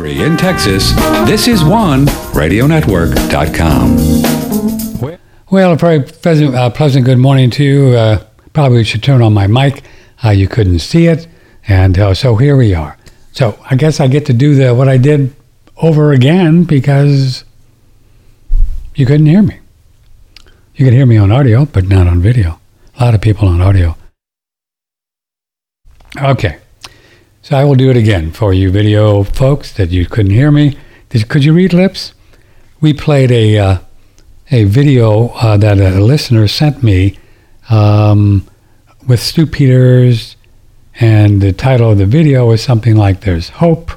Free in Texas, this is one radionetwork.com. Well, a very pleasant, uh, pleasant good morning to you. Uh, probably should turn on my mic. Uh, you couldn't see it. And uh, so here we are. So I guess I get to do the what I did over again because you couldn't hear me. You could hear me on audio, but not on video. A lot of people on audio. Okay. So I will do it again for you video folks that you couldn't hear me. Did, could you read lips? We played a uh, a video uh, that a listener sent me um, with Stu Peters, and the title of the video was something like "There's Hope."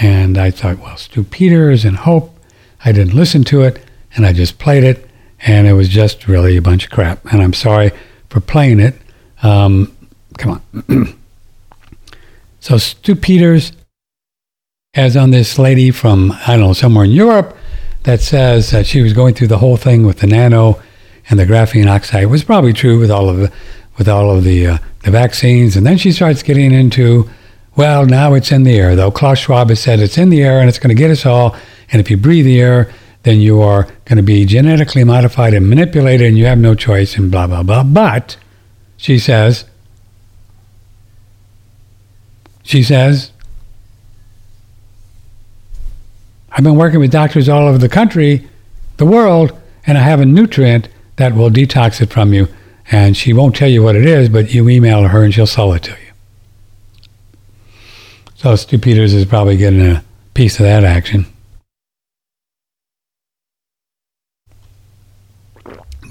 And I thought, well, Stu Peters and Hope. I didn't listen to it, and I just played it, and it was just really a bunch of crap. And I'm sorry for playing it. Um, come on. So Stu Peters has on this lady from, I don't know, somewhere in Europe that says that she was going through the whole thing with the nano and the graphene oxide. It was probably true with all of the, with all of the, uh, the vaccines. And then she starts getting into, well, now it's in the air, though. Klaus Schwab has said it's in the air and it's going to get us all. And if you breathe the air, then you are going to be genetically modified and manipulated and you have no choice and blah, blah, blah. But she says, she says, I've been working with doctors all over the country, the world, and I have a nutrient that will detox it from you. And she won't tell you what it is, but you email her and she'll sell it to you. So Stu Peters is probably getting a piece of that action.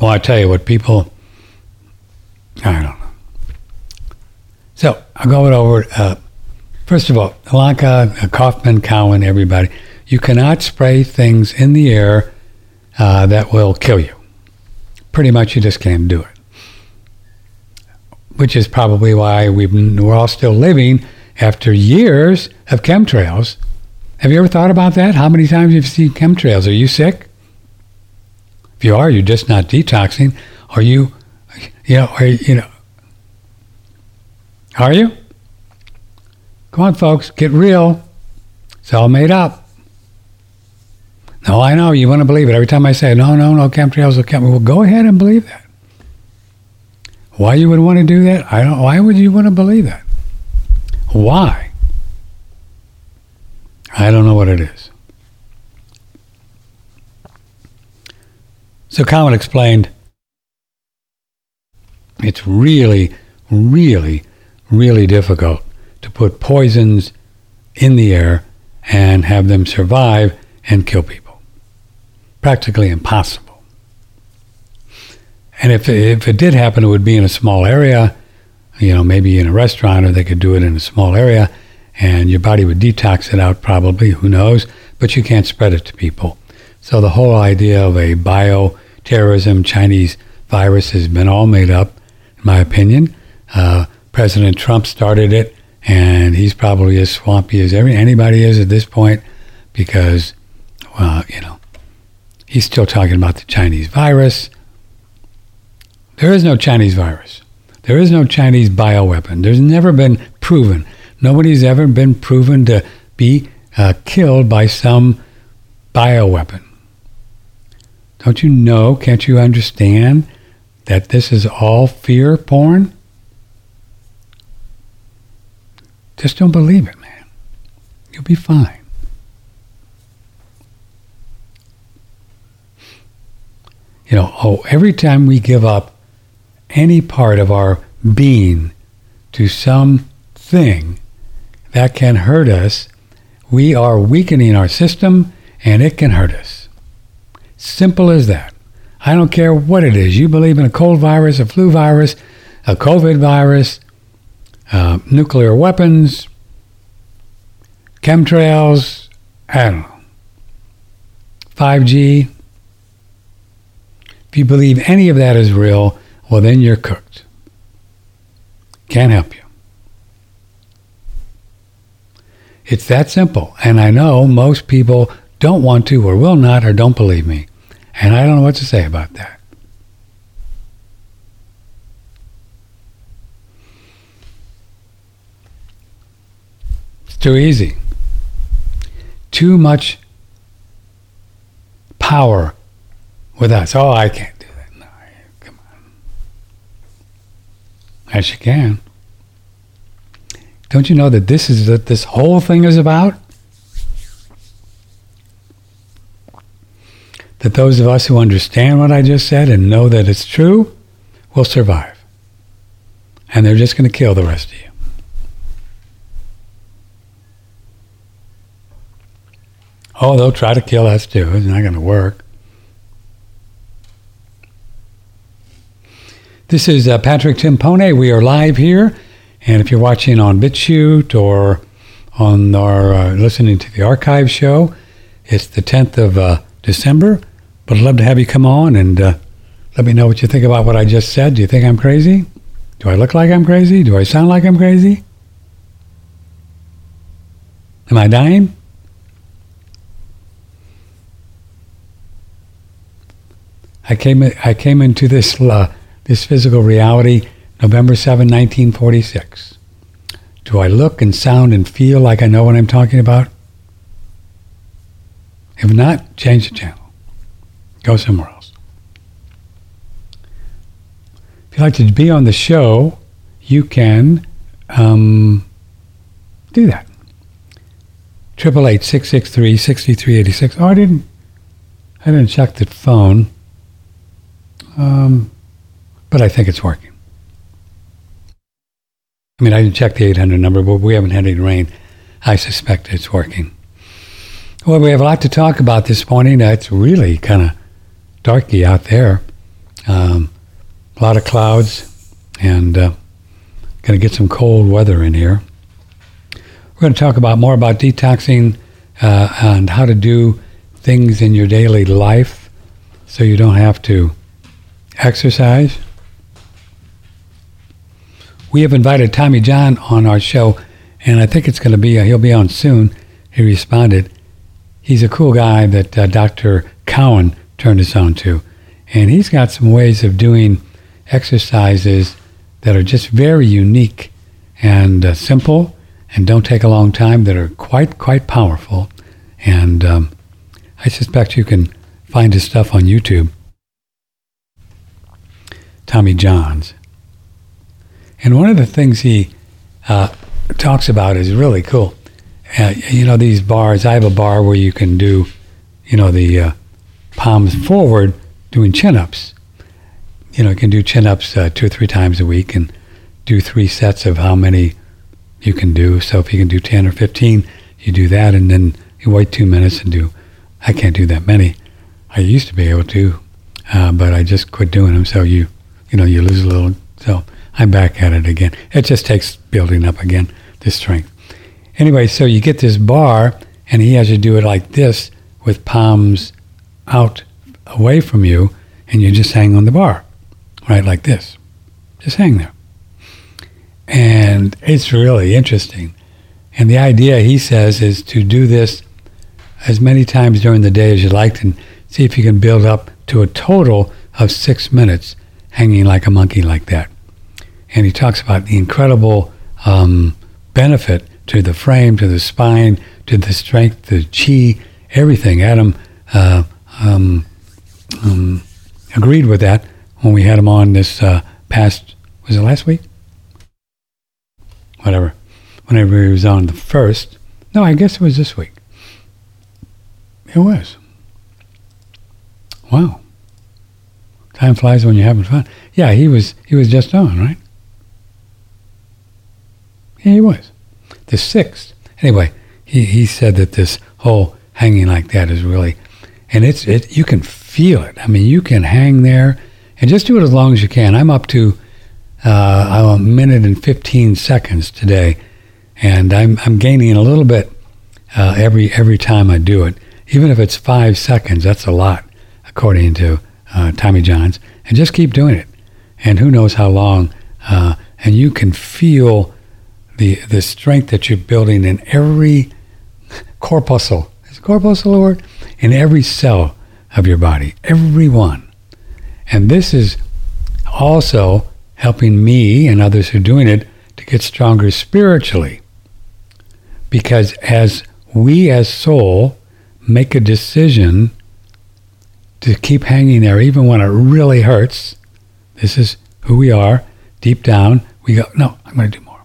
Well, I tell you what, people, I don't know. So I'll go over uh, First of all, Ilanka, Kaufman, Cowan, everybody, you cannot spray things in the air uh, that will kill you. Pretty much, you just can't do it. Which is probably why we we're all still living after years of chemtrails. Have you ever thought about that? How many times have you've seen chemtrails? Are you sick? If you are, you're just not detoxing. Are you, you know, are you know, are you? Come on, folks, get real. It's all made up. No, I know you want to believe it. Every time I say, no, no, no, chemtrails are chemtrails, well, go ahead and believe that. Why you would want to do that? I don't. Why would you want to believe that? Why? I don't know what it is. So Cowan explained it's really, really, really difficult to put poisons in the air and have them survive and kill people. Practically impossible. And if, if it did happen, it would be in a small area, you know, maybe in a restaurant, or they could do it in a small area, and your body would detox it out probably, who knows, but you can't spread it to people. So the whole idea of a bioterrorism Chinese virus has been all made up, in my opinion. Uh, President Trump started it and he's probably as swampy as every anybody is at this point because, well, you know, he's still talking about the Chinese virus. There is no Chinese virus. There is no Chinese bioweapon. There's never been proven. Nobody's ever been proven to be uh, killed by some bioweapon. Don't you know? Can't you understand that this is all fear porn? Just don't believe it, man. You'll be fine. You know, oh, every time we give up any part of our being to something that can hurt us, we are weakening our system and it can hurt us. Simple as that. I don't care what it is. You believe in a cold virus, a flu virus, a COVID virus, uh, nuclear weapons, chemtrails, I don't know, 5G. If you believe any of that is real, well, then you're cooked. Can't help you. It's that simple. And I know most people don't want to or will not or don't believe me. And I don't know what to say about that. It's too easy. too much power with us. Oh, I can't do that. No, come on. Yes, you can. Don't you know that this is what this whole thing is about? That those of us who understand what I just said and know that it's true will survive. And they're just going to kill the rest of you. Oh, they'll try to kill us too. It's not going to work. This is uh, Patrick Timpone. We are live here. And if you're watching on BitChute or on our uh, listening to the archive show, it's the 10th of uh, December. But I'd love to have you come on and uh, let me know what you think about what I just said. Do you think I'm crazy? Do I look like I'm crazy? Do I sound like I'm crazy? Am I dying? I came I came into this uh, this physical reality November 7, 1946. Do I look and sound and feel like I know what I'm talking about? If not, change the channel. Go somewhere else. If you'd like to be on the show, you can um, do that. Triple eight six six three sixty three eighty six. Oh, I didn't. I didn't check the phone. Um, but I think it's working. I mean, I didn't check the 800 number, but we haven't had any rain. I suspect it's working. Well, we have a lot to talk about this morning. It's really kind of darky out there. Um, a lot of clouds, and uh, going to get some cold weather in here. We're going to talk about more about detoxing uh, and how to do things in your daily life so you don't have to exercise. We have invited Tommy John on our show, and I think it's going to be, uh, he'll be on soon. He responded. He's a cool guy that uh, Dr. Cowan turned us on to. And he's got some ways of doing exercises that are just very unique and uh, simple and don't take a long time that are quite, quite powerful. And um, I suspect you can find his stuff on YouTube. Tommy Johns. And one of the things he uh, talks about is really cool. Uh, you know, these bars, I have a bar where you can do, you know, the uh, palms forward doing chin ups. You know, you can do chin ups uh, two or three times a week and do three sets of how many you can do. So if you can do 10 or 15, you do that and then you wait two minutes and do, I can't do that many. I used to be able to, uh, but I just quit doing them. So you you know, you lose a little. So I'm back at it again. It just takes building up again, the strength. Anyway, so you get this bar, and he has you do it like this with palms out away from you, and you just hang on the bar, right, like this. Just hang there. And it's really interesting. And the idea, he says, is to do this as many times during the day as you like and see if you can build up to a total of six minutes hanging like a monkey like that. And he talks about the incredible um, benefit to the frame, to the spine, to the strength, the chi, everything. Adam uh, um, um, agreed with that when we had him on this uh, past, was it last week? Whatever. Whenever he was on the first. No, I guess it was this week. It was. Wow. Time flies when you're having fun. Yeah, he was he was just on, right? Yeah, he was. The sixth. Anyway, he, he said that this whole hanging like that is really and it's it you can feel it. I mean you can hang there and just do it as long as you can. I'm up to uh, a minute and 15 seconds today, and I'm, I'm gaining a little bit uh, every every time I do it. Even if it's five seconds, that's a lot, according to uh, Tommy Johns, and just keep doing it. And who knows how long. Uh, and you can feel the the strength that you're building in every corpuscle. Is corpuscle a word? In every cell of your body, every one. And this is also helping me and others who are doing it to get stronger spiritually. Because as we as soul make a decision to keep hanging there even when it really hurts. This is who we are. Deep down, we go, no, I'm going to do more.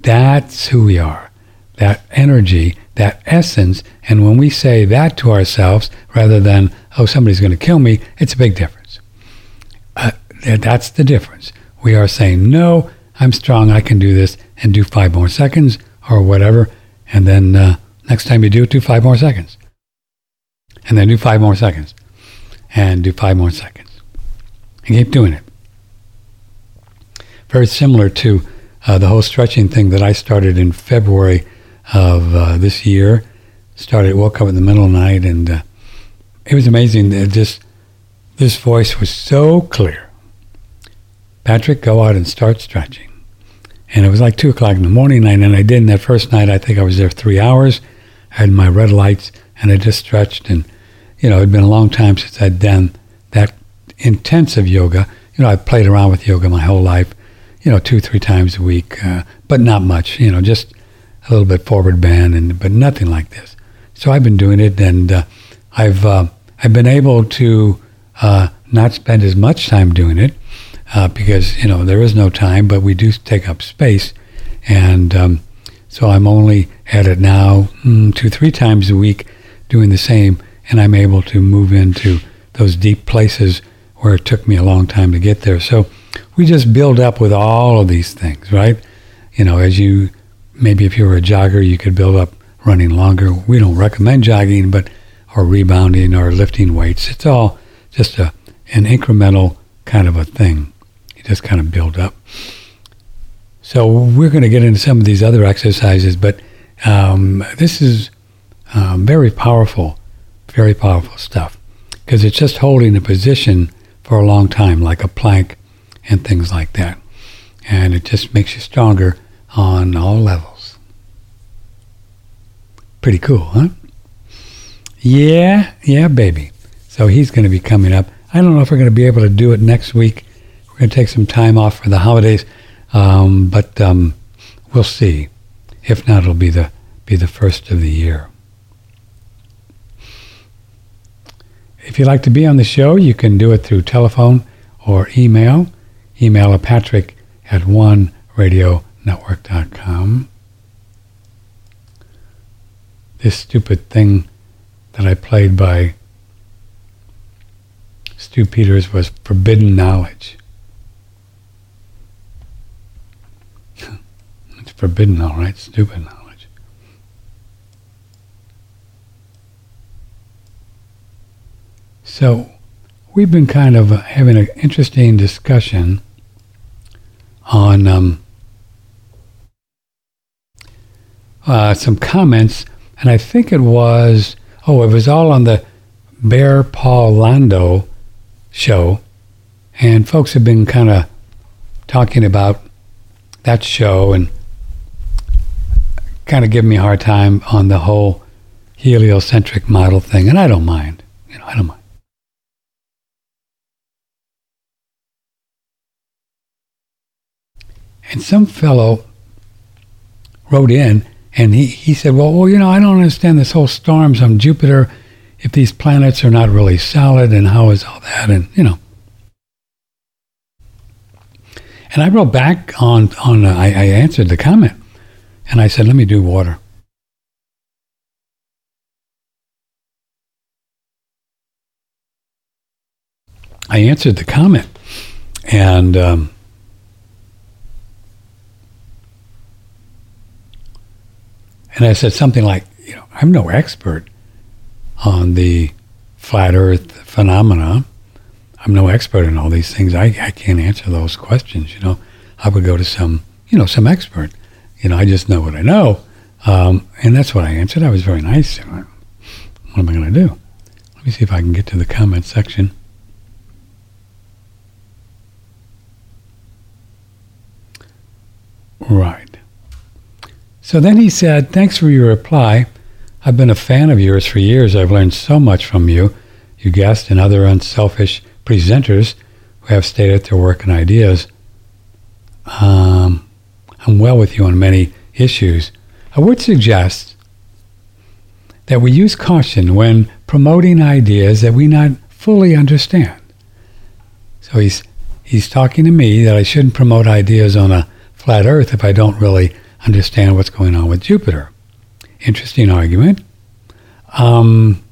That's who we are. That energy, that essence. And when we say that to ourselves rather than, oh, somebody's going to kill me, it's a big difference. Uh, that's the difference. We are saying, no, I'm strong, I can do this, and do five more seconds or whatever. And then uh, next time you do do five more seconds. And then do five more seconds. And do five more seconds. And keep doing it. Very similar to uh, the whole stretching thing that I started in February of uh, this year. Started, woke up in the middle of the night, and uh, it was amazing. It just this voice was so clear. Patrick, go out and start stretching. And it was like two o'clock in the morning, and I did. And that first night, I think I was there three hours. I had my red lights, and I just stretched. And you know, it had been a long time since I'd done that intensive yoga. You know, I played around with yoga my whole life. You know, two, three times a week, uh, but not much. You know, just a little bit forward bend, and but nothing like this. So I've been doing it, and uh, I've uh, I've been able to uh, not spend as much time doing it uh, because you know there is no time, but we do take up space, and um, so I'm only at it now mm, two three times a week doing the same, and I'm able to move into those deep places where it took me a long time to get there. So we just build up with all of these things, right? You know, as you maybe if you were a jogger, you could build up running longer. We don't recommend jogging, but or rebounding or lifting weights. It's all just a an incremental kind of a thing. You just kind of build up. So we're going to get into some of these other exercises, but um, this is um, very powerful, very powerful stuff because it's just holding a position for a long time, like a plank and things like that. And it just makes you stronger on all levels. Pretty cool, huh? Yeah, yeah, baby. So he's going to be coming up. I don't know if we're going to be able to do it next week. We're going to take some time off for the holidays, um, but um, we'll see. If not, it'll be the be the first of the year. If you'd like to be on the show, you can do it through telephone or email. Email a Patrick at one radio oneradionetwork.com. This stupid thing that I played by Stu Peters was forbidden knowledge. it's forbidden, all right, stupid knowledge. So, we've been kind of uh, having an interesting discussion on um, uh, some comments, and I think it was, oh, it was all on the Bear Paul Lando show, and folks have been kind of talking about that show and kind of giving me a hard time on the whole heliocentric model thing, and I don't mind. You know, I don't mind. And some fellow wrote in and he, he said, well, well, you know, I don't understand this whole storms on Jupiter if these planets are not really solid and how is all that and you know. And i wrote back on on uh, I, I answered the comment and i said let me do water. I answered the comment and um, and i said something like you know i'm no expert on the flat earth phenomena. I'm no expert in all these things. I, I can't answer those questions, you know. I would go to some, you know, some expert. You know, I just know what I know. Um, and that's what I answered. I was very nice. What am I going to do? Let me see if I can get to the comment section. Right. So then he said, Thanks for your reply. I've been a fan of yours for years. I've learned so much from you, you guest, and other unselfish presenters who have stated their work and ideas. Um, I'm well with you on many issues. I would suggest that we use caution when promoting ideas that we not fully understand. So he's he's talking to me that I shouldn't promote ideas on a flat Earth if I don't really understand what's going on with Jupiter. Interesting argument. Um,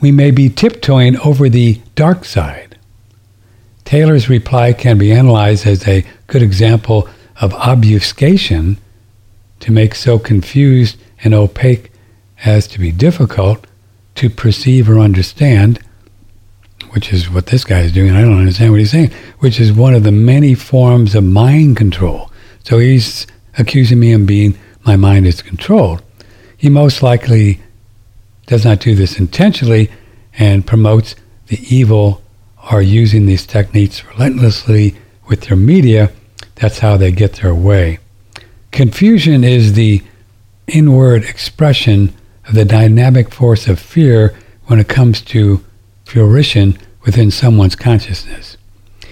we may be tiptoeing over the dark side. Taylor's reply can be analyzed as a good example of obfuscation to make so confused and opaque as to be difficult to perceive or understand, which is what this guy is doing. I don't understand what he's saying, which is one of the many forms of mind control. So he's accusing me of being my mind is controlled. He most likely does not do this intentionally and promotes the evil are using these techniques relentlessly with their media. That's how they get their way. Confusion is the inward expression of the dynamic force of fear when it comes to fruition within someone's consciousness.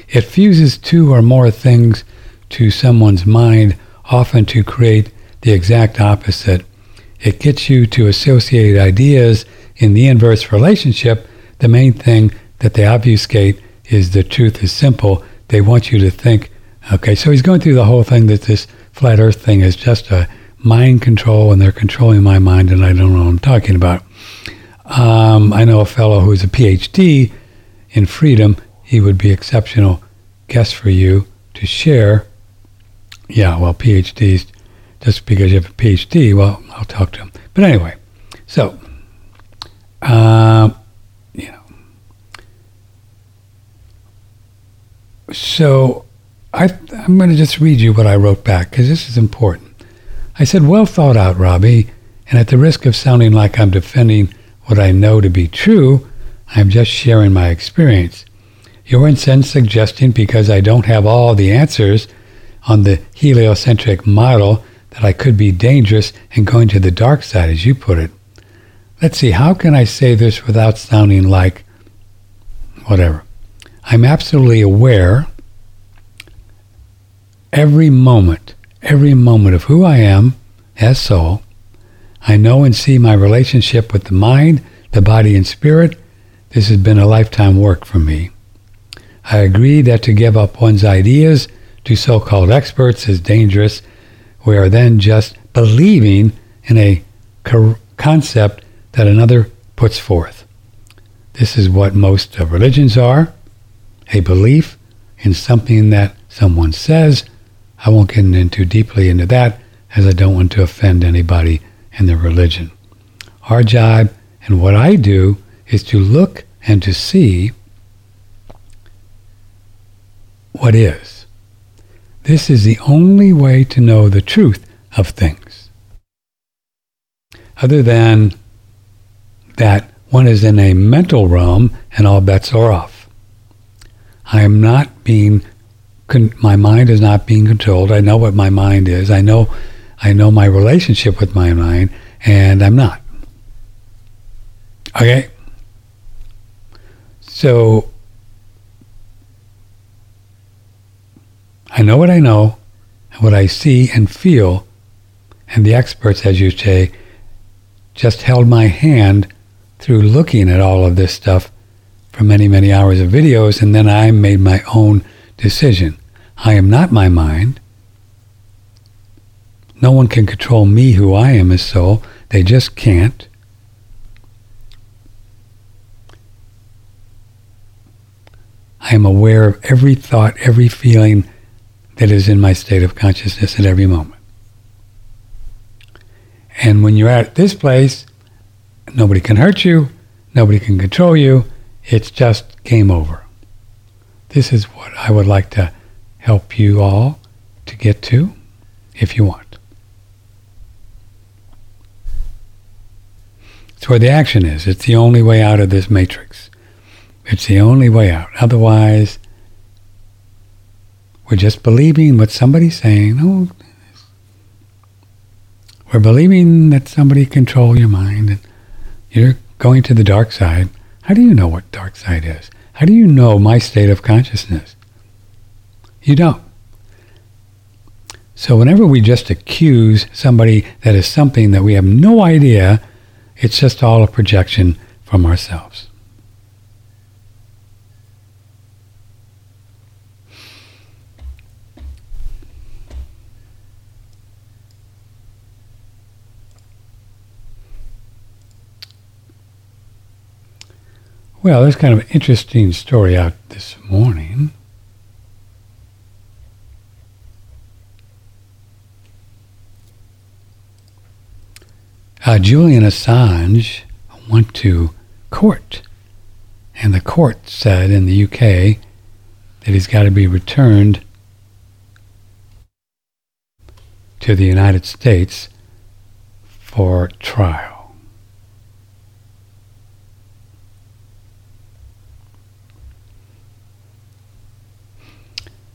It fuses two or more things to someone's mind, often to create the exact opposite. It gets you to associate ideas in the inverse relationship. The main thing that they obfuscate is the truth is simple. They want you to think, okay, so he's going through the whole thing that this flat earth thing is just a mind control and they're controlling my mind and I don't know what I'm talking about. Um, I know a fellow who's a PhD in freedom. He would be exceptional guest for you to share. Yeah, well, PhDs, just because you have a PhD, well, I'll talk to him. But anyway, so, um, you know, so I, I'm going to just read you what I wrote back because this is important. I said, Well thought out, Robbie, and at the risk of sounding like I'm defending what I know to be true, I am just sharing my experience. You're in sense suggesting because I don't have all the answers on the heliocentric model that I could be dangerous and going to the dark side, as you put it. Let's see, how can I say this without sounding like whatever? I'm absolutely aware every moment, every moment of who I am as soul. I know and see my relationship with the mind, the body, and spirit. This has been a lifetime work for me. I agree that to give up one's ideas to so called experts is dangerous. We are then just believing in a concept that another puts forth. This is what most religions are a belief in something that someone says I won't get into deeply into that as I don't want to offend anybody in their religion. Our job and what I do is to look and to see what is. This is the only way to know the truth of things. Other than that one is in a mental realm and all bets are off. I am not being con- my mind is not being controlled. I know what my mind is. I know, I know my relationship with my mind, and I'm not. Okay. So I know what I know, and what I see and feel, and the experts, as you say, just held my hand through looking at all of this stuff for many, many hours of videos, and then I made my own decision. I am not my mind. No one can control me who I am as soul. They just can't. I am aware of every thought, every feeling that is in my state of consciousness at every moment. And when you're at this place, nobody can hurt you, nobody can control you, it's just game over. This is what I would like to help you all to get to if you want. Where the action is. It's the only way out of this matrix. It's the only way out. Otherwise, we're just believing what somebody's saying. Oh, we're believing that somebody control your mind and you're going to the dark side. How do you know what dark side is? How do you know my state of consciousness? You don't. So whenever we just accuse somebody that is something that we have no idea, it's just all a projection from ourselves. Well, there's kind of an interesting story out this morning. Uh, Julian Assange went to court, and the court said in the UK that he's got to be returned to the United States for trial.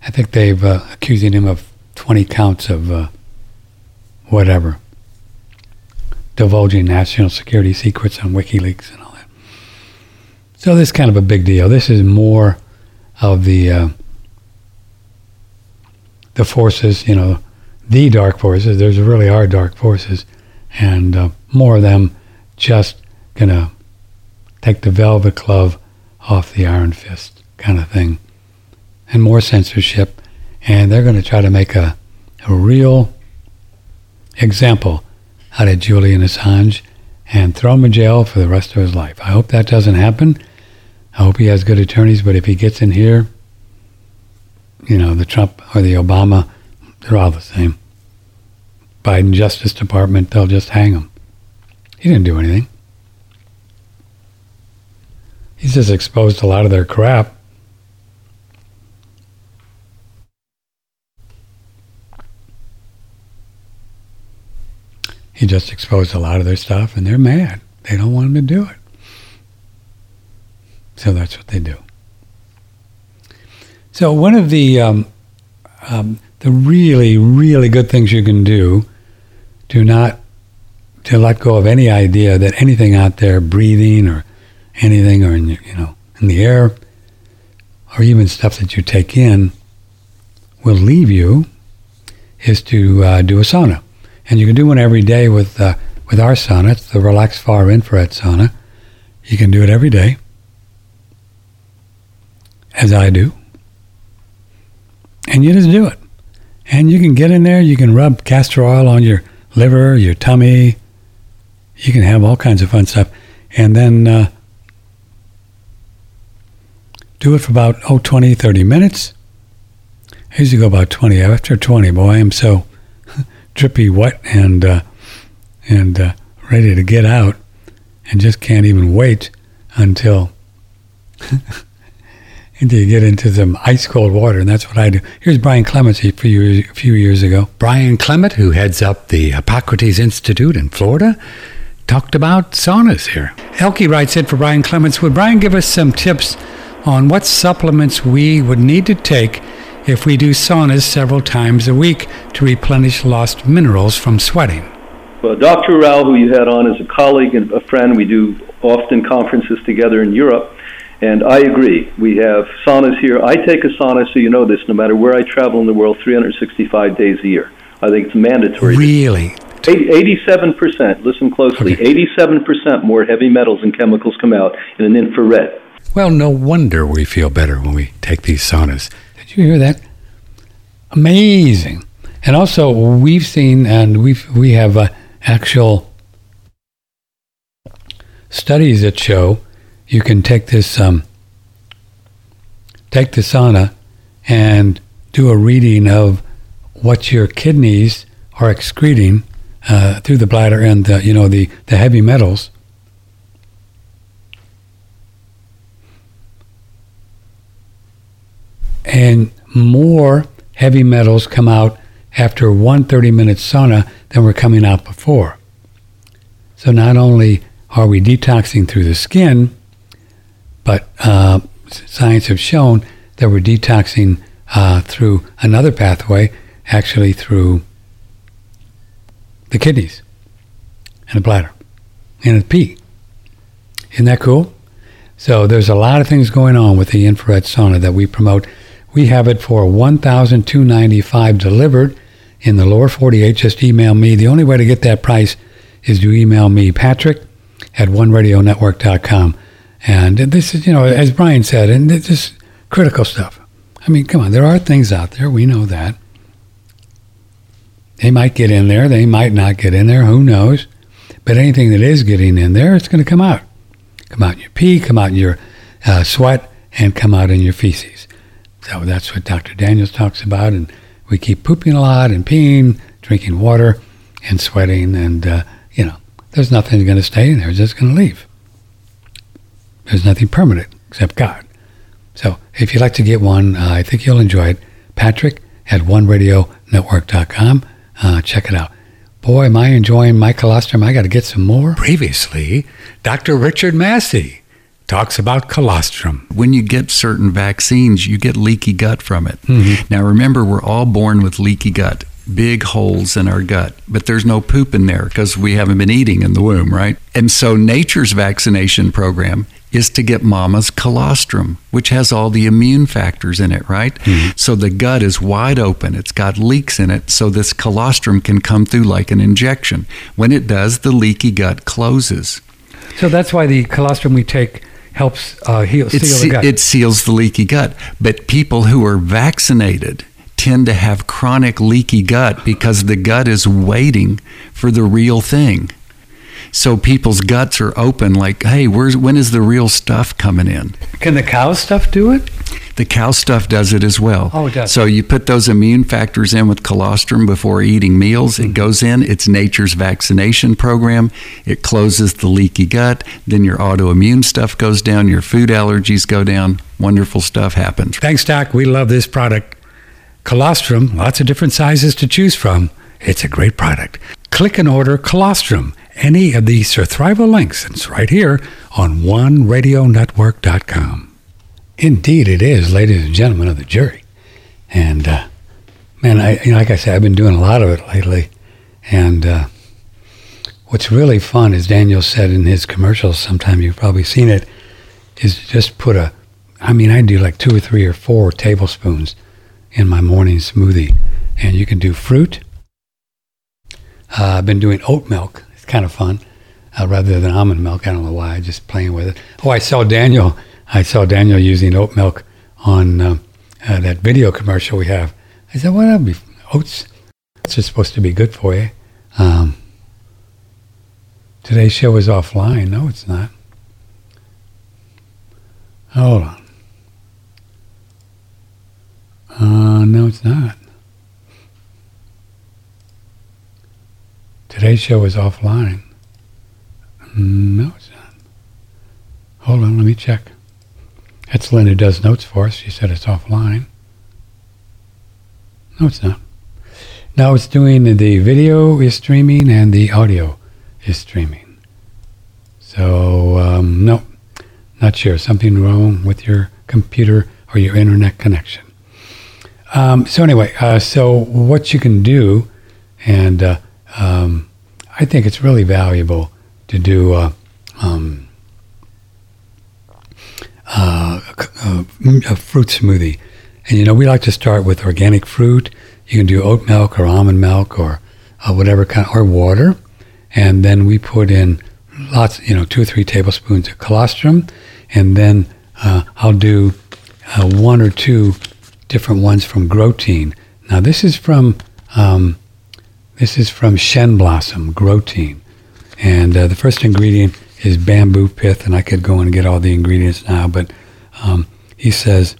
I think they've uh, accusing him of 20 counts of uh, whatever, divulging national security secrets on WikiLeaks and all that. So this is kind of a big deal. This is more of the uh, the forces, you know, the dark forces. There's really are dark forces, and uh, more of them just gonna take the velvet glove off the iron fist kind of thing and more censorship, and they're to try to make a, a real example out of Julian Assange and throw him in jail for the rest of his life. I hope that doesn't happen. I hope he has good attorneys, but if he gets in here, you know, the Trump or the Obama, they're all the same. Biden Justice Department, they'll just hang him. He didn't do anything. He's just exposed a lot of their crap. He just exposed a lot of their stuff, and they're mad. They don't want him to do it. So that's what they do. So one of the um, um, the really really good things you can do do not to let go of any idea that anything out there breathing or anything or in, you know in the air or even stuff that you take in will leave you is to uh, do a sauna. And you can do one every day with, uh, with our sauna. It's the Relax Far Infrared Sauna. You can do it every day, as I do. And you just do it. And you can get in there, you can rub castor oil on your liver, your tummy. You can have all kinds of fun stuff. And then uh, do it for about, oh, 20, 30 minutes. I usually go about 20. After 20, boy, I'm so drippy wet and uh, and uh, ready to get out, and just can't even wait until until you get into some ice cold water, and that's what I do. Here's Brian Clements a few, a few years ago. Brian Clement, who heads up the Hippocrates Institute in Florida, talked about saunas here. Elke writes in for Brian Clements. Would Brian give us some tips on what supplements we would need to take if we do saunas several times a week to replenish lost minerals from sweating. Well, Dr. Rao, who you had on, is a colleague and a friend. We do often conferences together in Europe. And I agree. We have saunas here. I take a sauna, so you know this, no matter where I travel in the world, 365 days a year. I think it's mandatory. Really? 87%, listen closely, okay. 87% more heavy metals and chemicals come out in an infrared. Well, no wonder we feel better when we take these saunas. Did you hear that? Amazing. And also, we've seen and we've we have uh, actual studies that show you can take this um, take the sauna and do a reading of what your kidneys are excreting uh, through the bladder and the, you know the, the heavy metals. And more heavy metals come out after one 30 minute sauna than were coming out before. So not only are we detoxing through the skin, but uh, science have shown that we're detoxing uh, through another pathway, actually through the kidneys and the bladder and the pee. Isn't that cool? So there's a lot of things going on with the infrared sauna that we promote we have it for 1295 delivered in the lower 48, just email me. The only way to get that price is to email me, Patrick at oneradionetwork.com. And this is, you know, as Brian said, and this is critical stuff. I mean, come on, there are things out there. We know that. They might get in there. They might not get in there. Who knows? But anything that is getting in there, it's going to come out. Come out in your pee, come out in your uh, sweat, and come out in your feces. So that's what Dr. Daniels talks about. And we keep pooping a lot and peeing, drinking water, and sweating. And, uh, you know, there's nothing going to stay in there. It's just going to leave. There's nothing permanent except God. So if you'd like to get one, uh, I think you'll enjoy it. Patrick at oneradionetwork.com. Uh, check it out. Boy, am I enjoying my colostrum. I got to get some more. Previously, Dr. Richard Massey talks about colostrum. When you get certain vaccines, you get leaky gut from it. Mm-hmm. Now, remember, we're all born with leaky gut, big holes in our gut, but there's no poop in there because we haven't been eating in the womb, right? And so, nature's vaccination program is to get mama's colostrum, which has all the immune factors in it, right? Mm-hmm. So the gut is wide open. It's got leaks in it, so this colostrum can come through like an injection. When it does, the leaky gut closes. So that's why the colostrum we take helps uh, heal, seal it, the gut. It seals the leaky gut. But people who are vaccinated tend to have chronic leaky gut because the gut is waiting for the real thing. So people's guts are open, like, hey, where's when is the real stuff coming in? Can the cow stuff do it? The cow stuff does it as well. Oh, it does. So you put those immune factors in with colostrum before eating meals. It mm-hmm. goes in. It's nature's vaccination program. It closes the leaky gut. Then your autoimmune stuff goes down. Your food allergies go down. Wonderful stuff happens. Thanks, Doc. We love this product. Colostrum, lots of different sizes to choose from. It's a great product. Click and order colostrum any of these Surthrival links. It's right here on oneradionetwork.com. Indeed, it is, ladies and gentlemen of the jury. And uh, man, I, you know, like I said, I've been doing a lot of it lately. And uh, what's really fun, as Daniel said in his commercials, sometime you've probably seen it, is just put a, I mean, I do like two or three or four tablespoons in my morning smoothie. And you can do fruit. Uh, I've been doing oat milk it's kind of fun uh, rather than almond milk. I don't know why. Just playing with it. Oh, I saw Daniel. I saw Daniel using oat milk on uh, uh, that video commercial we have. I said, "What? Well, oats? It's just supposed to be good for you." Um, today's show is offline. No, it's not. Hold on. Uh, no, it's not. Today's show is offline. No, it's not. Hold on, let me check. That's Lynn who does notes for us. She said it's offline. No, it's not. Now it's doing the video is streaming and the audio is streaming. So, um, no, not sure. Something wrong with your computer or your internet connection. Um, so anyway, uh, so what you can do, and uh, um, I think it's really valuable to do a, um, uh, a, a, fruit smoothie. And you know, we like to start with organic fruit. You can do oat milk or almond milk or uh, whatever kind, or water. And then we put in lots, you know, two or three tablespoons of colostrum. And then uh, I'll do uh, one or two different ones from Grotein. Now, this is from um, this is from Shen Blossom, Grotein. And uh, the first ingredient is bamboo pith, and I could go and get all the ingredients now, but um, he says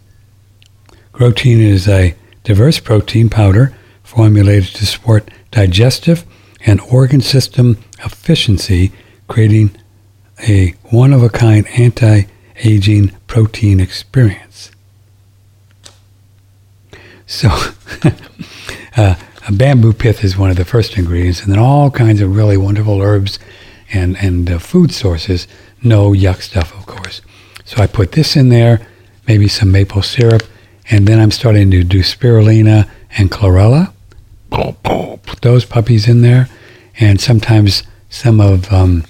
Grotein is a diverse protein powder formulated to support digestive and organ system efficiency, creating a one of a kind anti aging protein experience. So, uh, bamboo pith is one of the first ingredients, and then all kinds of really wonderful herbs and and uh, food sources. No yuck stuff, of course. So I put this in there, maybe some maple syrup, and then I'm starting to do spirulina and chlorella. Put those puppies in there, and sometimes some of um,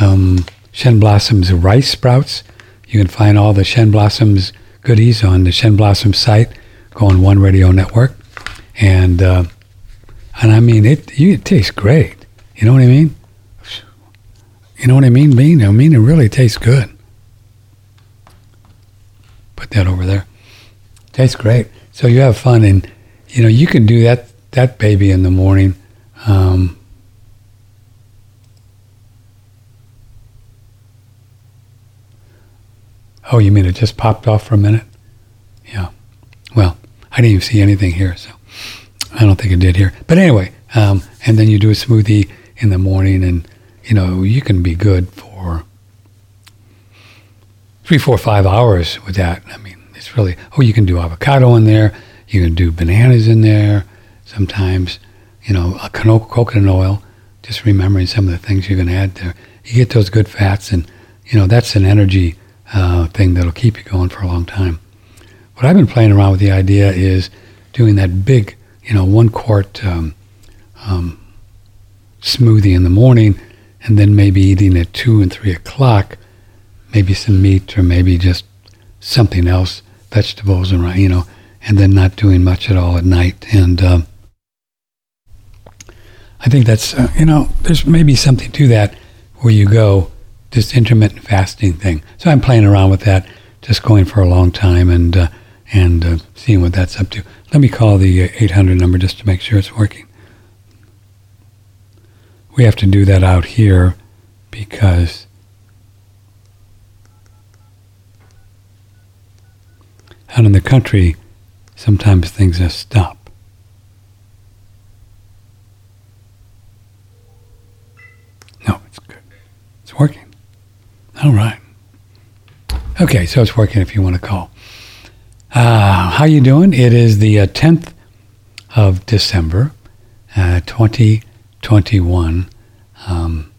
um, Shen Blossom's rice sprouts. You can find all the Shen Blossom's goodies on the Shen Blossom site. Go on One Radio Network, and uh, and I mean it. You, it tastes great. You know what I mean? You know what I mean, Bean? I mean it really tastes good. Put that over there. Tastes great. So you have fun, and you know you can do that that baby in the morning. Um, oh, you mean it just popped off for a minute? Yeah. Well, I didn't even see anything here, so I don't think it did here. But anyway, um, and then you do a smoothie in the morning, and you know you can be good for three, four, five hours with that. I mean, it's really oh, you can do avocado in there, you can do bananas in there. Sometimes, you know, a coconut oil. Just remembering some of the things you can add there, you get those good fats, and you know that's an energy uh, thing that'll keep you going for a long time. What I've been playing around with the idea is doing that big, you know, one quart um, um, smoothie in the morning, and then maybe eating at two and three o'clock, maybe some meat or maybe just something else, vegetables and you know, and then not doing much at all at night. And um, I think that's uh, you know, there's maybe something to that where you go this intermittent fasting thing. So I'm playing around with that, just going for a long time and uh, and uh, seeing what that's up to. Let me call the uh, 800 number just to make sure it's working. We have to do that out here because out in the country, sometimes things just stop. No, it's good. It's working. All right. Okay, so it's working if you want to call. Uh, how you doing? It is the uh, 10th of December, uh, 2021. Um,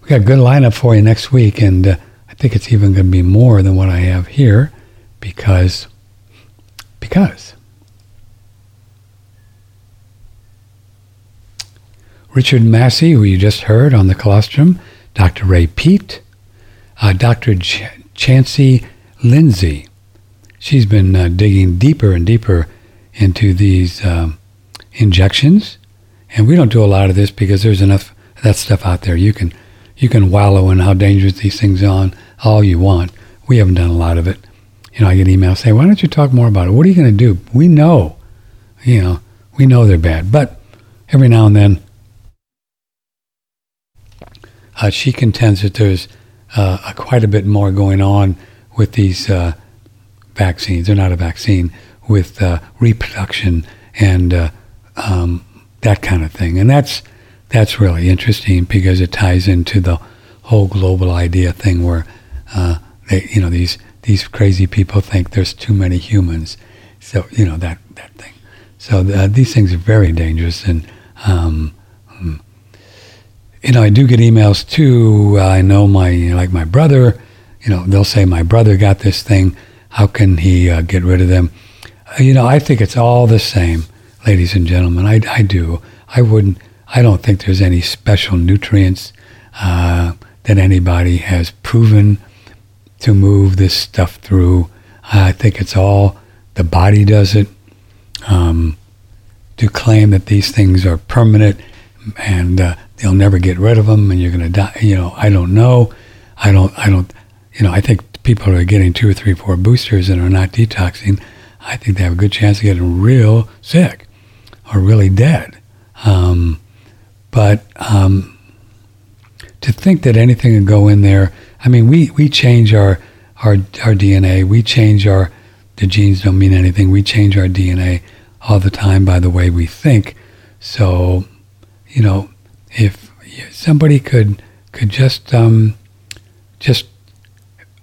we got a good lineup for you next week, and uh, I think it's even going to be more than what I have here because because Richard Massey, who you just heard on the colostrum, Dr. Ray Peat, uh, Dr. Ch- Chancey Lindsay. She's been uh, digging deeper and deeper into these um, injections, and we don't do a lot of this because there's enough of that stuff out there. You can you can wallow in how dangerous these things are all you want. We haven't done a lot of it. You know, I get emails saying, "Why don't you talk more about it? What are you going to do?" We know, you know, we know they're bad, but every now and then uh, she contends that there's uh, quite a bit more going on with these uh, vaccines. They're not a vaccine with uh, reproduction and uh, um, that kind of thing, and that's that's really interesting because it ties into the whole global idea thing where uh, they, you know, these these crazy people think there's too many humans. So you know that that thing. So these things are very dangerous and. Um, you know, I do get emails too. Uh, I know my, like my brother, you know, they'll say, my brother got this thing. How can he uh, get rid of them? Uh, you know, I think it's all the same, ladies and gentlemen. I, I do. I wouldn't, I don't think there's any special nutrients uh, that anybody has proven to move this stuff through. I think it's all the body does it. Um, to claim that these things are permanent and uh, they'll never get rid of them, and you're going to die. You know, I don't know. I don't. I don't. You know, I think people are getting two or three, four boosters and are not detoxing. I think they have a good chance of getting real sick or really dead. Um, but um, to think that anything can go in there, I mean, we, we change our, our, our DNA. We change our, the genes don't mean anything. We change our DNA all the time by the way we think. So, you know, if somebody could could just um, just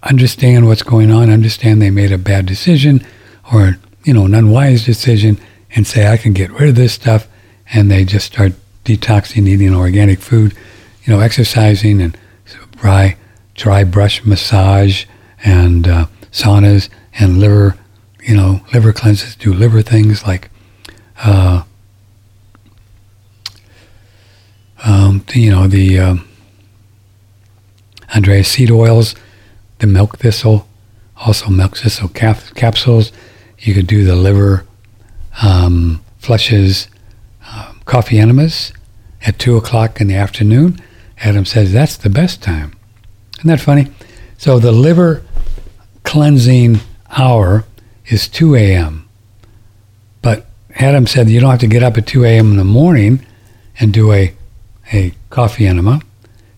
understand what's going on, understand they made a bad decision or you know an unwise decision, and say I can get rid of this stuff, and they just start detoxing, eating organic food, you know, exercising and dry dry brush massage and uh, saunas and liver, you know, liver cleanses, do liver things like. Uh, um, you know, the um, Andrea seed oils, the milk thistle, also milk thistle cap- capsules. You could do the liver um, flushes um, coffee enemas at 2 o'clock in the afternoon. Adam says that's the best time. Isn't that funny? So the liver cleansing hour is 2 a.m. But Adam said you don't have to get up at 2 a.m. in the morning and do a, a coffee enema.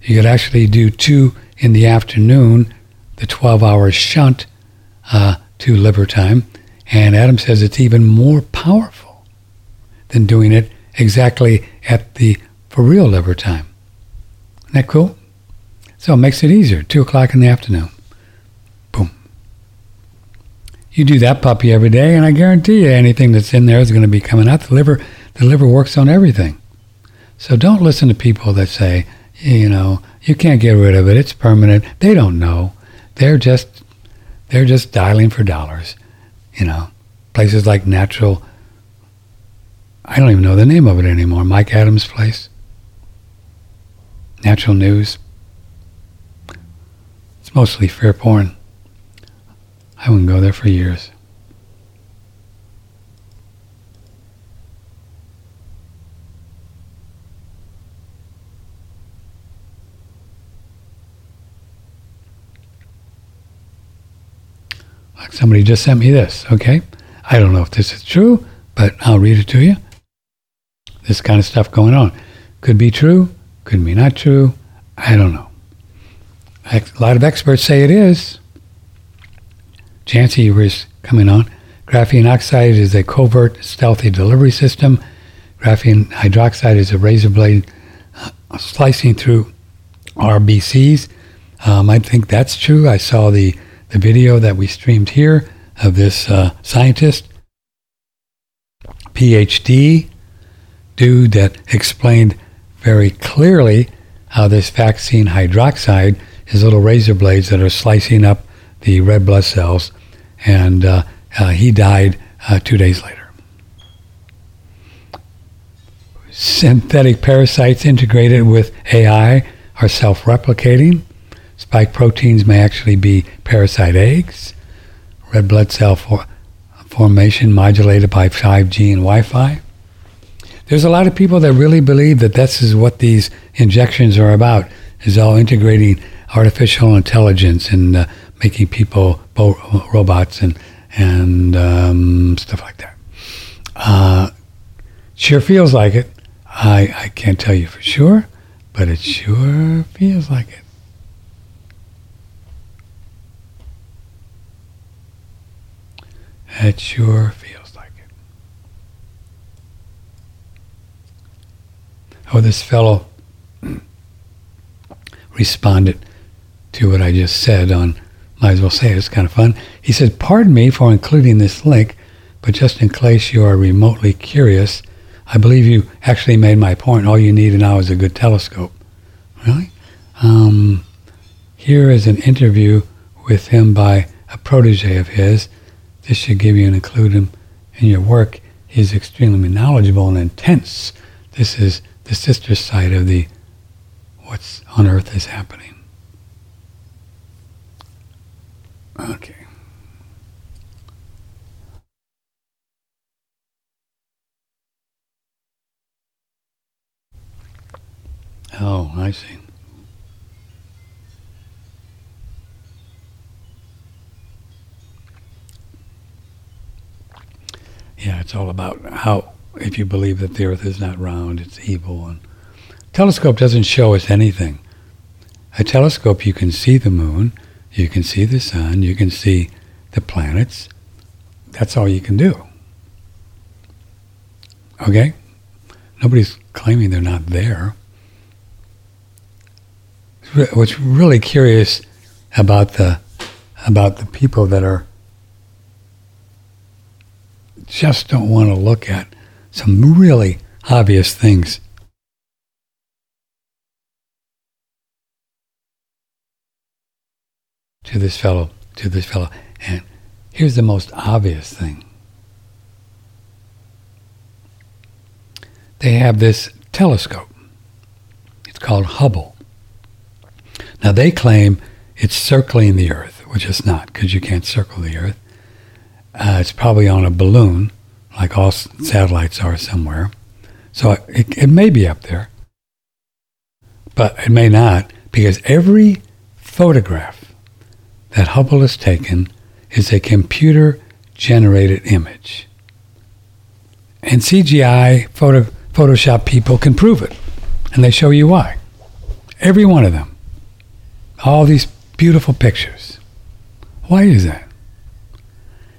You could actually do two in the afternoon, the 12 hour shunt uh, to liver time. And Adam says it's even more powerful than doing it exactly at the for real liver time. Isn't that cool? So it makes it easier. 2 o'clock in the afternoon. Boom. You do that puppy every day, and I guarantee you anything that's in there is going to be coming out. The liver, the liver works on everything. So don't listen to people that say, you know, you can't get rid of it. It's permanent. They don't know. They're just they're just dialing for dollars. You know, places like Natural. I don't even know the name of it anymore. Mike Adams' place. Natural News. It's mostly fair porn. I wouldn't go there for years. Somebody just sent me this, okay? I don't know if this is true, but I'll read it to you. This kind of stuff going on. Could be true, could be not true. I don't know. A lot of experts say it is. Jancy was coming on. Graphene oxide is a covert, stealthy delivery system. Graphene hydroxide is a razor blade uh, slicing through RBCs. Um, I think that's true. I saw the, the video that we streamed here of this uh, scientist, PhD dude that explained very clearly how this vaccine hydroxide is little razor blades that are slicing up the red blood cells, and uh, uh, he died uh, two days later. Synthetic parasites integrated with AI are self replicating. Spike proteins may actually be parasite eggs. Red blood cell for- formation modulated by 5G and Wi Fi. There's a lot of people that really believe that this is what these injections are about, is all integrating artificial intelligence and uh, making people bo- robots and and um, stuff like that. Uh, sure feels like it. I I can't tell you for sure, but it sure feels like it. It sure feels like it. Oh, this fellow responded to what I just said on, might as well say it, it's kind of fun. He said, Pardon me for including this link, but just in case you are remotely curious, I believe you actually made my point. All you need now is a good telescope. Really? Um, here is an interview with him by a protege of his. This should give you an include in your work. He's extremely knowledgeable and intense. This is the sister side of the what's on earth is happening. Okay. Oh, I see. Yeah, it's all about how, if you believe that the earth is not round, it's evil. And telescope doesn't show us anything. A telescope, you can see the moon, you can see the sun, you can see the planets. That's all you can do. Okay? Nobody's claiming they're not there. What's really curious about the about the people that are just don't want to look at some really obvious things. To this fellow, to this fellow. And here's the most obvious thing they have this telescope. It's called Hubble. Now they claim it's circling the Earth, which it's not because you can't circle the Earth. Uh, it's probably on a balloon, like all satellites are somewhere. So it, it may be up there, but it may not because every photograph that Hubble has taken is a computer generated image. And CGI photo, Photoshop people can prove it, and they show you why. Every one of them. All these beautiful pictures. Why is that?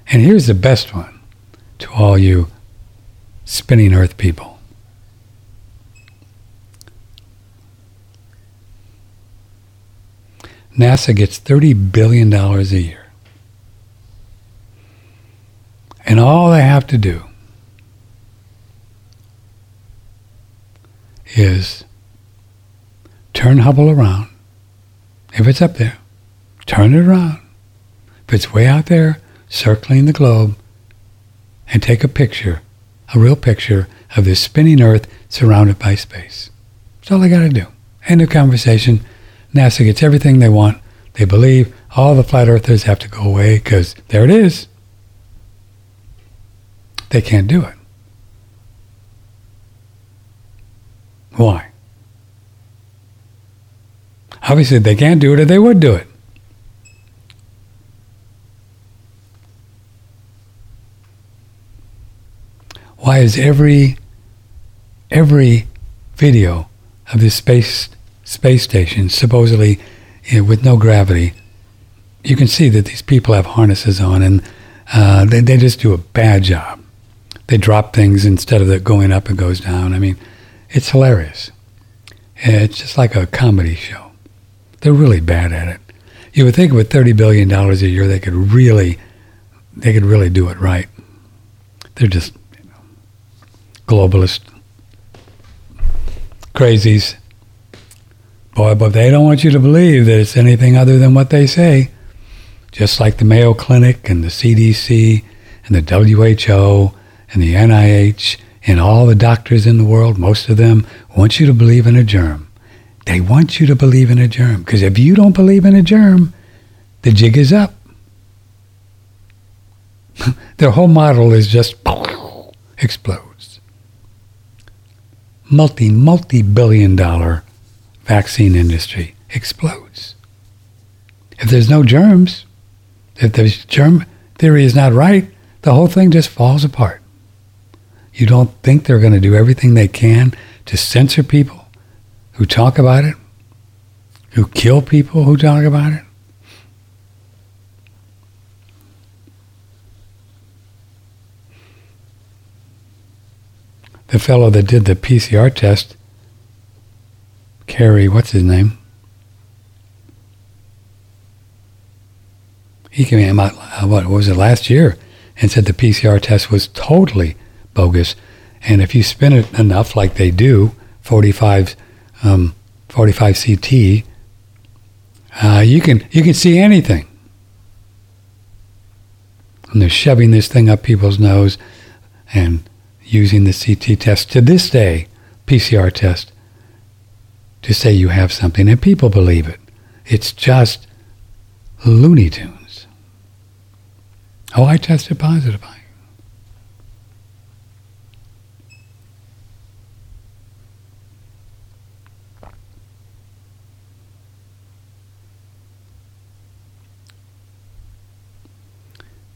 And here's the best one to all you spinning earth people. NASA gets $30 billion a year. And all they have to do is turn Hubble around. If it's up there, turn it around. If it's way out there, circling the globe, and take a picture, a real picture of this spinning Earth surrounded by space. That's all they got to do. End of conversation. NASA gets everything they want. They believe all the flat earthers have to go away because there it is. They can't do it. Why? Obviously, they can't do it or they would do it. Why is every every video of this space space station supposedly you know, with no gravity? You can see that these people have harnesses on and uh, they, they just do a bad job. They drop things instead of going up, it goes down. I mean, it's hilarious. It's just like a comedy show. They're really bad at it. You would think with thirty billion dollars a year, they could really, they could really do it right. They're just globalist crazies. Boy, but they don't want you to believe that it's anything other than what they say. Just like the Mayo Clinic and the CDC and the WHO and the NIH and all the doctors in the world, most of them want you to believe in a germ. They want you to believe in a germ because if you don't believe in a germ, the jig is up. Their whole model is just explodes multi, multi billion dollar vaccine industry explodes. If there's no germs, if the germ theory is not right, the whole thing just falls apart. You don't think they're going to do everything they can to censor people who talk about it, who kill people who talk about it? The fellow that did the PCR test, Kary, what's his name? He came out, uh, what was it, last year, and said the PCR test was totally bogus. And if you spin it enough, like they do, 45, um, 45 CT, uh, you can you can see anything. And they're shoving this thing up people's nose, and using the CT test to this day, PCR test, to say you have something, and people believe it. It's just Looney Tunes. Oh, I tested positive.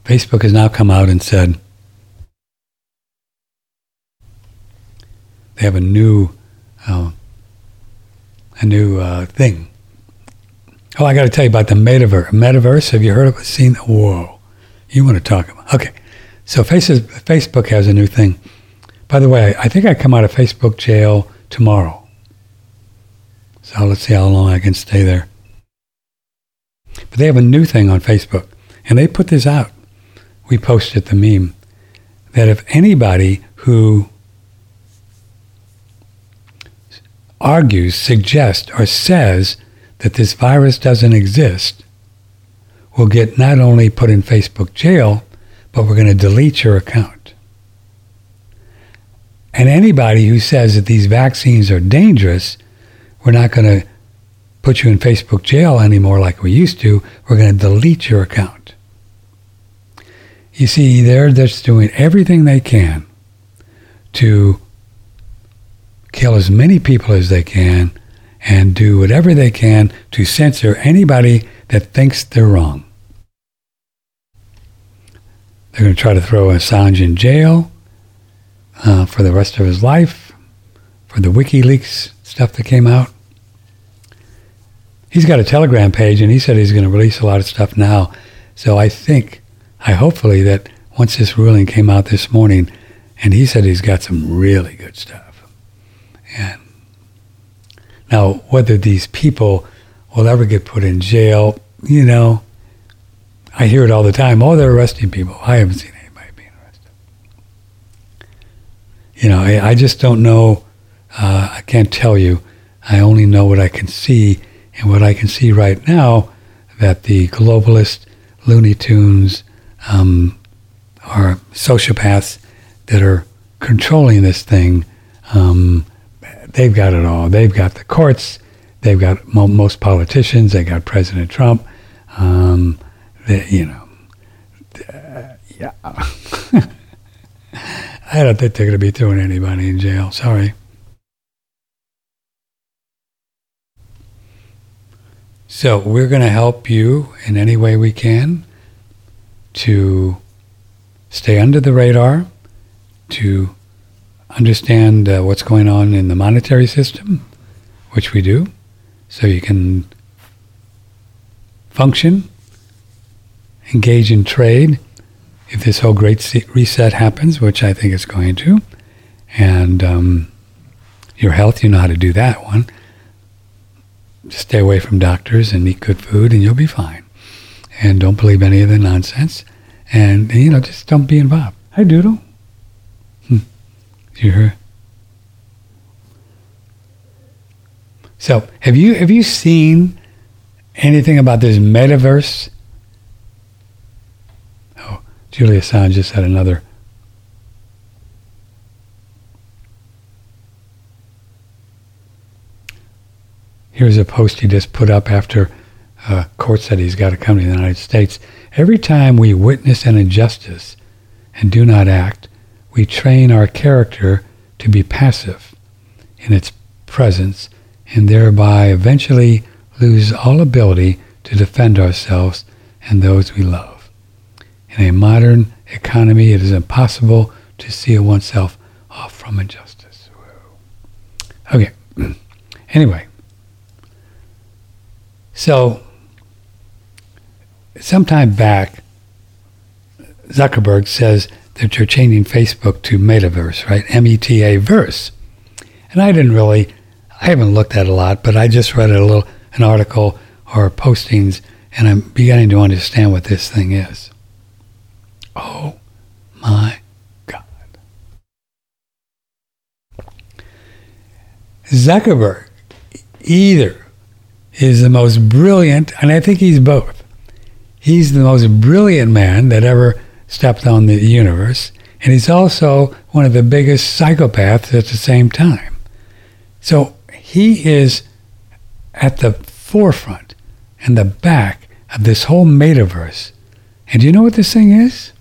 Facebook has now come out and said they have a new uh, a new uh, thing. Oh, I got to tell you about the metaverse. Metaverse. Have you heard of it? Seen? It? Whoa, you want to talk about? Okay, so Facebook has a new thing. By the way, I think I come out of Facebook jail tomorrow. So let's see how long I can stay there. But they have a new thing on Facebook, and they put this out. We posted the meme that if anybody who argues, suggests, or says that this virus doesn't exist will get not only put in Facebook jail, but we're going to delete your account. And anybody who says that these vaccines are dangerous, we're not going to put you in Facebook jail anymore like we used to. We're going to delete your account. You see, they're just doing everything they can to kill as many people as they can and do whatever they can to censor anybody that thinks they're wrong. They're going to try to throw Assange in jail uh, for the rest of his life for the WikiLeaks stuff that came out. He's got a Telegram page, and he said he's going to release a lot of stuff now. So I think, I hopefully that once this ruling came out this morning, and he said he's got some really good stuff. And now, whether these people will ever get put in jail, you know, I hear it all the time. Oh, they're arresting people. I haven't seen anybody being arrested. You know, I, I just don't know. Uh, I can't tell you. I only know what I can see. And what I can see right now, that the globalist Looney Tunes um, are sociopaths that are controlling this thing. Um, they've got it all. They've got the courts. They've got mo- most politicians. They got President Trump. Um, they, you know, uh, yeah. I don't think they're going to be throwing anybody in jail. Sorry. So we're going to help you in any way we can to stay under the radar, to understand uh, what's going on in the monetary system, which we do, so you can function, engage in trade if this whole great reset happens, which I think it's going to, and um, your health, you know how to do that one. Just stay away from doctors and eat good food, and you'll be fine. And don't believe any of the nonsense. And, you know, just don't be involved. Hi, Doodle. Hmm. You hear? So, have you have you seen anything about this metaverse? Oh, Julian Assange just had another. Here's a post he just put up after uh, court said he's got to come to the United States. Every time we witness an injustice and do not act, we train our character to be passive in its presence and thereby eventually lose all ability to defend ourselves and those we love. In a modern economy, it is impossible to seal oneself off from injustice. Okay. Anyway, so sometime back, Zuckerberg says that you're changing Facebook to Metaverse, right? M-E-T-A verse. And I didn't really, I haven't looked at a lot, but I just read a little, an article or postings, and I'm beginning to understand what this thing is. Oh my God. Zuckerberg either is the most brilliant, and I think he's both. He's the most brilliant man that ever stepped on the universe. And he's also one of the biggest psychopaths at the same time. So he is at the forefront and the back of this whole metaverse. And do you know what this thing is?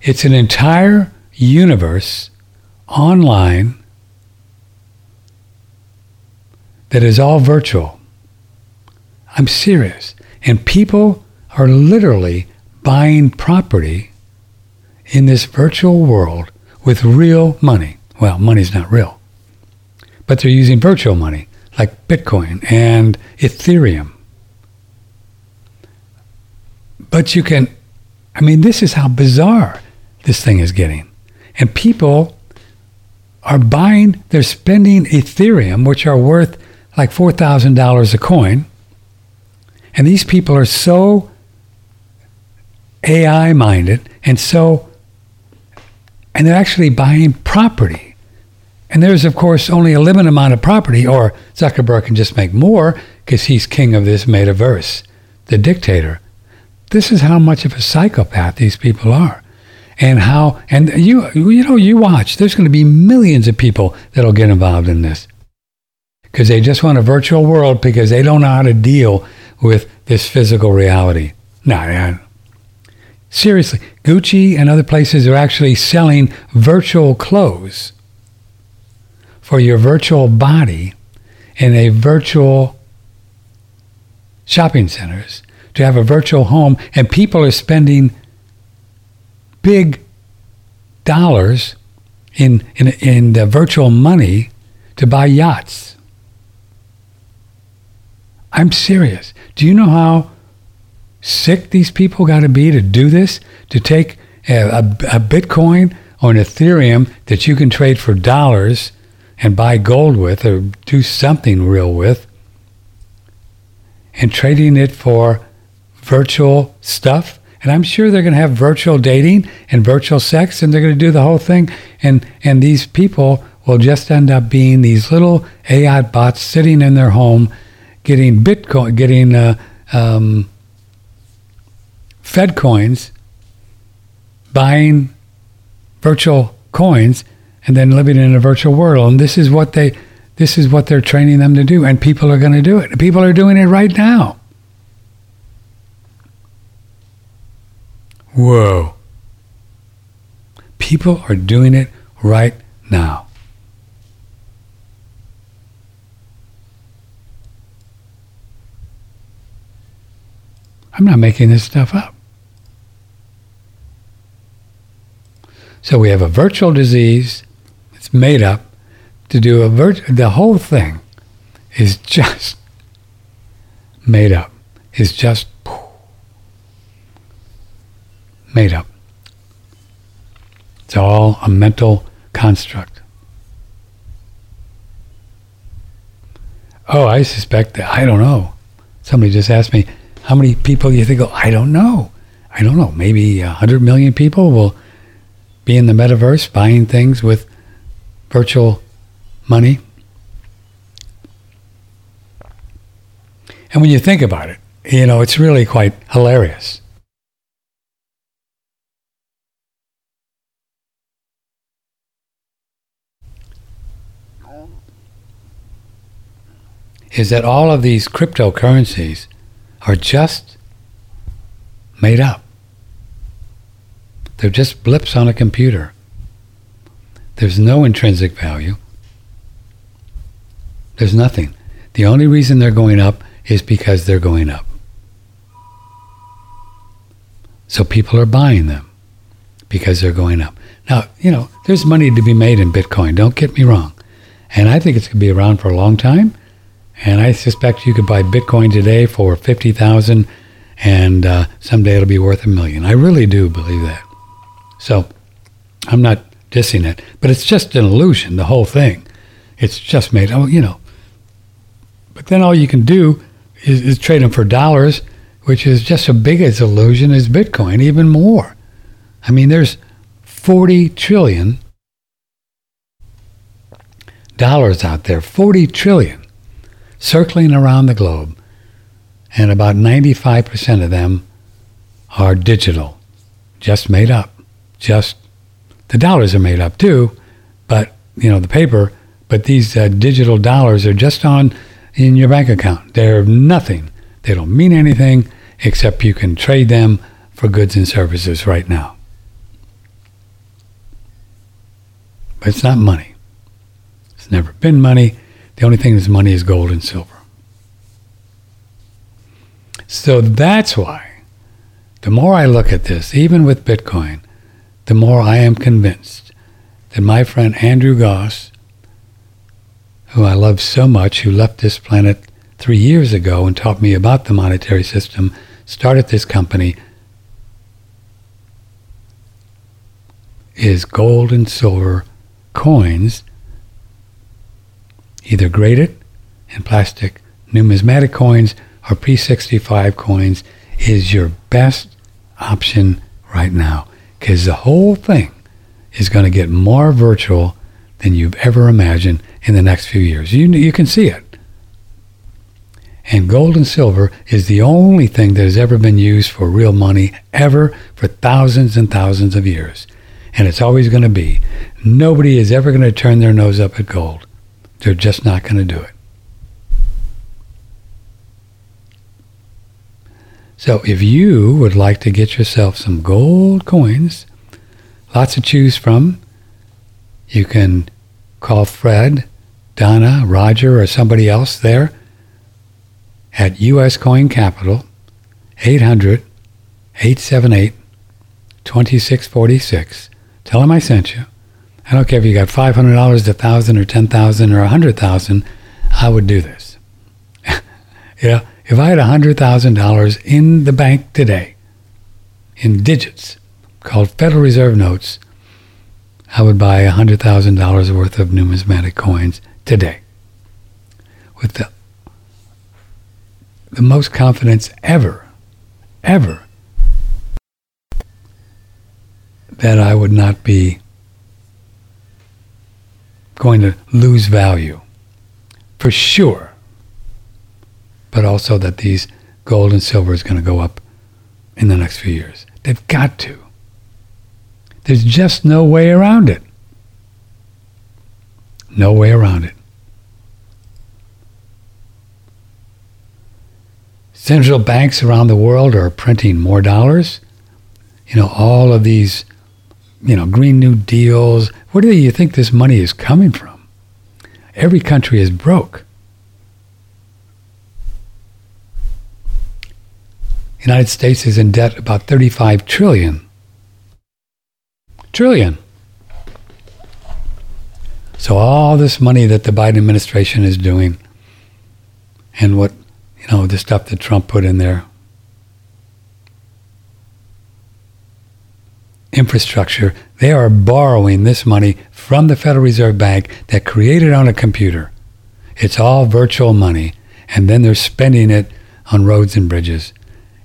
It's an entire universe online that is all virtual. I'm serious. And people are literally buying property in this virtual world with real money. Well, money's not real, but they're using virtual money like Bitcoin and Ethereum. But you can, I mean, this is how bizarre this thing is getting. And people are buying, they're spending Ethereum, which are worth like $4,000 a coin and these people are so AI minded and so, and they're actually buying property. And there's, of course, only a limited amount of property, or Zuckerberg can just make more because he's king of this metaverse, the dictator. This is how much of a psychopath these people are. And how, and you, you know, you watch, there's going to be millions of people that'll get involved in this because they just want a virtual world because they don't know how to deal with this physical reality. No, seriously, Gucci and other places are actually selling virtual clothes for your virtual body in a virtual shopping centers to have a virtual home, and people are spending big dollars in in in the virtual money to buy yachts. I'm serious. Do you know how sick these people got to be to do this? To take a, a, a Bitcoin or an Ethereum that you can trade for dollars and buy gold with or do something real with and trading it for virtual stuff. And I'm sure they're going to have virtual dating and virtual sex, and they're going to do the whole thing. And and these people will just end up being these little AI bots sitting in their home, getting Bitcoin, getting uh, um, Fed coins, buying virtual coins, and then living in a virtual world. And this is what they, this is what they're training them to do. And people are going to do it. People are doing it right now. Whoa. People are doing it right now. I'm not making this stuff up. So we have a virtual disease. It's made up to do a virt. The whole thing is just made up. Is just made up. It's all a mental construct. Oh, I suspect that. I don't know. Somebody just asked me, how many people do you think? I don't know. I don't know. Maybe 100 million people will be in the metaverse buying things with virtual money. And when you think about it, you know, it's really quite hilarious. is that all of these cryptocurrencies are just made up. They're just blips on a computer. There's no intrinsic value. There's nothing. The only reason they're going up is because they're going up. So people are buying them because they're going up. Now, you know, there's money to be made in Bitcoin, don't get me wrong. And I think it's going to be around for a long time. And I suspect you could buy Bitcoin today for 50000 and uh, someday it'll be worth a million. I really do believe that. So I'm not dissing it, but it's just an illusion, the whole thing. It's just made, oh, you know. But then all you can do is, is trade them for dollars, which is just as big as illusion as Bitcoin, even more. I mean, there's 40 trillion dollars out there, 40 trillion circling around the globe, and about 95% of them are digital, just made up. Just the dollars are made up too, but you know the paper. But these uh, digital dollars are just on in your bank account. They're nothing. They don't mean anything except you can trade them for goods and services right now. But it's not money. It's never been money. The only thing that's money is gold and silver. So that's why the more I look at this, even with Bitcoin, the more I am convinced that my friend Andrew Goss, who I love so much, who left this planet three years ago and taught me about the monetary system, started this company, is gold and silver coins either graded in plastic numismatic coins or P65 coins is your best option right now because the whole thing is going to get more virtual than you've ever imagined in the next few years. You, you can see it. And gold and silver is the only thing that has ever been used for real money ever for thousands and thousands of years. And it's always going to be. Nobody is ever going to turn their nose up at gold. They're just not going to do it. So if you would like to get yourself some gold coins, lots to choose from, you can call Fred, Donna, Roger, or somebody else there at US Coin Capital, 800 878 2646. Tell them I sent you. I don't care if you got $500, a 1000 or 10000 or a 100000 I would do this. yeah, if I had a $100,000 in the bank today, in digits, called Federal Reserve notes, I would buy a $100,000 worth of numismatic coins today with the, the most confidence ever, ever, that I would not be going to lose value for sure, but also that these gold and silver is going to go up in the next few years. They've got to. There's just no way around it. No way around it. Central banks around the world are printing more dollars. You know, all of these, you know, Green New Deals. Where do you think this money is coming from? Every country is broke. United States is in debt about 35 trillion. Trillion. So all this money that the Biden administration is doing and what, you know, the stuff that Trump put in there. Infrastructure, they are borrowing this money from the Federal Reserve Bank that created on a computer. It's all virtual money, and then they're spending it on roads and bridges.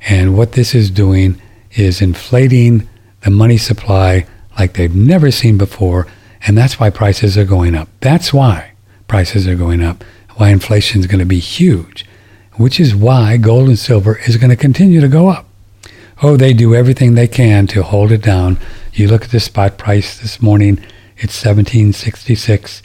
And what this is doing is inflating the money supply like they've never seen before and that's why prices are going up. That's why prices are going up, why inflation is going to be huge, which is why gold and silver is going to continue to go up. Oh, they do everything they can to hold it down. You look at the spot price this morning, it's 1766.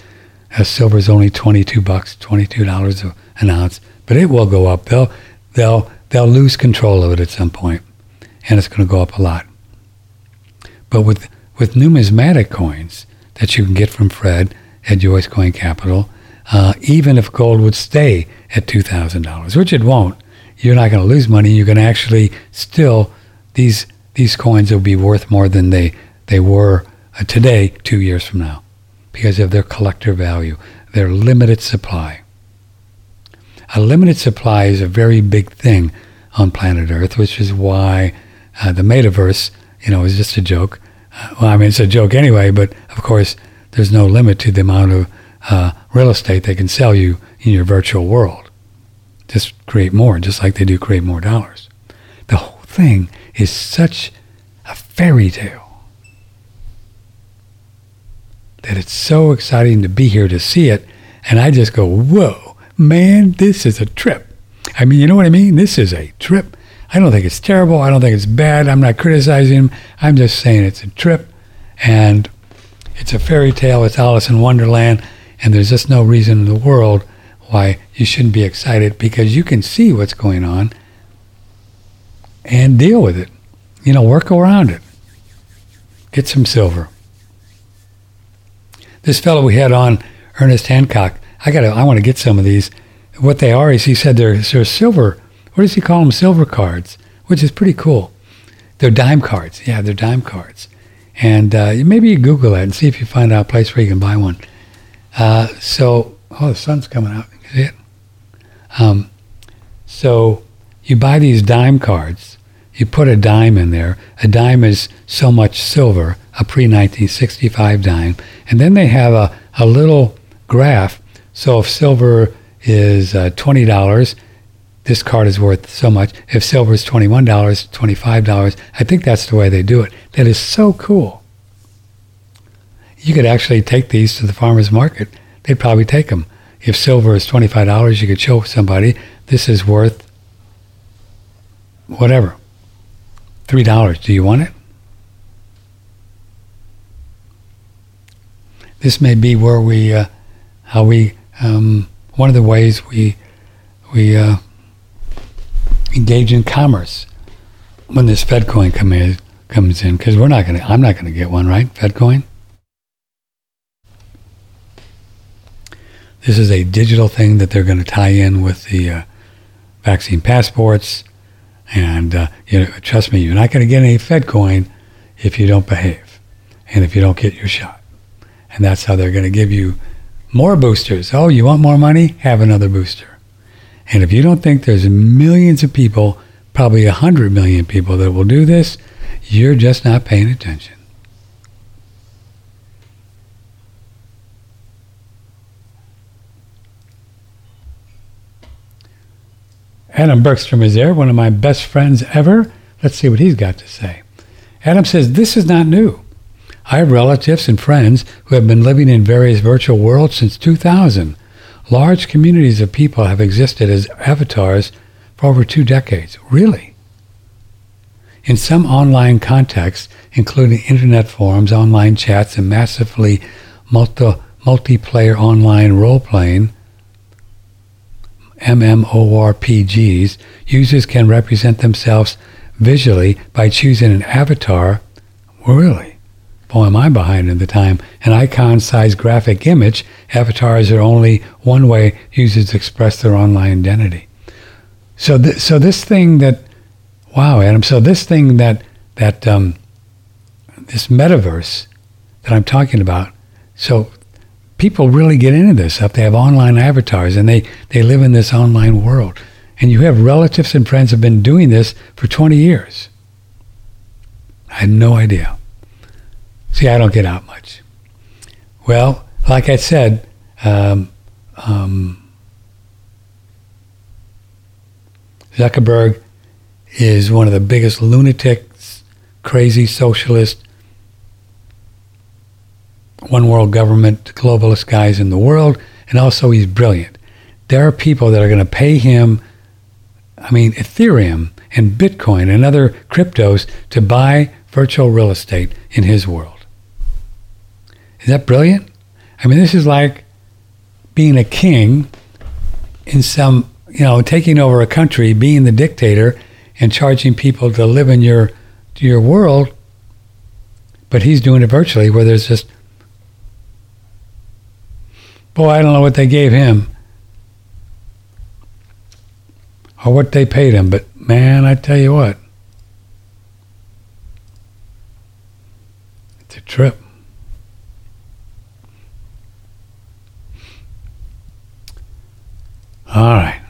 Uh, silver is only 22 bucks, $22 an ounce, but it will go up. They'll they'll they'll lose control of it at some point, and it's going to go up a lot. But with with numismatic coins, that you can get from Fred at US Coin Capital, uh, even if gold would stay at $2,000, which it won't. You're not going to lose money. You're going to actually still, these, these coins will be worth more than they, they were uh, today, two years from now, because of their collector value, their limited supply. A limited supply is a very big thing on planet Earth, which is why uh, the metaverse, you know, is just a joke well, I mean, it's a joke anyway, but of course, there's no limit to the amount of uh, real estate they can sell you in your virtual world. Just create more, just like they do create more dollars. The whole thing is such a fairy tale that it's so exciting to be here to see it. And I just go, whoa, man, this is a trip. I mean, you know what I mean? This is a trip. I don't think it's terrible. I don't think it's bad. I'm not criticizing him. I'm just saying it's a trip and it's a fairy tale. It's Alice in Wonderland. And there's just no reason in the world why you shouldn't be excited because you can see what's going on and deal with it. You know, work around it. Get some silver. This fellow we had on, Ernest Hancock, I got to I want to get some of these. What they are is he said they're, they're silver what does he call them? Silver cards, which is pretty cool. They're dime cards. Yeah, they're dime cards. And uh, maybe you Google that and see if you find out a place where you can buy one. Uh, so, oh, the sun's coming out. You see it? Um, so you buy these dime cards. You put a dime in there. A dime is so much silver, a pre-1965 dime. And then they have a, a little graph. So if silver is uh, $20, this card is worth so much. If silver is $21, $25, I think that's the way they do it. That is so cool. You could actually take these to the farmer's market. They'd probably take them. If silver is $25, you could show somebody this is worth whatever. $3. Do you want it? This may be where we, uh, how we, um, one of the ways we, we, uh, engage in commerce when this FedCoin come in, comes in, because we're not going to, I'm not going to get one, right? Fed coin. This is a digital thing that they're going to tie in with the uh, vaccine passports. And uh, you know, trust me, you're not going to get any Fed coin if you don't behave and if you don't get your shot. And that's how they're going to give you more boosters. Oh, you want more money? Have another booster. And if you don't think there's millions of people, probably 100 million people that will do this, you're just not paying attention. Adam Bergstrom is there, one of my best friends ever. Let's see what he's got to say. Adam says, This is not new. I have relatives and friends who have been living in various virtual worlds since 2000. Large communities of people have existed as avatars for over two decades. Really? In some online contexts, including internet forums, online chats, and massively multi- multiplayer online role playing, MMORPGs, users can represent themselves visually by choosing an avatar. Really? Boy, am I behind in the time. An icon sized graphic image, avatars are only one way users express their online identity. So, th- so this thing that, wow, Adam, so this thing that, that, um, this metaverse that I'm talking about, so people really get into this stuff. They have online avatars and they, they live in this online world. And you have relatives and friends have been doing this for 20 years. I had no idea. See, I don't get out much. Well, like I said, um, um, Zuckerberg is one of the biggest lunatics, crazy socialist one world government, globalist guys in the world, and also he's brilliant. There are people that are going to pay him, I mean, Ethereum and Bitcoin and other cryptos to buy virtual real estate in his world. Is that brilliant? I mean, this is like being a king in some, you know, taking over a country, being the dictator, and charging people to live in your your world. But he's doing it virtually, where there's just Boy, I don't know what they gave him or what they paid him, but man, I tell you what, it's a trip. All right.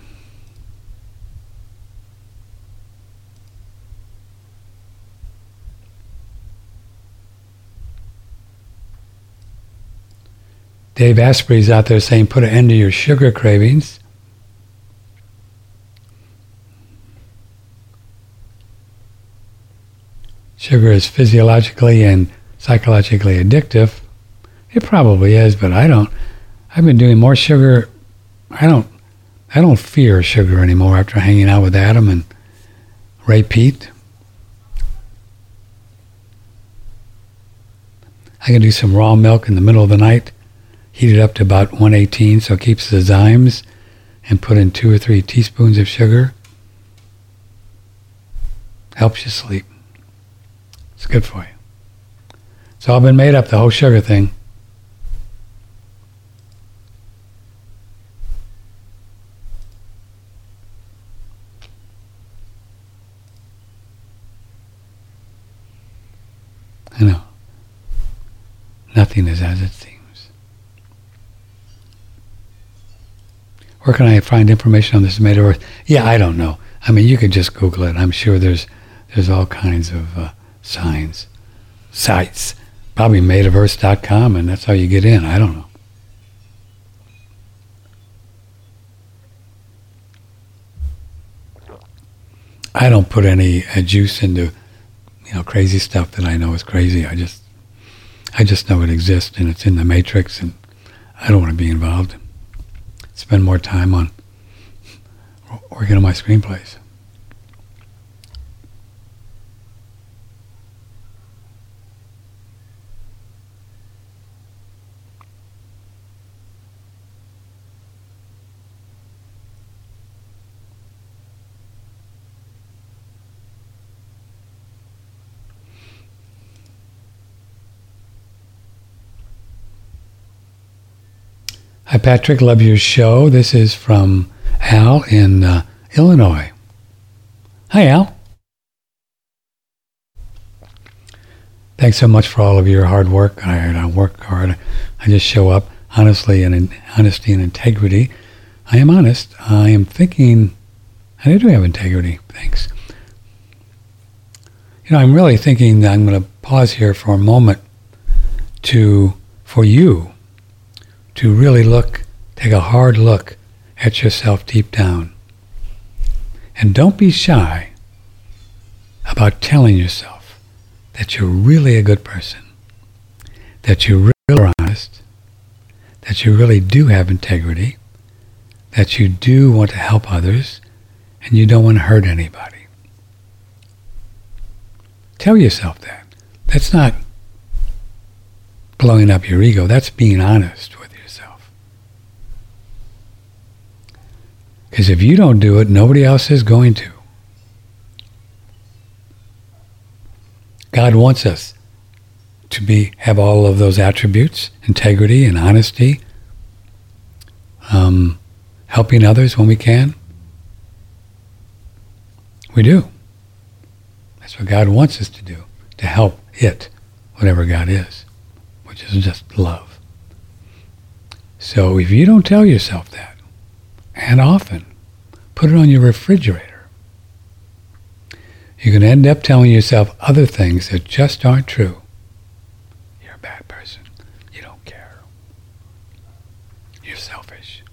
Dave Asprey's out there saying, put an end to your sugar cravings. Sugar is physiologically and psychologically addictive. It probably is, but I don't. I've been doing more sugar. I don't. I don't fear sugar anymore after hanging out with Adam and Ray Peat. I can do some raw milk in the middle of the night heat it up to about 118 so it keeps the zymes and put in two or three teaspoons of sugar. Helps you sleep. It's good for you. It's all been made up, the whole sugar thing. I know. Nothing is as it seems. Where can I find information on this metaverse? Yeah, I don't know. I mean, you could just Google it. I'm sure there's there's all kinds of uh, signs, sites. Probably metaverse.com, and that's how you get in. I don't know. I don't put any uh, juice into, you know, crazy stuff that I know is crazy. I just, I just know it exists and it's in the matrix, and I don't want to be involved spend more time on working on my screenplays. Hi, Patrick. Love your show. This is from Al in uh, Illinois. Hi, Al. Thanks so much for all of your hard work. I, I work hard. I just show up honestly and in honesty and integrity. I am honest. I am thinking. I do have integrity. Thanks. You know, I'm really thinking that I'm going to pause here for a moment to for you to really look, take a hard look at yourself deep down. And don't be shy about telling yourself that you're really a good person, that you're really honest, that you really do have integrity, that you do want to help others, and you don't want to hurt anybody. Tell yourself that. That's not blowing up your ego. That's being honest Because if you don't do it, nobody else is going to. God wants us to be have all of those attributes, integrity and honesty, um, helping others when we can. We do. That's what God wants us to do, to help it, whatever God is, which is just love. So if you don't tell yourself that, and often. Put it on your refrigerator. You're going to end up telling yourself other things that just aren't true. You're a bad person. You don't care. You're selfish.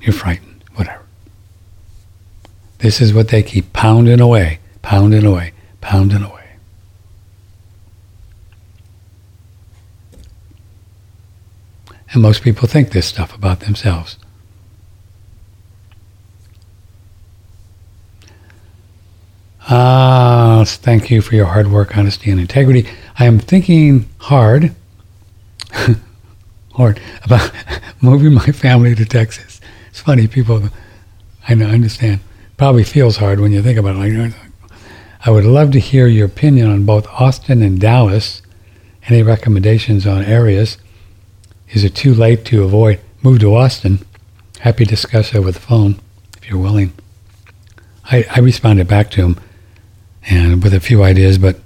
You're frightened. Whatever. This is what they keep pounding away, pounding away, pounding away. And most people think this stuff about themselves. Ah, thank you for your hard work, honesty, and integrity. I am thinking hard, hard about moving my family to Texas. It's funny, people. I know, understand. Probably feels hard when you think about it. I would love to hear your opinion on both Austin and Dallas. Any recommendations on areas? Is it too late to avoid move to Austin? Happy to discuss over the phone if you're willing. I, I responded back to him and with a few ideas, but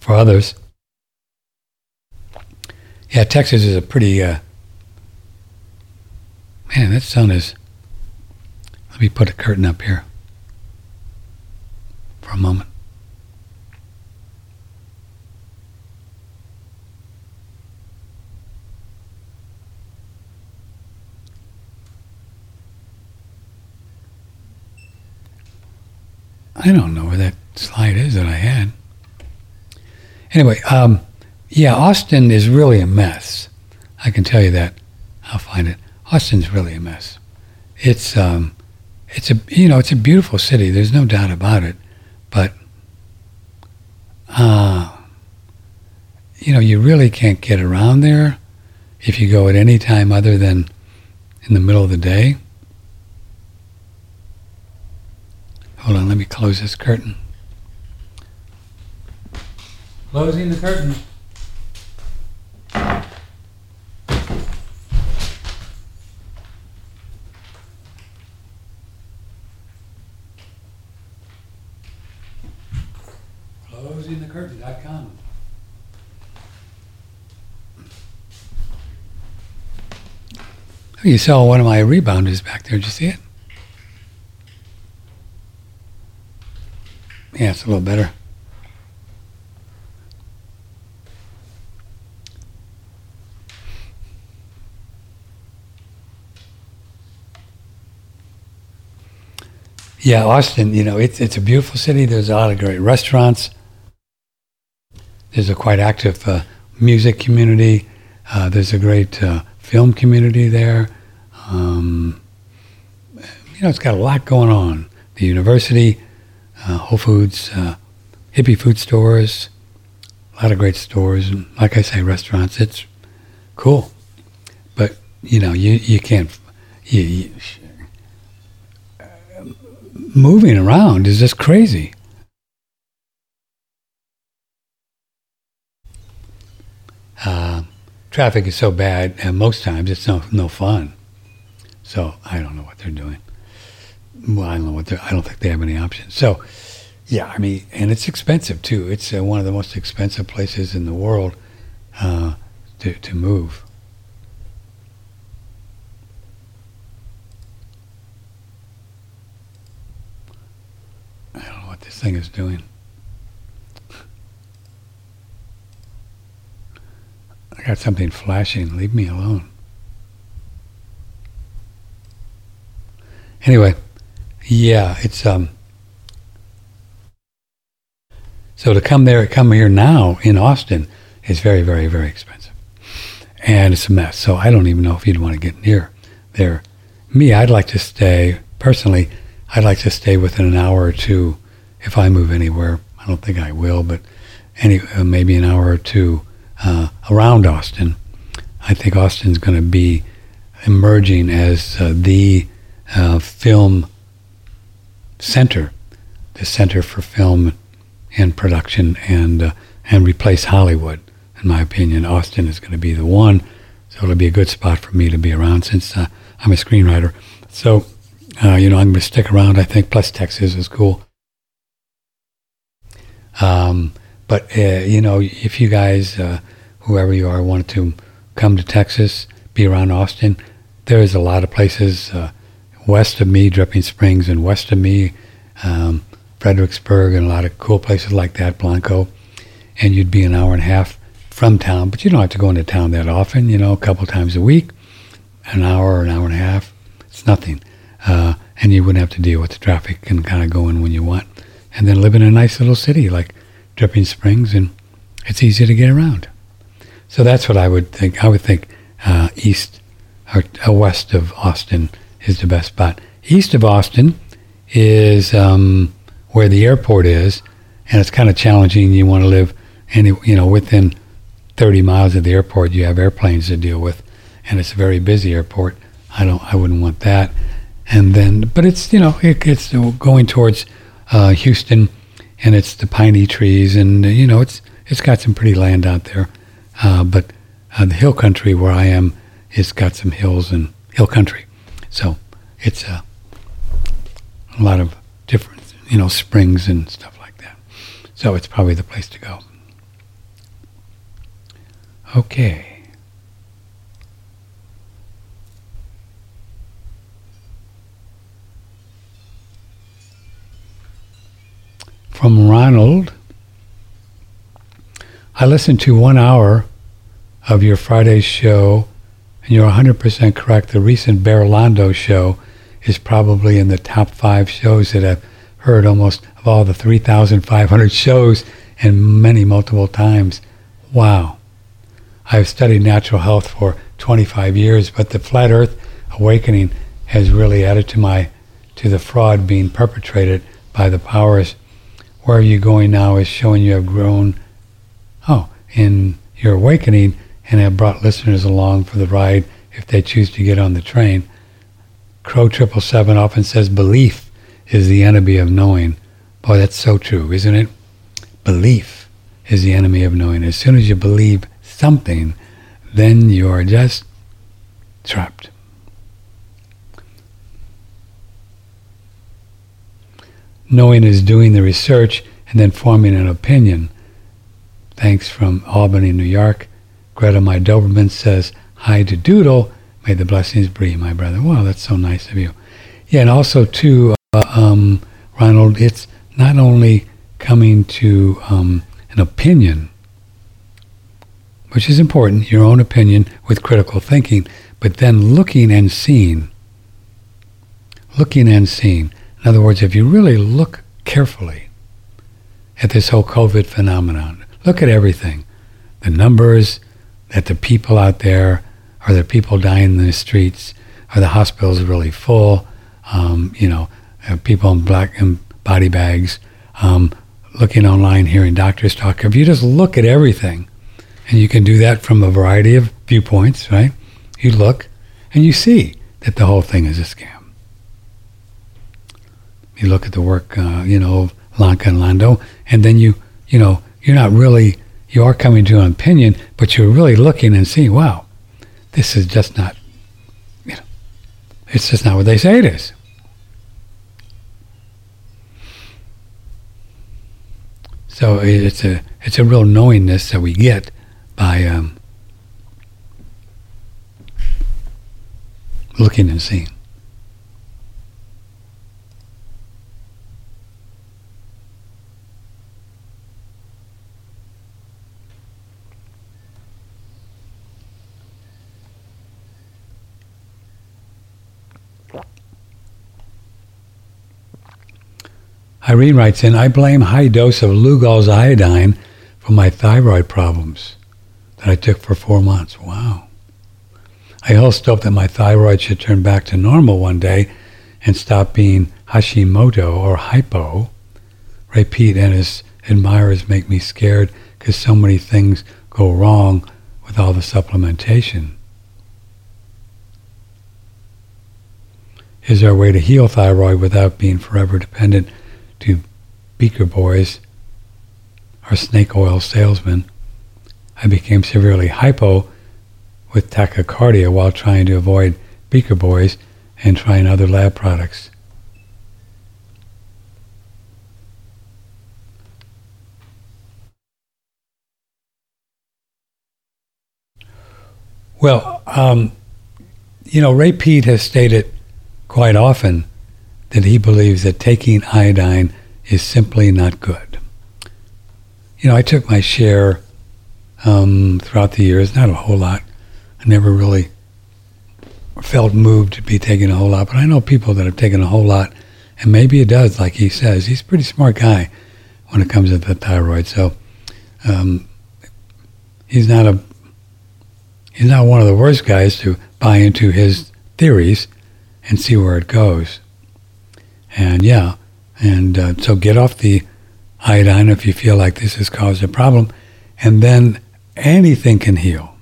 for others, yeah, Texas is a pretty uh, man. That sun is. Let me put a curtain up here for a moment. I don't know where that slide is that I had. Anyway, um, yeah, Austin is really a mess. I can tell you that. I'll find it. Austin's really a mess. It's um, it's a you know it's a beautiful city. There's no doubt about it, but uh, you know you really can't get around there if you go at any time other than in the middle of the day. Hold on, let me close this curtain. Closing the curtain. ClosingTheCurtain.com. Oh, you saw one of my rebounders back there. Did you see it? Yeah, it's a little better. Yeah, Austin, you know, it's, it's a beautiful city. There's a lot of great restaurants. There's a quite active uh, music community. Uh, there's a great uh, film community there. Um, you know, it's got a lot going on. The university Whole Foods, uh, hippie food stores, a lot of great stores, and like I say, restaurants. It's cool, but you know, you you can't. You, you, moving around is just crazy. Uh, traffic is so bad, and most times it's no no fun. So I don't know what they're doing. Well, I don't know what. I don't think they have any options. So, yeah, I mean, and it's expensive too. It's uh, one of the most expensive places in the world uh, to to move. I don't know what this thing is doing. I got something flashing. Leave me alone. Anyway, yeah, it's um. So to come there, come here now in Austin is very, very, very expensive, and it's a mess. So I don't even know if you'd want to get near there. Me, I'd like to stay personally. I'd like to stay within an hour or two if I move anywhere. I don't think I will, but any uh, maybe an hour or two uh, around Austin. I think Austin's going to be emerging as uh, the uh, film center, the center for film and production, and uh, and replace Hollywood. In my opinion, Austin is going to be the one. So it'll be a good spot for me to be around since uh, I'm a screenwriter. So you know I'm going to stick around. I think. Plus Texas is cool. Um, but uh, you know, if you guys, uh, whoever you are, want to come to Texas, be around Austin, there is a lot of places uh, west of me, Dripping Springs, and west of me, um, Fredericksburg, and a lot of cool places like that, Blanco. And you'd be an hour and a half from town, but you don't have to go into town that often. You know, a couple times a week, an hour an hour and a half. It's nothing, uh, and you wouldn't have to deal with the traffic and kind of go in when you want and then live in a nice little city like Dripping Springs, and it's easy to get around. So that's what I would think. I would think uh, east or uh, west of Austin is the best spot. East of Austin is um, where the airport is, and it's kind of challenging. You want to live, any you know, within 30 miles of the airport. You have airplanes to deal with, and it's a very busy airport. I don't. I wouldn't want that. And then, but it's you know, it, it's going towards uh, Houston, and it's the piney trees, and uh, you know it's it's got some pretty land out there. Uh, but uh, the hill country where I am, it's got some hills and hill country, so it's a lot of different you know springs and stuff like that. So it's probably the place to go. Okay. from Ronald. I listened to one hour of your Friday show, and you're 100% correct. The recent Berlando show is probably in the top five shows that I've heard almost of all the 3,500 shows and many multiple times. Wow. I've studied natural health for 25 years, but the flat earth awakening has really added to my to the fraud being perpetrated by the powers where are you're going now is showing you have grown, oh, in your awakening and have brought listeners along for the ride if they choose to get on the train. Crow Triple Seven often says belief is the enemy of knowing. Boy, that's so true, isn't it? Belief is the enemy of knowing. As soon as you believe something, then you are just trapped. Knowing is doing the research and then forming an opinion. Thanks from Albany, New York. Greta, my Doberman, says, Hi to Doodle. May the blessings be, my brother. Wow, that's so nice of you. Yeah, and also, too, uh, um, Ronald, it's not only coming to um, an opinion, which is important, your own opinion with critical thinking, but then looking and seeing. Looking and seeing. In other words, if you really look carefully at this whole COVID phenomenon, look at everything the numbers, that the people out there, are there people dying in the streets? Are the hospitals really full? Um, you know, people in black in body bags, um, looking online, hearing doctors talk. If you just look at everything, and you can do that from a variety of viewpoints, right? You look and you see that the whole thing is a scam. You look at the work, uh, you know, of Lanka and Lando, and then you, you know, you're not really, you are coming to an opinion, but you're really looking and seeing, wow, this is just not, you know, it's just not what they say it is. So it's a it's a real knowingness that we get by um, looking and seeing. Irene writes in, I blame high dose of Lugol's iodine for my thyroid problems that I took for four months. Wow. I also hope that my thyroid should turn back to normal one day and stop being Hashimoto or hypo. Ray Peat and his admirers make me scared because so many things go wrong with all the supplementation. Is there a way to heal thyroid without being forever dependent Beaker Boys, our snake oil salesman, I became severely hypo with tachycardia while trying to avoid Beaker Boys and trying other lab products. Well, um, you know, Ray Peat has stated quite often that he believes that taking iodine is simply not good. You know, I took my share um, throughout the years, not a whole lot. I never really felt moved to be taking a whole lot, but I know people that have taken a whole lot, and maybe it does, like he says. He's a pretty smart guy when it comes to the thyroid, so um, he's not a he's not one of the worst guys to buy into his theories and see where it goes. And yeah, and uh, so get off the iodine if you feel like this has caused a problem. And then anything can heal.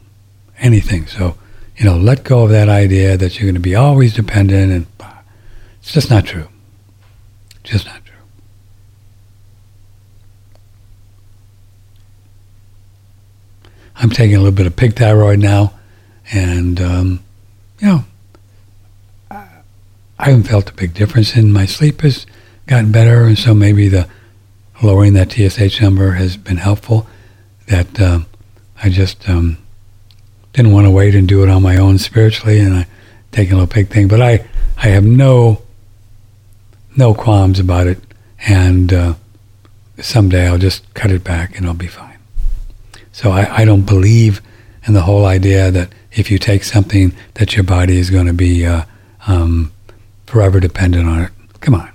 Anything. So, you know, let go of that idea that you're going to be always dependent and it's just not true. Just not true. I'm taking a little bit of pig thyroid now, and um, you know, I haven't felt a big difference, in my sleep has gotten better, and so maybe the lowering that TSH number has been helpful. That uh, I just um, didn't want to wait and do it on my own spiritually, and I taking a little big thing. But I, I have no, no qualms about it, and uh, someday I'll just cut it back and I'll be fine. So I, I don't believe in the whole idea that if you take something that your body is going to be uh, um, forever dependent on it. Come on.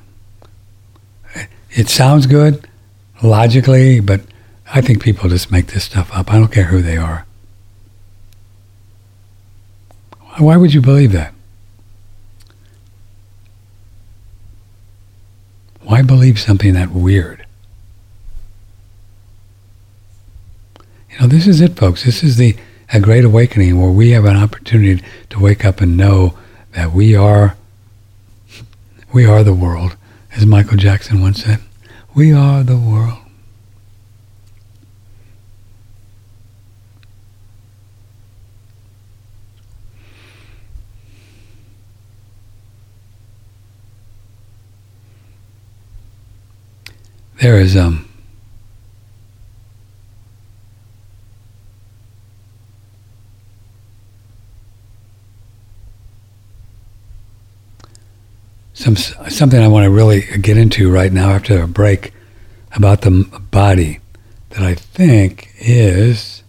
It sounds good logically, but I think people just make this stuff up. I don't care who they are. Why would you believe that? Why believe something that weird? You know, this is it, folks. This is the a great awakening where we have an opportunity to wake up and know that we are we are the world, as Michael Jackson once said. We are the world. There is um some something I want to really get into right now after a break about the body that I think is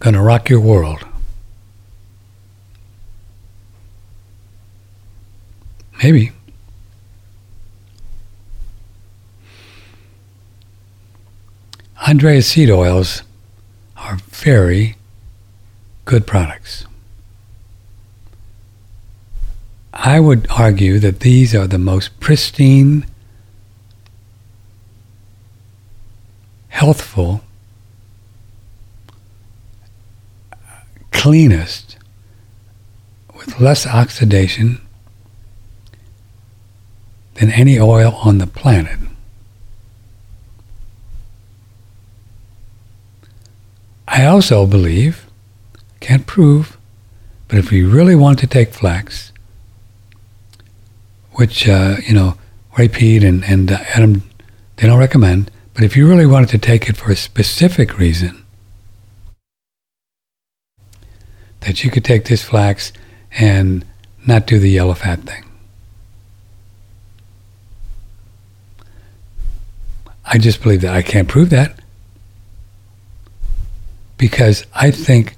going to rock your world. Maybe. Andreas seed oils are very good products. I would argue that these are the most pristine, healthful, cleanest, with less oxidation than any oil on the planet. I also believe, can't prove, but if we really want to take flax, which, uh, you know, Ray Peat and, and uh, Adam, they don't recommend, but if you really wanted to take it for a specific reason, that you could take this flax and not do the yellow fat thing. I just believe that. I can't prove that because I think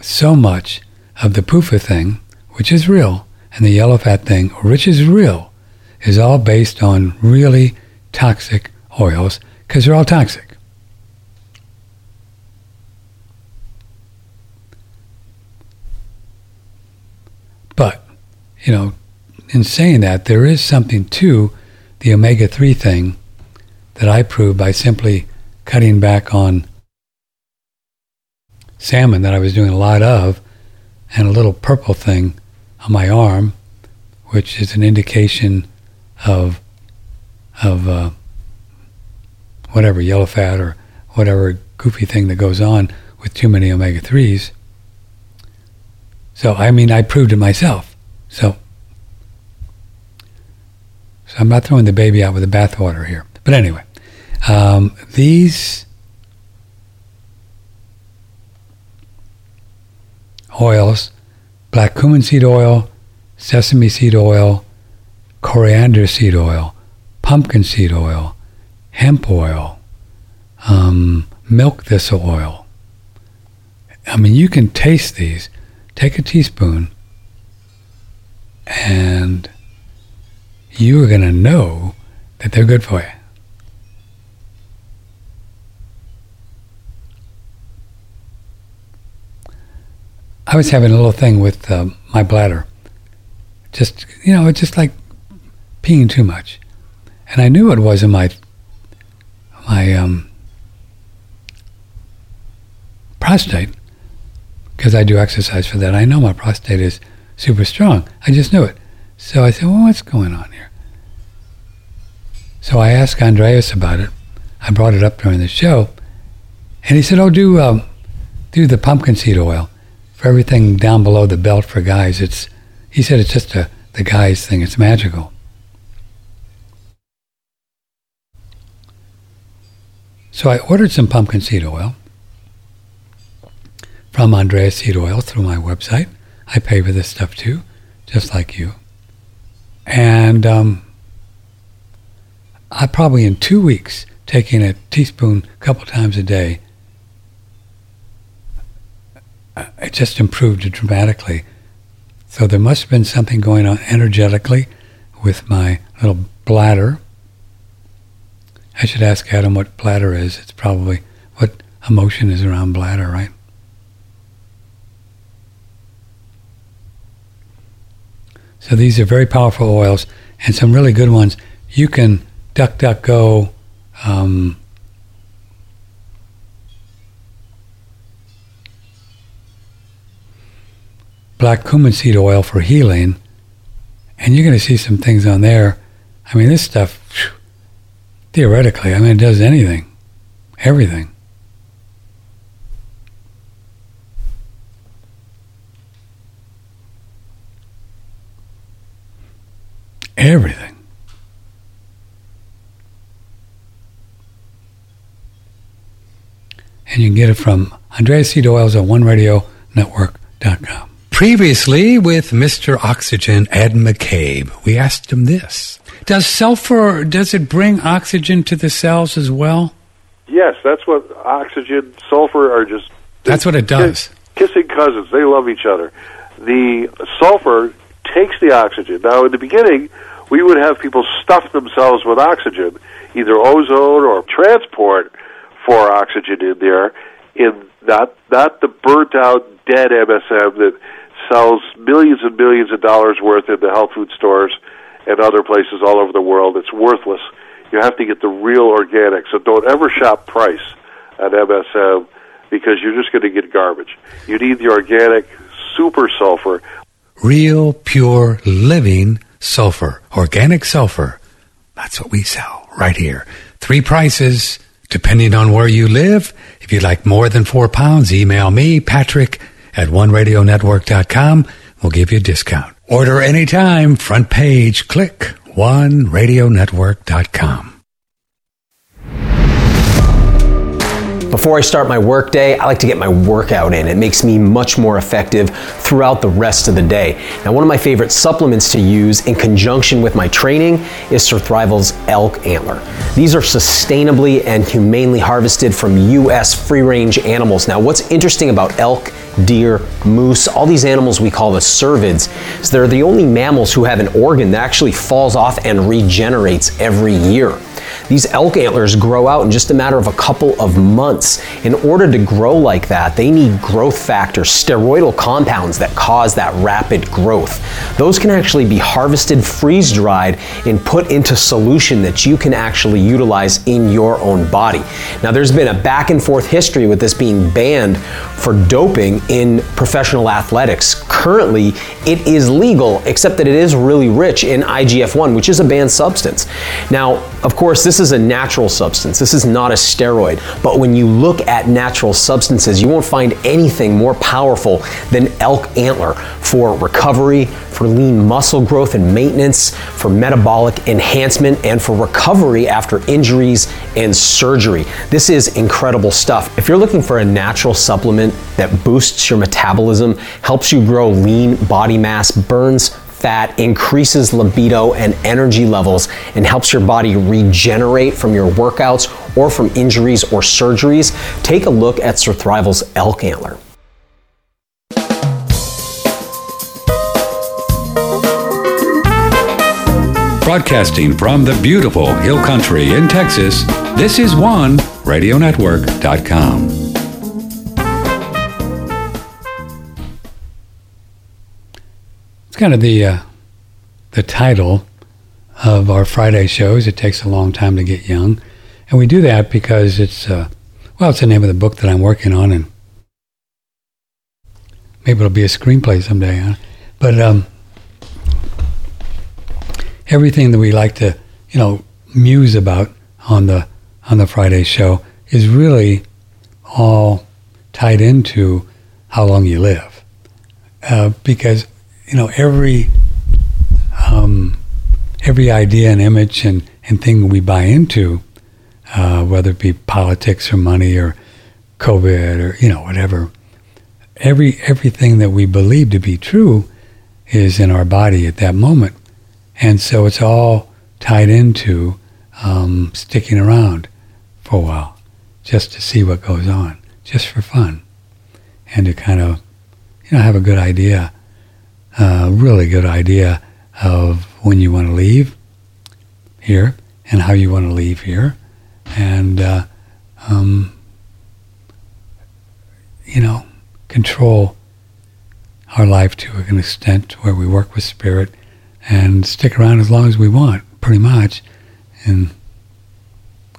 so much of the PUFA thing, which is real, and the yellow fat thing, which is real, is all based on really toxic oils because they're all toxic. But, you know, in saying that, there is something to the omega 3 thing that I proved by simply cutting back on salmon that I was doing a lot of and a little purple thing on my arm, which is an indication of of uh, whatever yellow fat or whatever goofy thing that goes on with too many omega threes. So I mean, I proved it myself. So, so I'm not throwing the baby out with the bathwater here. But anyway, um, these oils, black cumin seed oil, sesame seed oil, coriander seed oil, pumpkin seed oil, hemp oil, um, milk thistle oil. I mean, you can taste these. Take a teaspoon, and you are going to know that they're good for you. I was having a little thing with uh, my bladder. Just, you know, it's just like peeing too much. And I knew it was in my, my um, prostate because I do exercise for that. I know my prostate is super strong. I just knew it. So I said, well, what's going on here? So I asked Andreas about it. I brought it up during the show. And he said, oh, do, um, do the pumpkin seed oil for everything down below the belt for guys. It's he said it's just a the guys thing. It's magical. So I ordered some pumpkin seed oil from Andreas Seed Oil through my website. I pay for this stuff too, just like you. And um, I probably in two weeks taking a teaspoon a couple times a day it just improved dramatically. So there must have been something going on energetically with my little bladder. I should ask Adam what bladder is. It's probably what emotion is around bladder, right? So these are very powerful oils and some really good ones. You can duck, duck, go. Um, black cumin seed oil for healing, and you're going to see some things on there. I mean, this stuff, theoretically, I mean, it does anything, everything. Everything. And you can get it from Andreas Seed Oils at OneRadioNetwork.com. Previously, with Mr. Oxygen Ed McCabe, we asked him this. Does sulfur, does it bring oxygen to the cells as well? Yes, that's what oxygen, sulfur are just. That's what it does. Kissing cousins. They love each other. The sulfur takes the oxygen. Now, in the beginning, we would have people stuff themselves with oxygen, either ozone or transport for oxygen in there, in not not the burnt out dead MSM that sells millions and millions of dollars worth in the health food stores and other places all over the world. It's worthless. You have to get the real organic. So don't ever shop price at MSM because you're just going to get garbage. You need the organic super sulfur. Real, pure, living sulfur. Organic sulfur. That's what we sell right here. Three prices Depending on where you live, if you'd like more than four pounds, email me, Patrick at oneradionetwork.com. We'll give you a discount. Order anytime, front page, click oneradionetwork.com. Before I start my workday, I like to get my workout in. It makes me much more effective throughout the rest of the day. Now, one of my favorite supplements to use in conjunction with my training is Surthrival's elk antler. These are sustainably and humanely harvested from U.S. free range animals. Now, what's interesting about elk, deer, moose, all these animals we call the cervids, is they're the only mammals who have an organ that actually falls off and regenerates every year. These elk antlers grow out in just a matter of a couple of months. In order to grow like that, they need growth factors, steroidal compounds that cause that rapid growth. Those can actually be harvested, freeze dried, and put into solution that you can actually utilize in your own body. Now, there's been a back and forth history with this being banned for doping in professional athletics. Currently, it is legal, except that it is really rich in IGF 1, which is a banned substance. Now, of course, this is a natural substance. This is not a steroid. But when you look at natural substances, you won't find anything more powerful than elk antler for recovery, for lean muscle growth and maintenance, for metabolic enhancement, and for recovery after injuries and surgery. This is incredible stuff. If you're looking for a natural supplement that boosts your metabolism, helps you grow lean body mass, burns fat, increases libido and energy levels, and helps your body regenerate from your workouts or from injuries or surgeries, take a look at Surthrival's elk antler. Broadcasting from the beautiful Hill Country in Texas, this is one radionetwork.com. It's kind of the uh, the title of our Friday shows. It takes a long time to get young, and we do that because it's uh, well, it's the name of the book that I'm working on, and maybe it'll be a screenplay someday. Huh? But um, everything that we like to, you know, muse about on the on the Friday show is really all tied into how long you live, uh, because you know every um, every idea and image and, and thing we buy into, uh, whether it be politics or money or COVID or you know whatever, every everything that we believe to be true is in our body at that moment. And so it's all tied into um, sticking around for a while just to see what goes on, just for fun, and to kind of, you know, have a good idea, a really good idea of when you want to leave here and how you want to leave here, and uh, um, you know, control our life to an extent where we work with spirit and stick around as long as we want, pretty much, and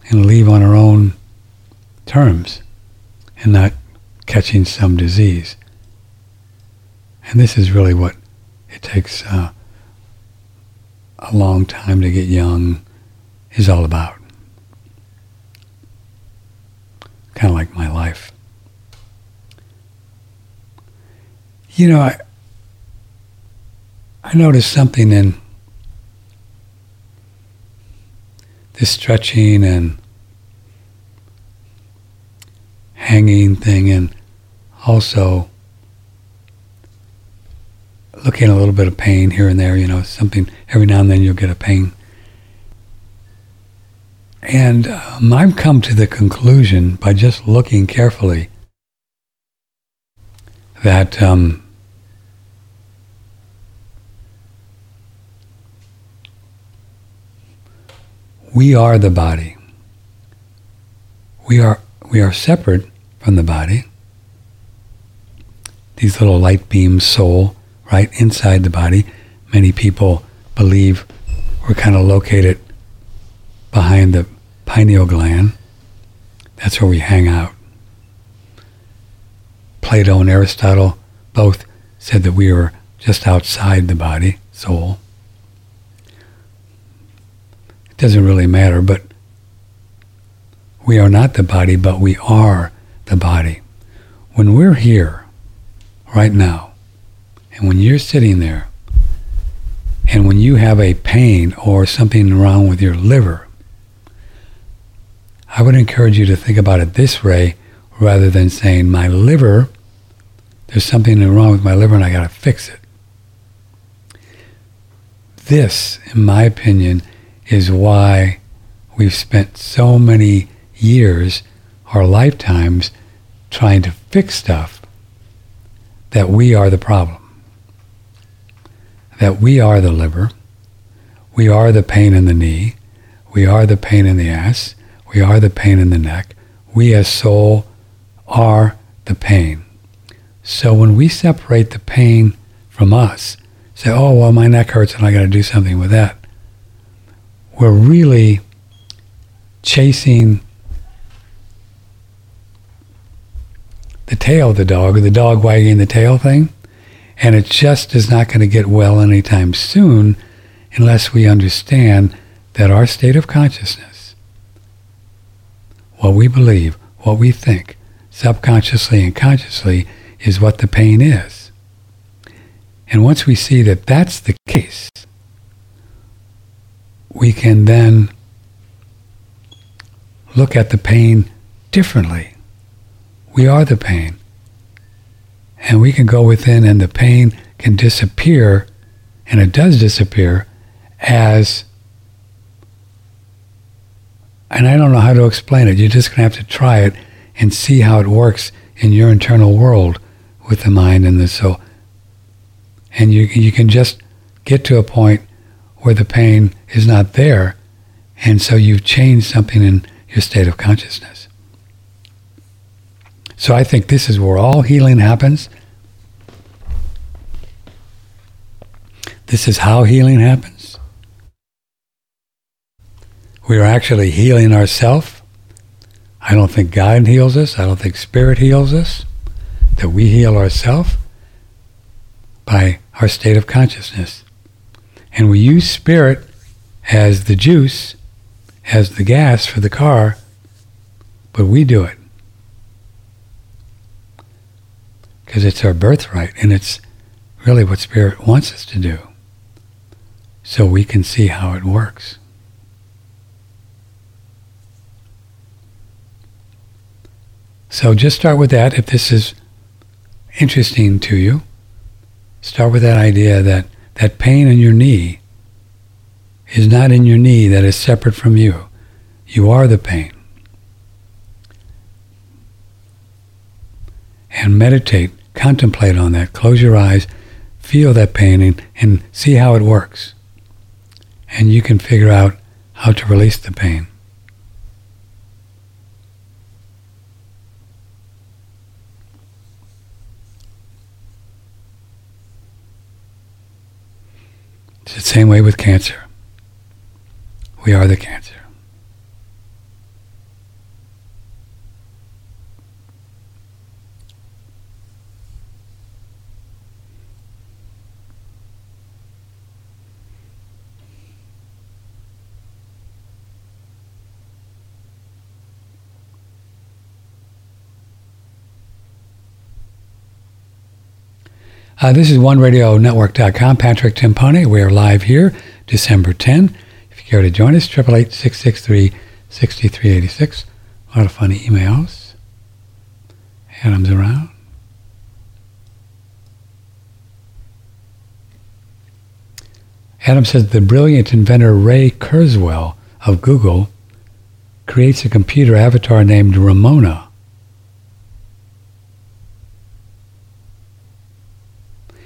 and leave on our own terms, and not catching some disease. And this is really what takes uh, a long time to get young is all about. Kind of like my life. You know, I, I noticed something in this stretching and hanging thing, and also looking a little bit of pain here and there, you know, something every now and then you'll get a pain. And um, I've come to the conclusion by just looking carefully that um, we are the body. We are, we are separate from the body. These little light beams, soul, right inside the body. Many people believe we're kind of located behind the pineal gland. That's where we hang out. Plato and Aristotle both said that we were just outside the body, soul. It doesn't really matter, but We are not the body, but we are the body. When we're here, right now, and when you're sitting there, and when you have a pain or something wrong with your liver, I would encourage you to think about it this way rather than saying, my liver, there's something wrong with my liver and I got to fix it. This, in my opinion, is why we've spent so many years, our lifetimes, trying to fix stuff that we are the problem. That we are the liver. We are the pain in the knee. We are the pain in the ass. We are the pain in the neck. We as soul are the pain. So when we separate the pain from us, say, oh, well, my neck hurts and I got to do something with that, we're really chasing the tail of the dog or the dog wagging the tail thing. And it just is not going to get well anytime soon unless we understand that our state of consciousness, what we believe, what we think, subconsciously and consciously, is what the pain is. And once we see that that's the case, we can then look at the pain differently. We are the pain. And we can go within and the pain can disappear, and it does disappear as, and I don't know how to explain it. You're just going to have to try it and see how it works in your internal world with the mind and the soul. And you, you can just get to a point where the pain is not there. And so you've changed something in your state of consciousness. So I think this is where all healing happens. This is how healing happens. We are actually healing ourselves. I don't think God heals us. I don't think Spirit heals us. That we heal ourselves by our state of consciousness. And we use Spirit as the juice, as the gas for the car, but we do it. Because it's our birthright and it's really what Spirit wants us to do. So we can see how it works. So just start with that. If this is interesting to you, start with that idea that that pain in your knee is not in your knee, that is separate from you. You are the pain. And meditate contemplate on that. Close your eyes, feel that pain, and, and see how it works. And you can figure out how to release the pain. It's the same way with cancer. We are the cancer. Uh, this is OneRadioNetwork.com. Patrick Timpone. We are live here December 10. If you care to join us, 888-663-6386. A lot of funny emails. Adam's around. Adam says the brilliant inventor Ray Kurzweil of Google creates a computer avatar named Ramona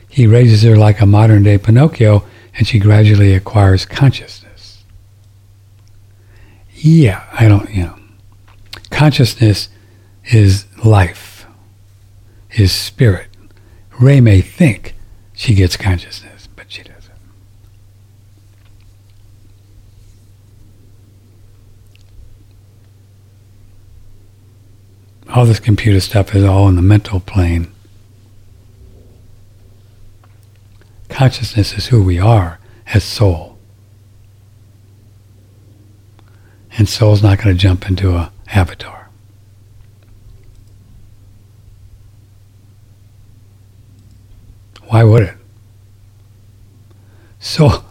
He raises her like a modern day Pinocchio, and she gradually acquires consciousness. Yeah, I don't, you know. Consciousness is life, is spirit. Ray may think she gets consciousness, but she doesn't. All this computer stuff is all in the mental plane. Consciousness is who we are as soul. And soul's not going to jump into a avatar. Why would it? So,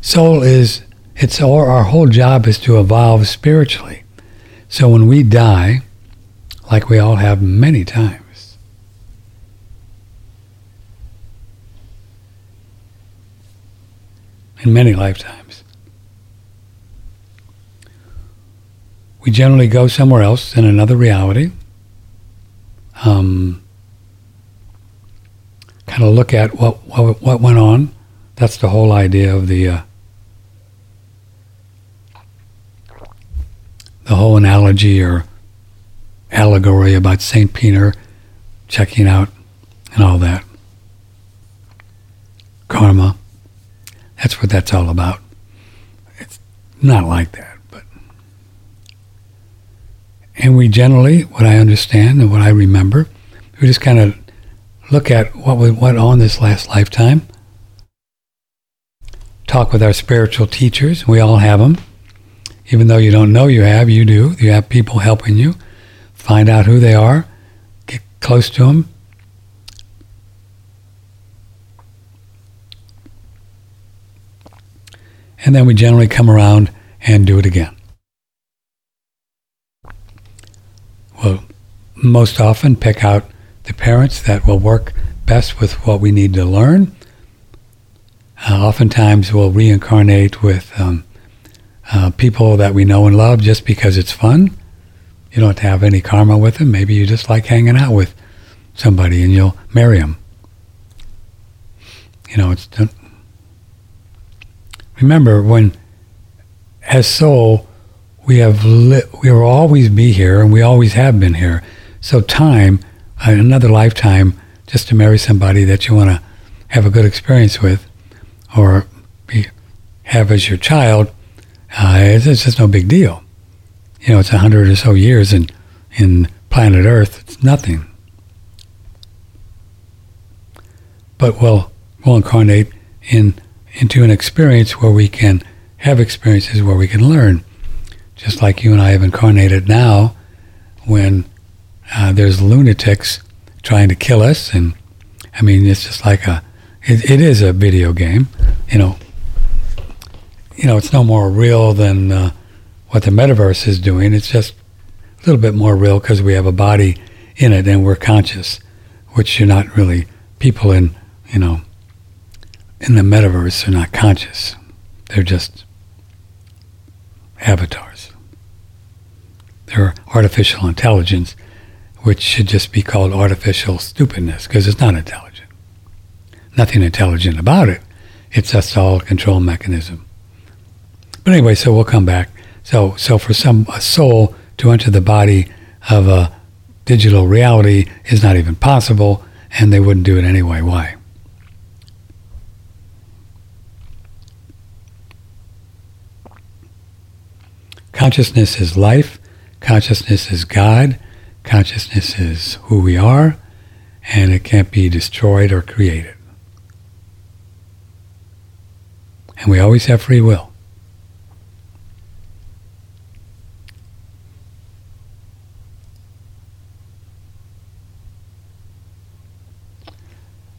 soul is, it's our, our whole job is to evolve spiritually. So when we die, like we all have many times, in many lifetimes, we generally go somewhere else in another reality. Um, kind of look at what, what what went on. That's the whole idea of the uh, the whole analogy or allegory about Saint Peter checking out and all that. Karma. That's what that's all about. It's not like that, but and we generally, what I understand and what I remember, we just kind of look at what went on this last lifetime, talk with our spiritual teachers. We all have them. Even though you don't know you have, you do. You have people helping you. Find out who they are, get close to them. And then we generally come around and do it again. We'll most often pick out the parents that will work best with what we need to learn. Uh, oftentimes, we'll reincarnate with um, uh, people that we know and love just because it's fun. You don't have any karma with them. Maybe you just like hanging out with somebody and you'll marry them. You know, it's. Remember, when as soul, we have li- we will always be here, and we always have been here. So time another lifetime just to marry somebody that you want to have a good experience with or be, have as your child, uh, it's, it's, just no big deal. You know, it's a hundred or so years in, in planet Earth. It's nothing. But we'll, we'll incarnate in, into an experience where we can have experiences where we can learn. Just like you and I have incarnated now when uh, there's lunatics trying to kill us, and I mean, it's just like a, it, it is a video game, you know. You know, it's no more real than uh, what the metaverse is doing. It's just a little bit more real because we have a body in it and we're conscious, which you're not really. People in, you know, in the metaverse are not conscious. They're just avatars. They're artificial intelligence which should just be called artificial stupidness because it's not intelligent. Nothing intelligent about it. It's just all control mechanism. But anyway, so we'll come back. So, so for some a soul to enter the body of a digital reality is not even possible, and they wouldn't do it anyway. Why? Consciousness is life. Consciousness is God. Consciousness is who we are, and it can't be destroyed or created. And we always have free will.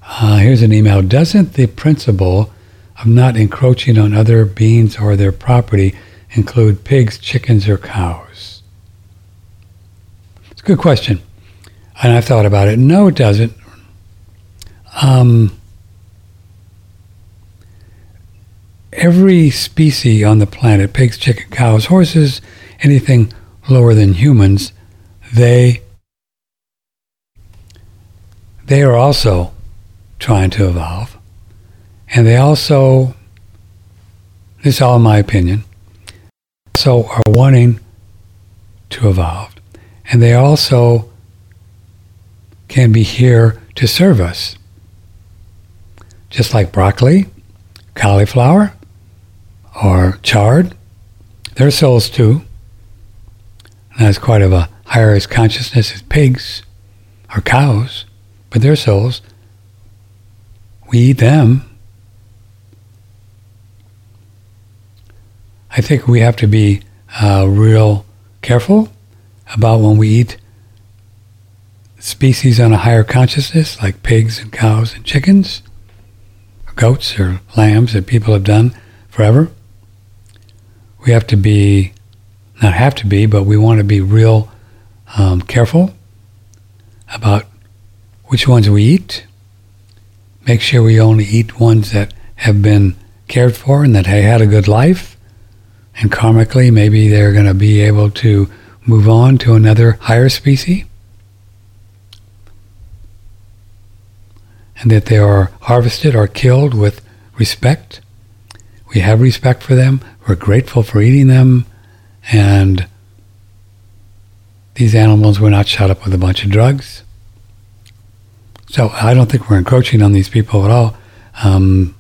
Uh, here's an email. Doesn't the principle of not encroaching on other beings or their property include pigs, chickens, or cows? It's a good question. And I've thought about it. No, it doesn't. Um, every species on the planet pigs, chickens, cows, horses, anything lower than humans they they are also trying to evolve. And they also, this is all my opinion, so are wanting to evolve and they also can be here to serve us. Just like broccoli, cauliflower, or chard, they're souls too. And that's quite of a higher consciousness as pigs or cows, but they're souls. We eat them. I think we have to be uh, real careful about when we eat species on a higher consciousness, like pigs and cows and chickens, or goats or lambs that people have done forever. We have to be, not have to be, but we want to be real um, careful about which ones we eat. Make sure we only eat ones that have been cared for and that have had a good life. And karmically, maybe they're going to be able to move on to another higher species. and that they are harvested or killed with respect. We have respect for them. We're grateful for eating them. And these animals were not shot up with a bunch of drugs. So I don't think we're encroaching on these people at all. Um,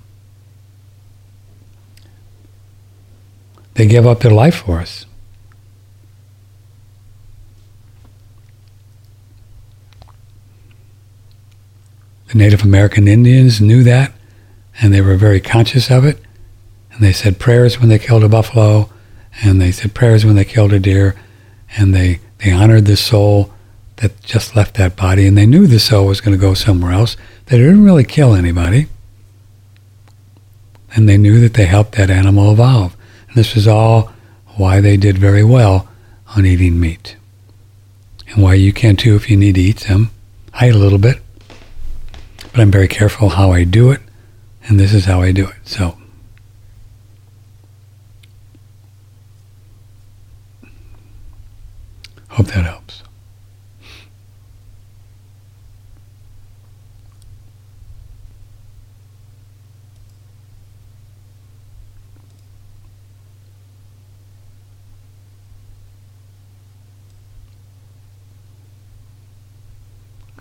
they give up their life for us. The Native American Indians knew that, and they were very conscious of it. And they said prayers when they killed a buffalo, and they said prayers when they killed a deer, and they, they honored the soul that just left that body, and they knew the soul was going to go somewhere else. They didn't really kill anybody, and they knew that they helped that animal evolve. This is all why they did very well on eating meat, and why you can too if you need to eat them. I eat a little bit but I'm very careful how I do it, and this is how I do it. So, hope that helps.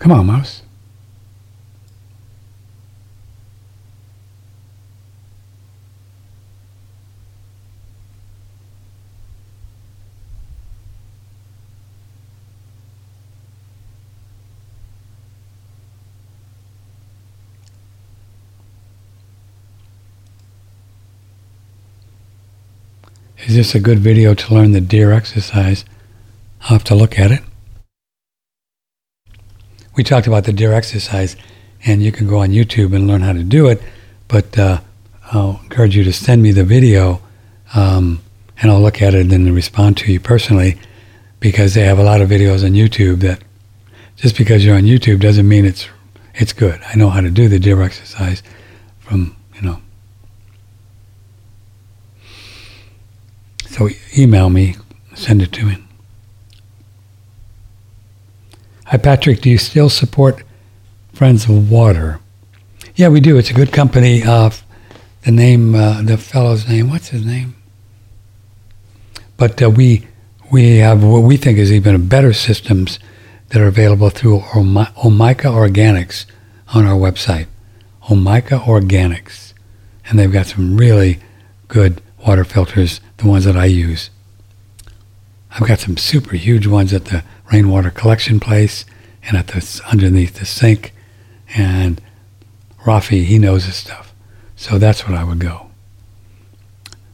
Come on, mouse. Is this a good video to learn the deer exercise? I'll have to look at it. We talked about the deer exercise, and you can go on YouTube and learn how to do it, but uh, I'll encourage you to send me the video, um, and I'll look at it and respond to you personally, because they have a lot of videos on YouTube that just because you're on YouTube doesn't mean it's it's good. I know how to do the deer exercise from you know. So email me, send it to me. Hi, Patrick. Do you still support Friends of Water? Yeah, we do. It's a good company. Uh, the name, uh, the fellow's name, what's his name? But uh, we we have what we think is even better systems that are available through Omica Organics on our website. Omica Organics, and they've got some really good water filters the ones that I use. I've got some super huge ones at the rainwater collection place and at the underneath the sink. And Rafi, he knows his stuff. So that's what I would go.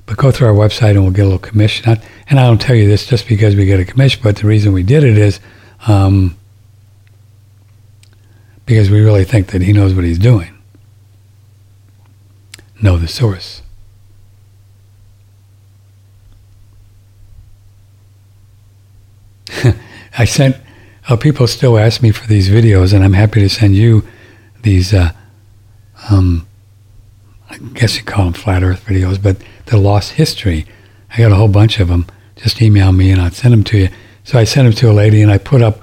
But go through our website and we'll get a little commission. And I don't tell you this just because we get a commission, but the reason we did it is um, because we really think that he knows what he's doing. Know the source. I sent, uh, people still ask me for these videos, and I'm happy to send you these, uh, um, I guess you call them flat earth videos, but the lost history. I got a whole bunch of them. Just email me and I'll send them to you. So I sent them to a lady, and I put up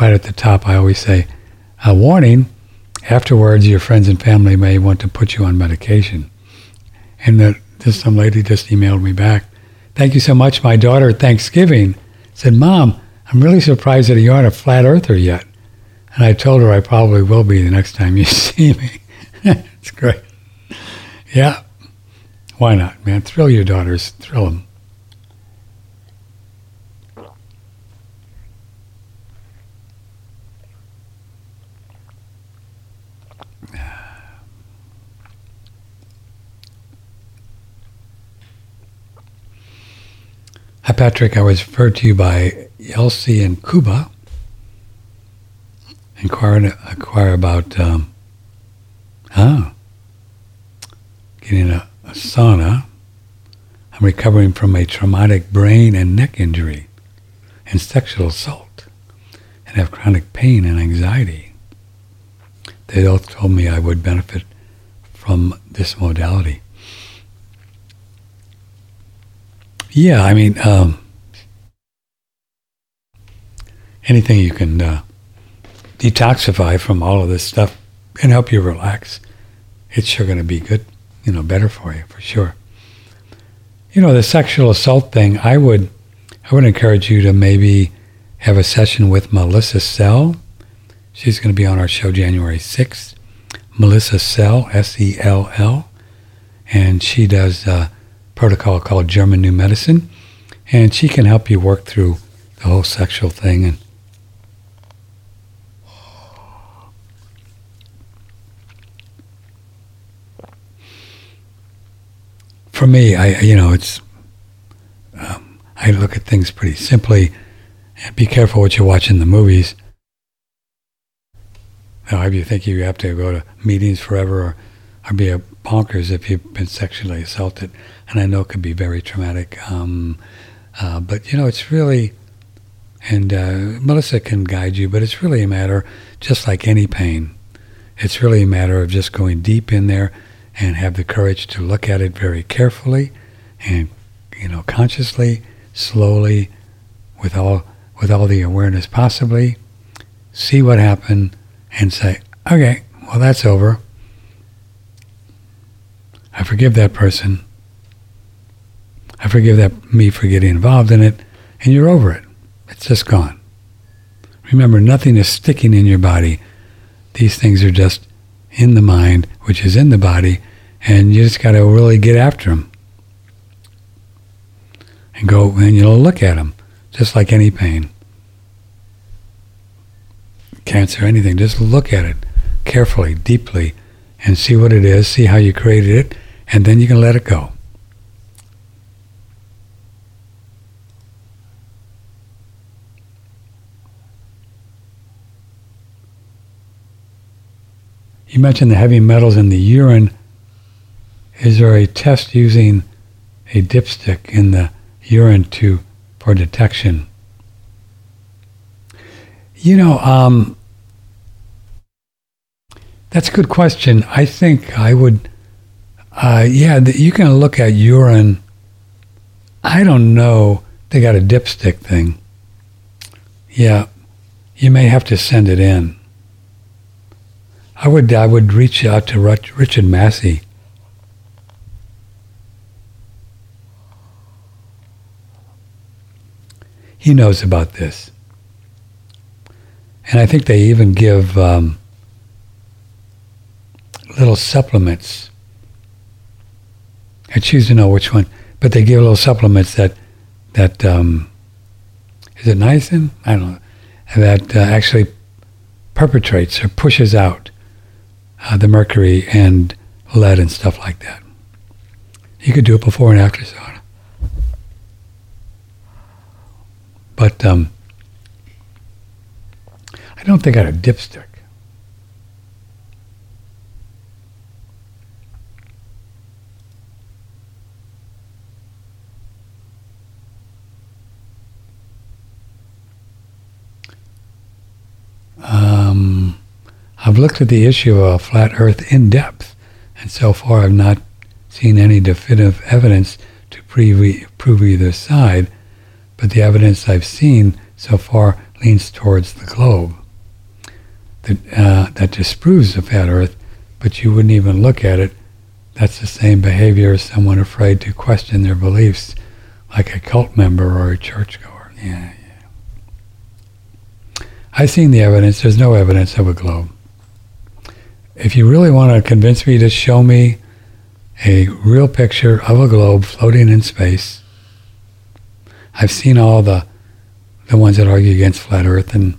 right at the top, I always say, a warning, afterwards your friends and family may want to put you on medication. And the, just some lady just emailed me back. Thank you so much. My daughter at Thanksgiving said, Mom, I'm really surprised that you aren't a flat earther yet. And I told her I probably will be the next time you see me. it's great. Yeah. Why not, man? Thrill your daughters. Thrill them. Hi, Patrick. I was referred to you by Elsie in Cuba. Inquire, inquire about, um, ah, getting a, a sauna. I'm recovering from a traumatic brain and neck injury and sexual assault and have chronic pain and anxiety. They all told me I would benefit from this modality. Yeah, I mean, um, anything you can uh, detoxify from all of this stuff and help you relax, it's sure going to be good, you know, better for you for sure. You know, the sexual assault thing, I would, I would encourage you to maybe have a session with Melissa Sell. She's going to be on our show January 6th. Melissa Sell, S-E-L-L, and she does a protocol called German New Medicine, and she can help you work through the whole sexual thing and for me, I you know it's um, I look at things pretty simply, and be careful what you watch in the movies. Now, if you think you have to go to meetings forever or, or be a bonkers if you've been sexually assaulted, and I know it can be very traumatic. Um, uh, but you know, it's really, and uh, Melissa can guide you, but it's really a matter, just like any pain, it's really a matter of just going deep in there and have the courage to look at it very carefully and you know consciously, slowly, with all with all the awareness possibly, see what happened and say, okay, well that's over. I forgive that person. I forgive that me for getting involved in it, and you're over it. It's just gone. Remember, nothing is sticking in your body. These things are just in the mind, which is in the body, and you just got to really get after them and go and you know look at them, just like any pain, cancer, anything. Just look at it carefully, deeply, and see what it is. See how you created it, and then you can let it go. You mentioned the heavy metals in the urine. Is there a test using a dipstick in the urine to for detection? You know, um, that's a good question. I think I would, uh, yeah, the, you can look at urine. I don't know. They got a dipstick thing. Yeah, you may have to send it in. I would I would reach out to Richard Massey. He knows about this. And I think they even give um, little supplements. I choose to know which one, but they give little supplements that that um, is it niacin? I don't know that uh, actually perpetrates or pushes out uh, the mercury and lead and stuff like that. You could do it before and after sauna. But um, I don't think I had a dipstick. Um, I've looked at the issue of flat Earth in depth, and so far I've not seen any definitive evidence to prove either side, but the evidence I've seen so far leans towards the globe. That, uh, that disproves the flat Earth, but you wouldn't even look at it. That's the same behavior as someone afraid to question their beliefs, like a cult member or a churchgoer. Yeah, yeah. I've seen the evidence. There's no evidence of a globe if you really want to convince me to show me a real picture of a globe floating in space, I've seen all the the ones that argue against flat Earth, and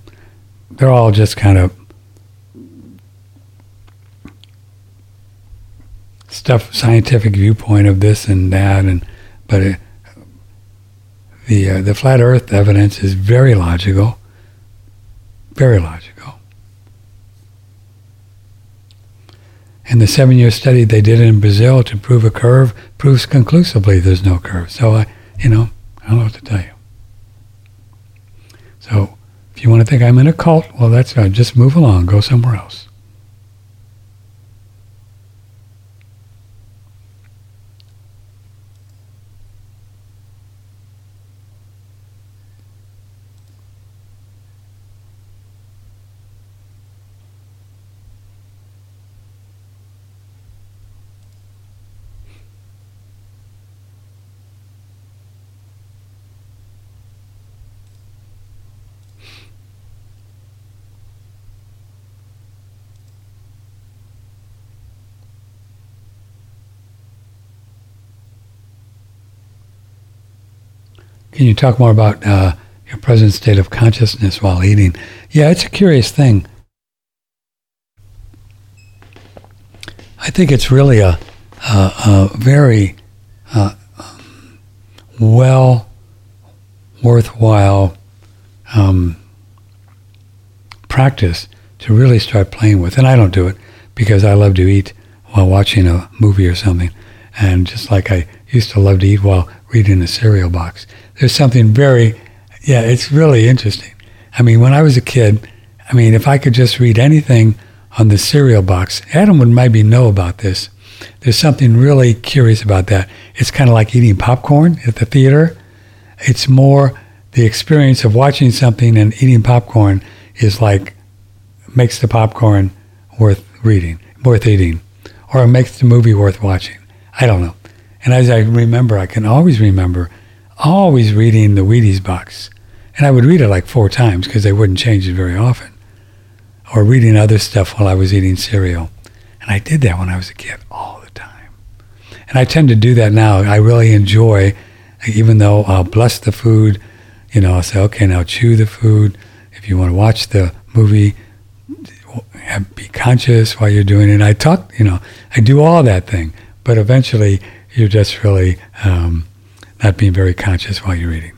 they're all just kind of stuff, scientific viewpoint of this and that, and but it, the uh, the flat Earth evidence is very logical, very logical. And the seven-year study they did in Brazil to prove a curve proves conclusively there's no curve. So I, you know, I don't know what to tell you. So if you want to think I'm in a cult, well, that's uh, just move along, go somewhere else. Can you talk more about uh, your present state of consciousness while eating? Yeah, it's a curious thing. I think it's really a, a, a very uh, well worthwhile um, practice to really start playing with. And I don't do it because I love to eat while watching a movie or something. And just like I used to love to eat while reading a cereal box there's something very, yeah, it's really interesting. I mean, when I was a kid, I mean, if I could just read anything on the cereal box, Adam would maybe know about this. There's something really curious about that. It's kind of like eating popcorn at the theater. It's more the experience of watching something and eating popcorn is like makes the popcorn worth reading, worth eating, or it makes the movie worth watching. I don't know. And as I remember, I can always remember always reading the Wheaties box. And I would read it like four times because they wouldn't change it very often. Or reading other stuff while I was eating cereal. And I did that when I was a kid all the time. And I tend to do that now. I really enjoy, even though I'll bless the food, you know, I'll say, okay, now chew the food. If you want to watch the movie, be conscious while you're doing it. I talk, you know, I do all that thing. But eventually, you're just really um, not being very conscious while you're eating.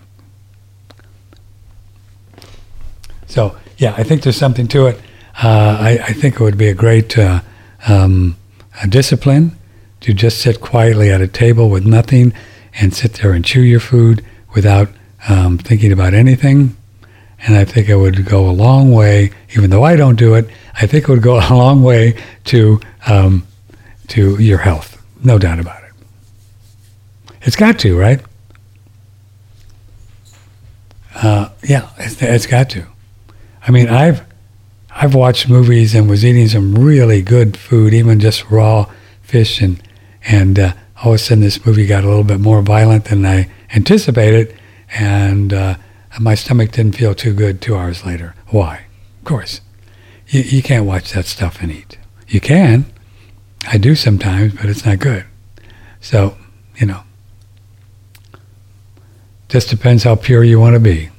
So, yeah, I think there's something to it. Uh, I, I, think it would be a great uh, um, a discipline to just sit quietly at a table with nothing and sit there and chew your food without um, thinking about anything. And I think it would go a long way, even though I don't do it, I think it would go a long way to, um, to your health. No doubt about it. It's got to, right? Uh, yeah, it's, it's got to. I mean, I've I've watched movies and was eating some really good food, even just raw fish, and and uh, all of a sudden this movie got a little bit more violent than I anticipated, and uh, my stomach didn't feel too good two hours later. Why? Of course, you, you can't watch that stuff and eat. You can. I do sometimes, but it's not good. So, you know, just depends how pure you want to be.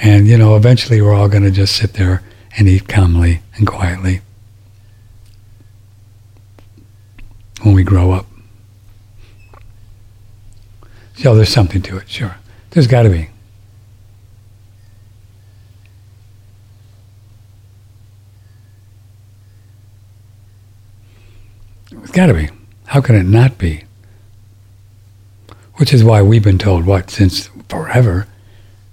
And, you know, eventually we're all going to just sit there and eat calmly and quietly when we grow up. So there's something to it, sure. There's got to be. It's got to be. How can it not be? Which is why we've been told what since forever: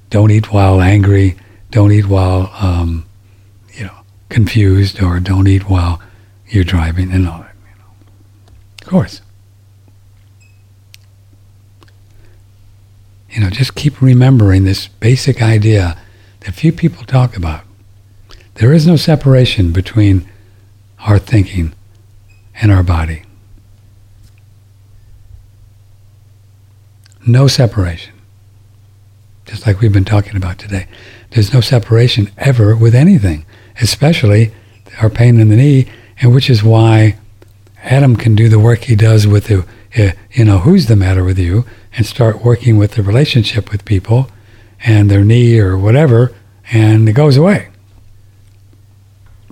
don't eat while angry, don't eat while um, you know confused, or don't eat while you're driving, and all that. You know. Of course. You know, just keep remembering this basic idea that few people talk about. There is no separation between our thinking and our body. No separation. Just like we've been talking about today. There's no separation ever with anything, especially our pain in the knee, and which is why Adam can do the work he does with the, uh, you know, who's the matter with you, and start working with the relationship with people and their knee or whatever, and it goes away.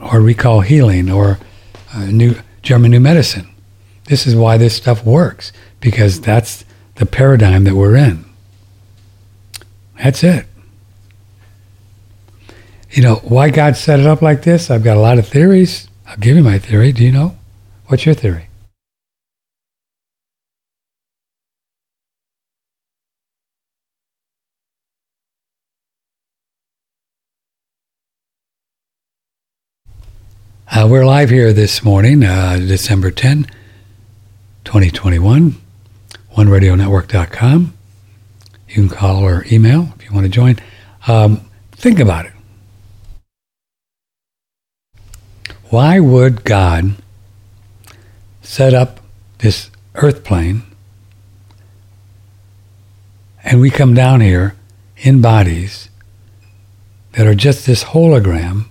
Or recall healing or uh, new German new medicine. This is why this stuff works because that's the paradigm that we're in. That's it. You know, why God set it up like this? I've got a lot of theories. I'll give you my theory. Do you know? What's your theory? Uh, we're live here this morning, uh, December 10, 2021, oneradionetwork.com. You can call or email if you want to join. Um, think about it. Why would God set up this earth plane and we come down here in bodies that are just this hologram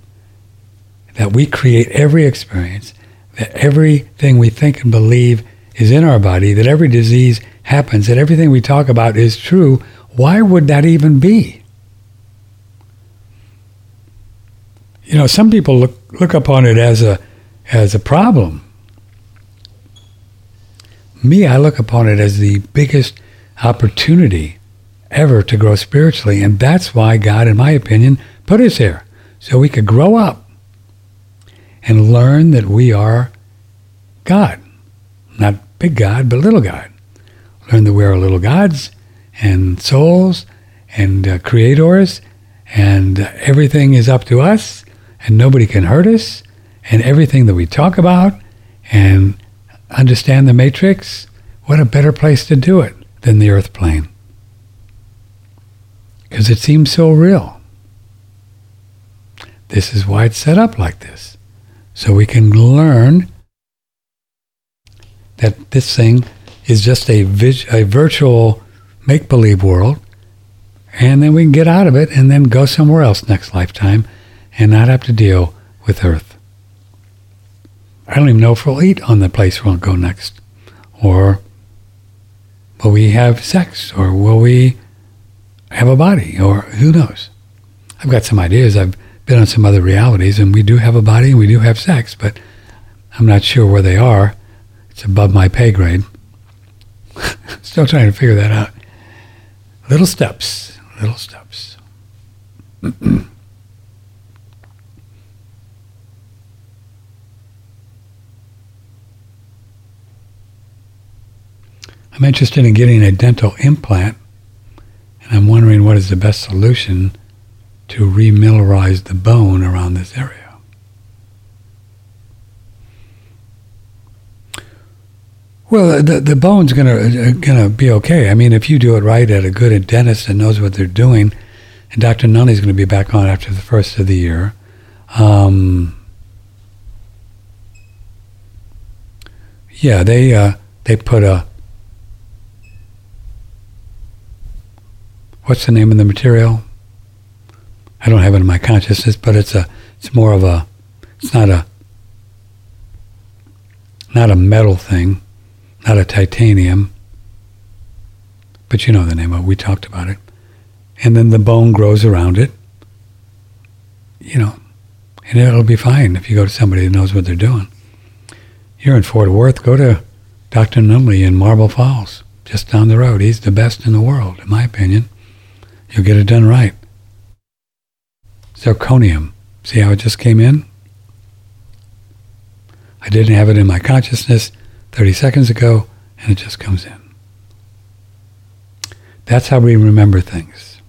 that we create every experience, that everything we think and believe is in our body, that every disease happens, that everything we talk about is true, why would that even be? You know, some people look, look upon it as a, as a problem. Me, I look upon it as the biggest opportunity ever to grow spiritually. And that's why God, in my opinion, put us here. So we could grow up and learn that we are God. Not big God, but little God. Learn that we are little gods and souls and uh, creators, and uh, everything is up to us, and nobody can hurt us, and everything that we talk about and understand the matrix, what a better place to do it than the earth plane. Because it seems so real. This is why it's set up like this. So we can learn that this thing is just a, vis- a virtual make believe world, and then we can get out of it and then go somewhere else next lifetime and not have to deal with Earth. I don't even know if we'll eat on the place we'll go next. Or will we have sex? Or will we have a body? Or who knows? I've got some ideas. I've been on some other realities, and we do have a body and we do have sex, but I'm not sure where they are. It's above my pay grade. Still trying to figure that out. Little steps, little steps. I'm interested in getting a dental implant, and I'm wondering what is the best solution to remineralize the bone around this area. Well, the, the bone's gonna uh, gonna be okay. I mean, if you do it right at a good dentist that knows what they're doing, and Dr. Nunley's going to be back on after the first of the year. Um, yeah, they uh, they put a what's the name of the material? I don't have it in my consciousness, but it's a it's more of a it's not a not a metal thing, not a titanium, but you know the name of it. We talked about it. And then the bone grows around it. You know, and it'll be fine if you go to somebody who knows what they're doing. You're in Fort Worth, go to Dr. Nunley in Marble Falls, just down the road. He's the best in the world, in my opinion. You'll get it done right zirconium. See how it just came in? I didn't have it in my consciousness 30 seconds ago, and it just comes in. That's how we remember things.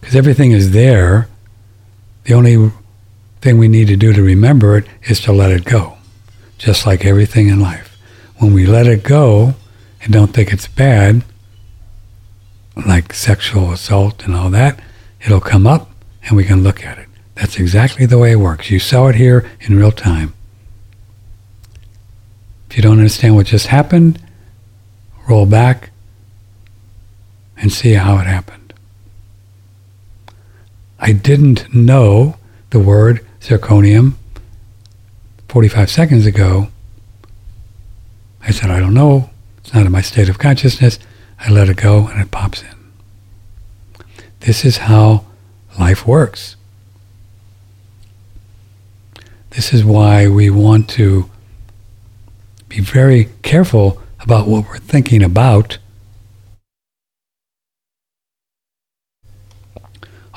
Because everything is there. The only thing we need to do to remember it is to let it go, just like everything in life. When we let it go and don't think it's bad, like sexual assault and all that, it'll come up and we can look at it. That's exactly the way it works. You saw it here in real time. If you don't understand what just happened, roll back and see how it happened. I didn't know the word zirconium 45 seconds ago. I said, I don't know. It's not in my state of consciousness. I let it go and it pops in. This is how life works. This is why we want to be very careful about what we're thinking about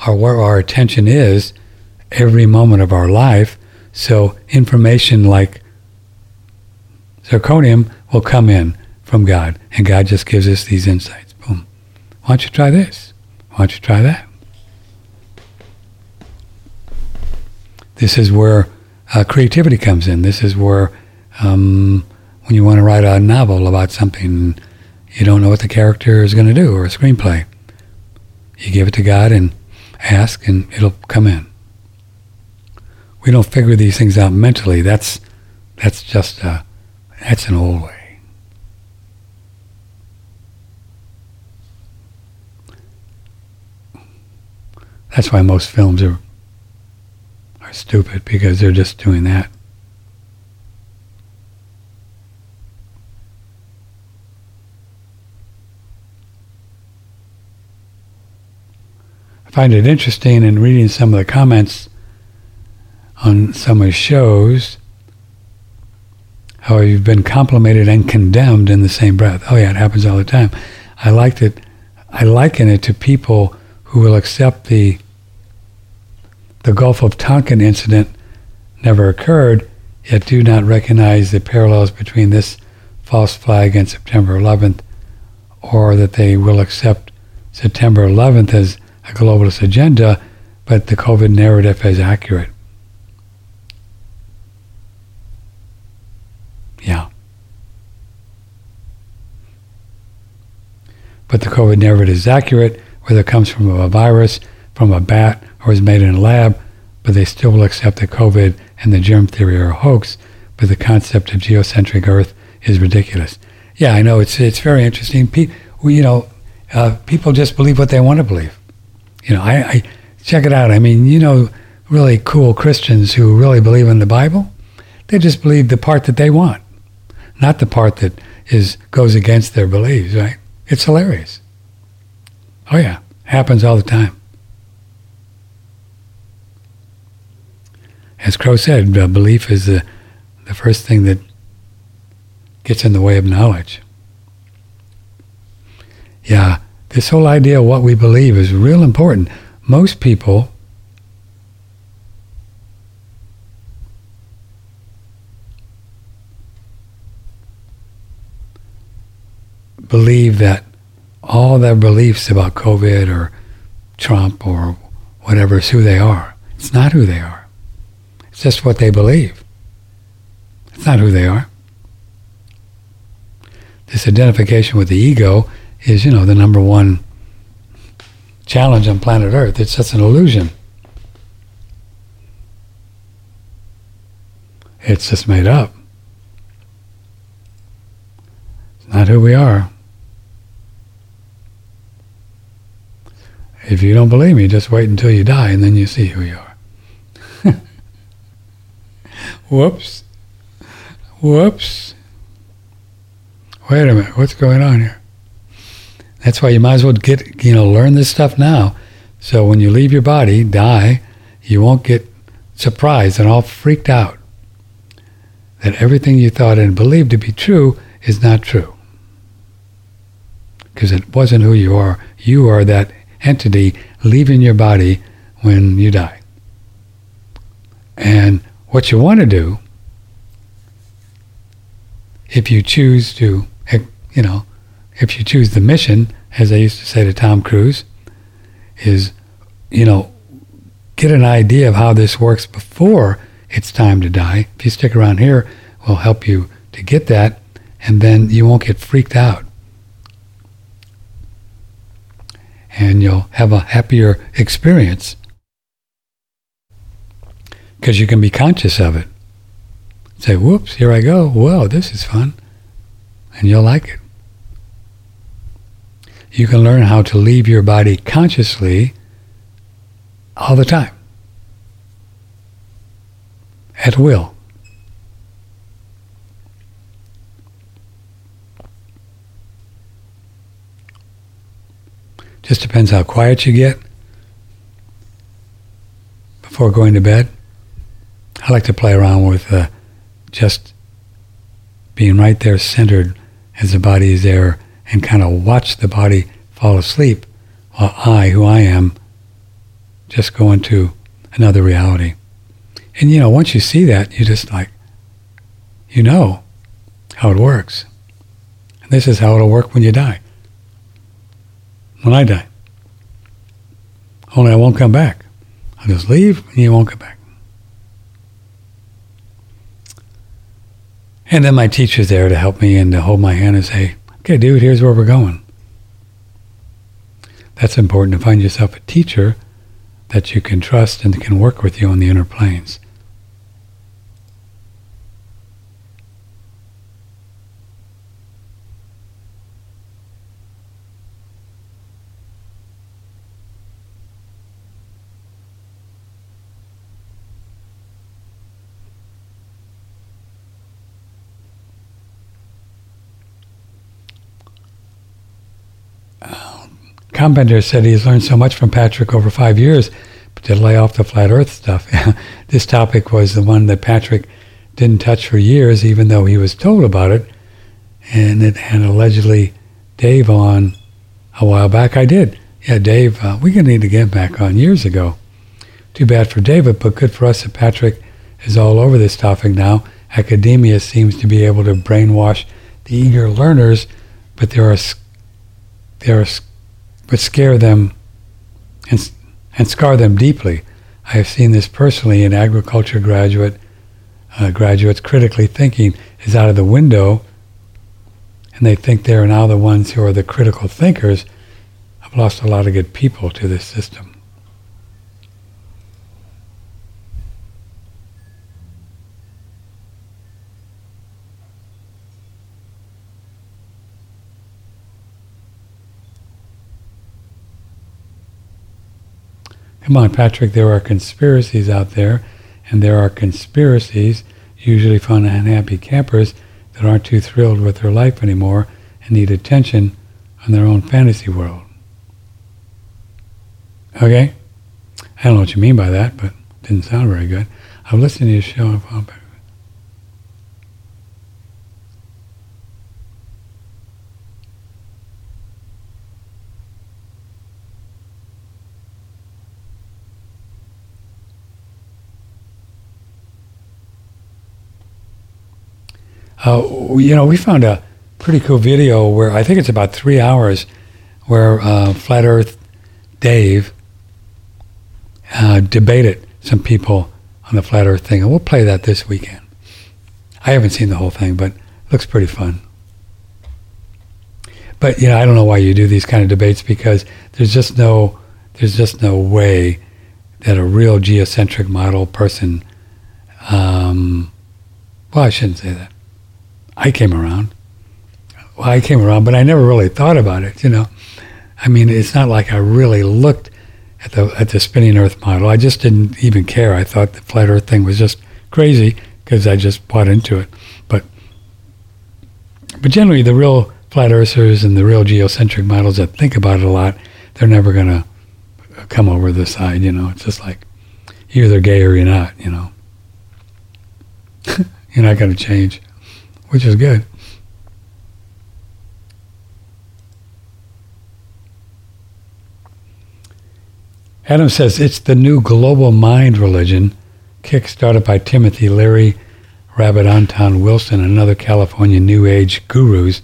or where our attention is every moment of our life. So information like zirconium will come in from God, and God just gives us these insights. Boom. Why don't you try this? Why don't you try that? This is where uh, creativity comes in. This is where um, when you want to write a novel about something, you don't know what the character is going to do or a screenplay. You give it to God and ask, and it'll come in. We don't figure these things out mentally. That's that's just uh, that's an old way. That's why most films are are stupid because they're just doing that. I find it interesting in reading some of the comments on some of the shows how you've been complimented and condemned in the same breath. Oh yeah, it happens all the time. I like it. I liken it to people who will accept the the Gulf of Tonkin incident never occurred, yet do not recognize the parallels between this false flag and September 11th, or that they will accept September 11th as a globalist agenda, but the COVID narrative is accurate. Yeah. But the COVID narrative is accurate, whether it comes from a virus, from a bat, or is made in a lab, but they still will accept that COVID and the germ theory are a hoax, but the concept of geocentric Earth is ridiculous. Yeah, I know it's it's very interesting. Pe- you know, uh, people just believe what they want to believe. You know, I, I check it out. I mean, you know, really cool Christians who really believe in the Bible, they just believe the part that they want, not the part that is goes against their beliefs. Right? It's hilarious. Oh yeah, happens all the time. As Crow said, uh, belief is the, the first thing that gets in the way of knowledge. Yeah, this whole idea of what we believe is real important. Most people believe that all their beliefs about COVID or Trump or whatever is who they are. It's not who they are. It's just what they believe. It's not who they are. This identification with the ego is, you know, the number one challenge on planet Earth. It's just an illusion. It's just made up. It's not who we are. If you don't believe me, just wait until you die and then you see who you are. Whoops. Whoops. Wait a minute. What's going on here? That's why you might as well get, you know, learn this stuff now. So when you leave your body, die, you won't get surprised and all freaked out that everything you thought and believed to be true is not true. Because it wasn't who you are. You are that entity leaving your body when you die. And what you want to do, if you choose to, eh, you know, if you choose the mission, as I used to say to Tom Cruise, is, you know, get an idea of how this works before it's time to die. If you stick around here, we'll help you to get that, and then you won't get freaked out. And you'll have a happier experience because you can be conscious of it. Say, whoops, here I go. Whoa, this is fun. And you'll like it. You can learn how to leave your body consciously all the time, at will. Just depends how quiet you get before going to bed. I like to play around with uh, just being right there centered as the body is there and kind of watch the body fall asleep while I, who I am, just go into another reality. And you know, once you see that, you just like, you know how it works. And this is how it'll work when you die. When I die. Only I won't come back. I'll just leave and you won't come back. And then my teacher's there to help me and to hold my hand and say, okay, dude, here's where we're going. That's important to find yourself a teacher that you can trust and can work with you on the inner planes. Compender said he's learned so much from Patrick over five years to lay off the flat earth stuff. this topic was the one that Patrick didn't touch for years, even though he was told about it. And it had allegedly Dave on a while back. I did. Yeah, Dave, uh, we're going to need to get back on years ago. Too bad for David, but good for us that Patrick is all over this topic now. Academia seems to be able to brainwash the eager learners, but there are there are but scare them and, and scar them deeply. I have seen this personally in agriculture graduate uh, graduates critically thinking is out of the window, and they think they're now the ones who are the critical thinkers. I've lost a lot of good people to this system. Come on, Patrick, there are conspiracies out there, and there are conspiracies, usually found from unhappy campers, that aren't too thrilled with their life anymore and need attention on their own fantasy world. Okay? I don't know what you mean by that, but it didn't sound very good. I've listened to your show. Uh, you know, we found a pretty cool video where I think it's about three hours where uh, Flat Earth Dave uh, debated some people on the Flat Earth thing. And we'll play that this weekend. I haven't seen the whole thing, but it looks pretty fun. But you know, I don't know why you do these kind of debates because there's just no there's just no way that a real geocentric model person um, well, I shouldn't say that. I came around. Well, I came around, but I never really thought about it. You know, I mean, it's not like I really looked at the at the spinning Earth model. I just didn't even care. I thought the flat Earth thing was just crazy because I just bought into it. But but generally, the real flat earthers and the real geocentric models that think about it a lot, they're never gonna come over the side. You know, it's just like you're either gay or you're not. You know, you're not gonna change which is good. Adam says it's the new global mind religion, kick-started by Timothy Leary, Robert Anton Wilson, and other California New Age gurus.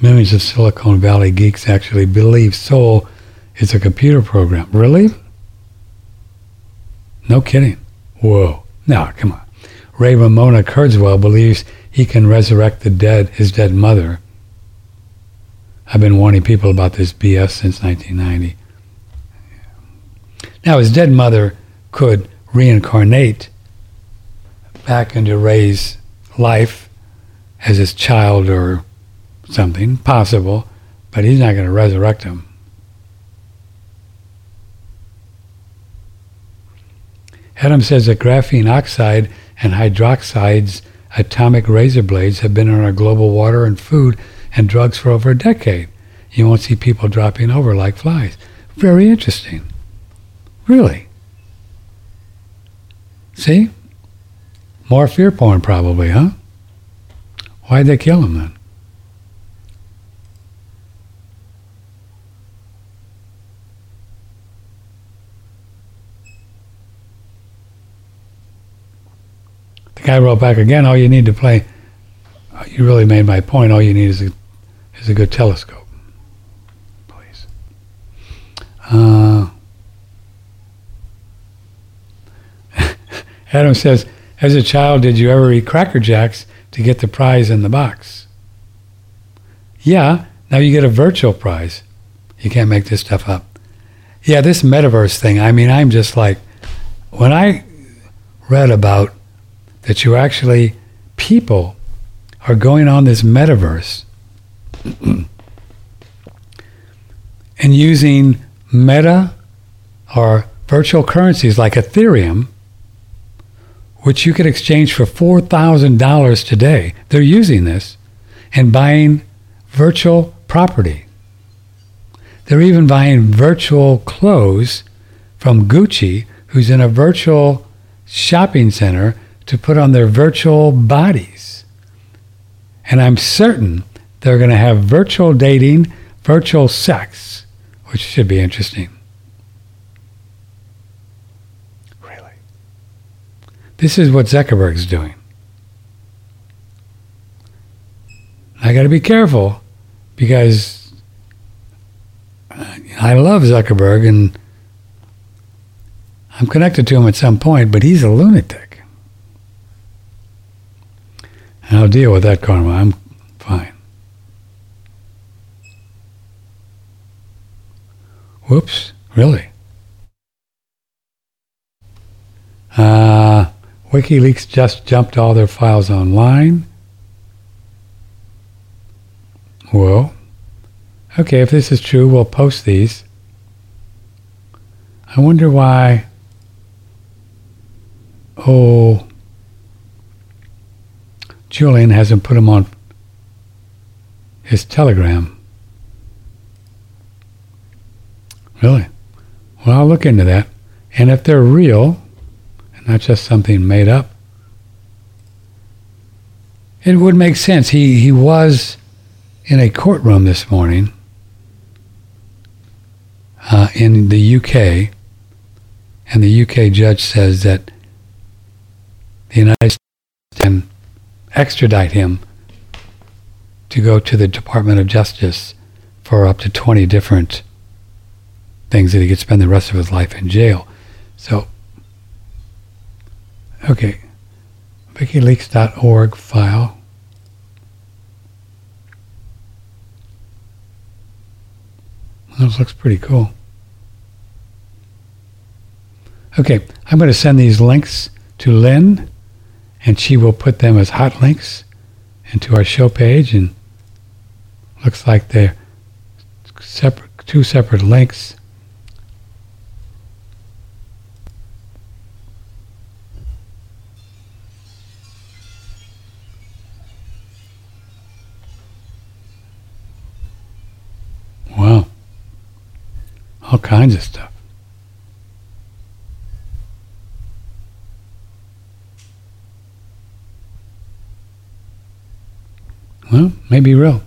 Millions of Silicon Valley geeks actually believe soul is a computer program. Really? No kidding. Whoa. No, come on. Ray Ramona Kurzweil believes he can resurrect the dead, his dead mother. I've been warning people about this BS since 1990. Now, his dead mother could reincarnate back into Ray's life as his child or something, possible, but he's not going to resurrect him. Adam says that graphene oxide and hydroxides atomic razor blades have been in our global water and food and drugs for over a decade. You won't see people dropping over like flies. Very interesting. Really. See? More fear porn, probably, huh? Why'd they kill him then? Guy wrote back again. All you need to play. uh, You really made my point. All you need is a is a good telescope. Please. Uh, Adam says, as a child, did you ever eat Cracker Jacks to get the prize in the box? Yeah. Now you get a virtual prize. You can't make this stuff up. Yeah, this metaverse thing. I mean, I'm just like, when I read about that you actually, people are going on this metaverse and using meta or virtual currencies like Ethereum, which you could exchange for $4,000 today. They're using this and buying virtual property. They're even buying virtual clothes from Gucci, who's in a virtual shopping center, to put on their virtual bodies. And I'm certain they're going to have virtual dating, virtual sex, which should be interesting. Really? This is what Zuckerberg's doing. I got to be careful because uh, I love Zuckerberg and I'm connected to him at some point, but he's a lunatic. And I'll deal with that karma. I'm fine. Whoops, really? Uh, WikiLeaks just jumped all their files online. Well, okay, if this is true, we'll post these. I wonder why. Oh, Julian hasn't put them on his telegram. Really? Well, I'll look into that. And if they're real, and not just something made up, it would make sense. He, he was in a courtroom this morning uh, in the UK, and the UK judge says that the United States can extradite him to go to the Department of Justice for up to 20 different things that he could spend the rest of his life in jail. So, okay, WikiLeaks.org file. This looks pretty cool. Okay, I'm going to send these links to Lynn, and she will put them as hot links into our show page. And looks like they're separate, two separate links. Wow. All kinds of stuff. Well, maybe real.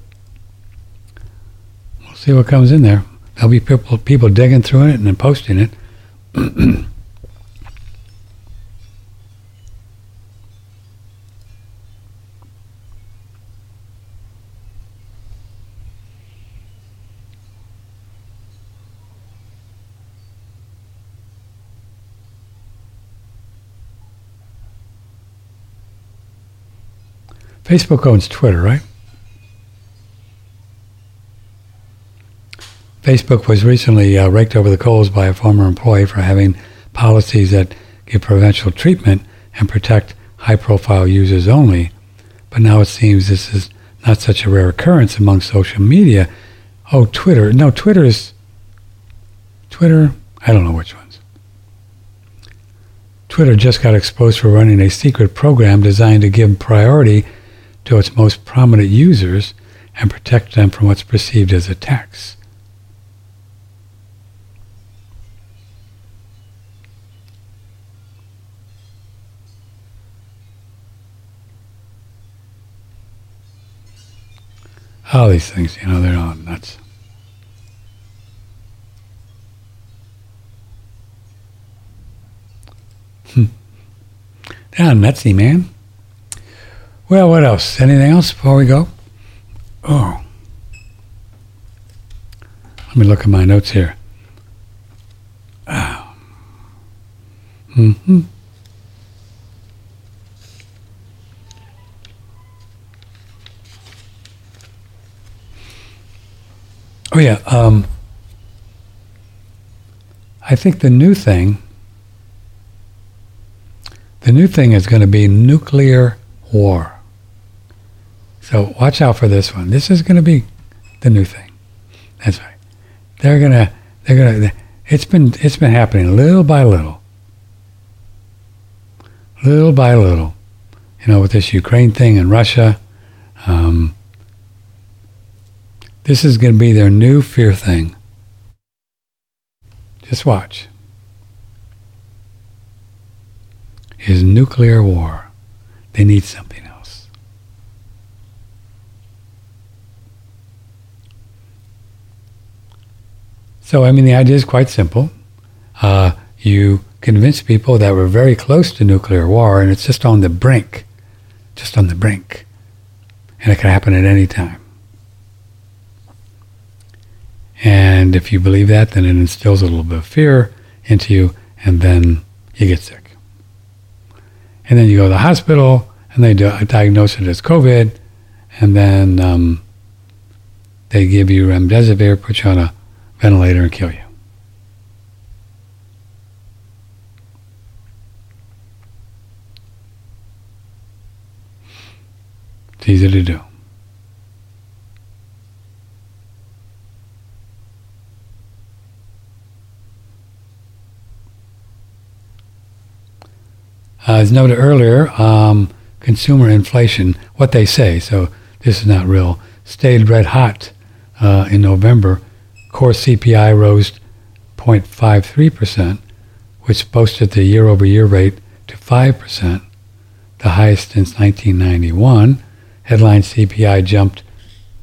We'll see what comes in there. There'll be people people digging through it and then posting it. Facebook owns Twitter, right? Facebook was recently uh, raked over the coals by a former employee for having policies that give preferential treatment and protect high profile users only. But now it seems this is not such a rare occurrence among social media. Oh, Twitter. No, Twitter is. Twitter, I don't know which ones. Twitter just got exposed for running a secret program designed to give priority to its most prominent users and protect them from what's perceived as attacks. All these things, you know, they're all nuts. Hmm. They're nutsy, man. Well, what else? Anything else before we go? Oh. Let me look at my notes here. Oh. Mm-hmm. Oh yeah. Um, I think the new thing, the new thing is going to be nuclear war. So watch out for this one. This is going to be the new thing. That's right. They're gonna. They're gonna. It's been. It's been happening little by little. Little by little. You know, with this Ukraine thing and Russia. Um, this is going to be their new fear thing. Just watch. Is nuclear war. They need something else. So, I mean, the idea is quite simple. Uh, you convince people that we're very close to nuclear war and it's just on the brink, just on the brink. And it can happen at any time. And if you believe that, then it instills a little bit of fear into you, and then you get sick. And then you go to the hospital, and they diagnose it as COVID, and then um, they give you remdesivir, put you on a ventilator, and kill you. It's easy to do. Uh, as noted earlier, um, consumer inflation, what they say, so this is not real, stayed red hot uh, in November. Core CPI rose 0.53%, which boosted the year over year rate to 5%, the highest since 1991. Headline CPI jumped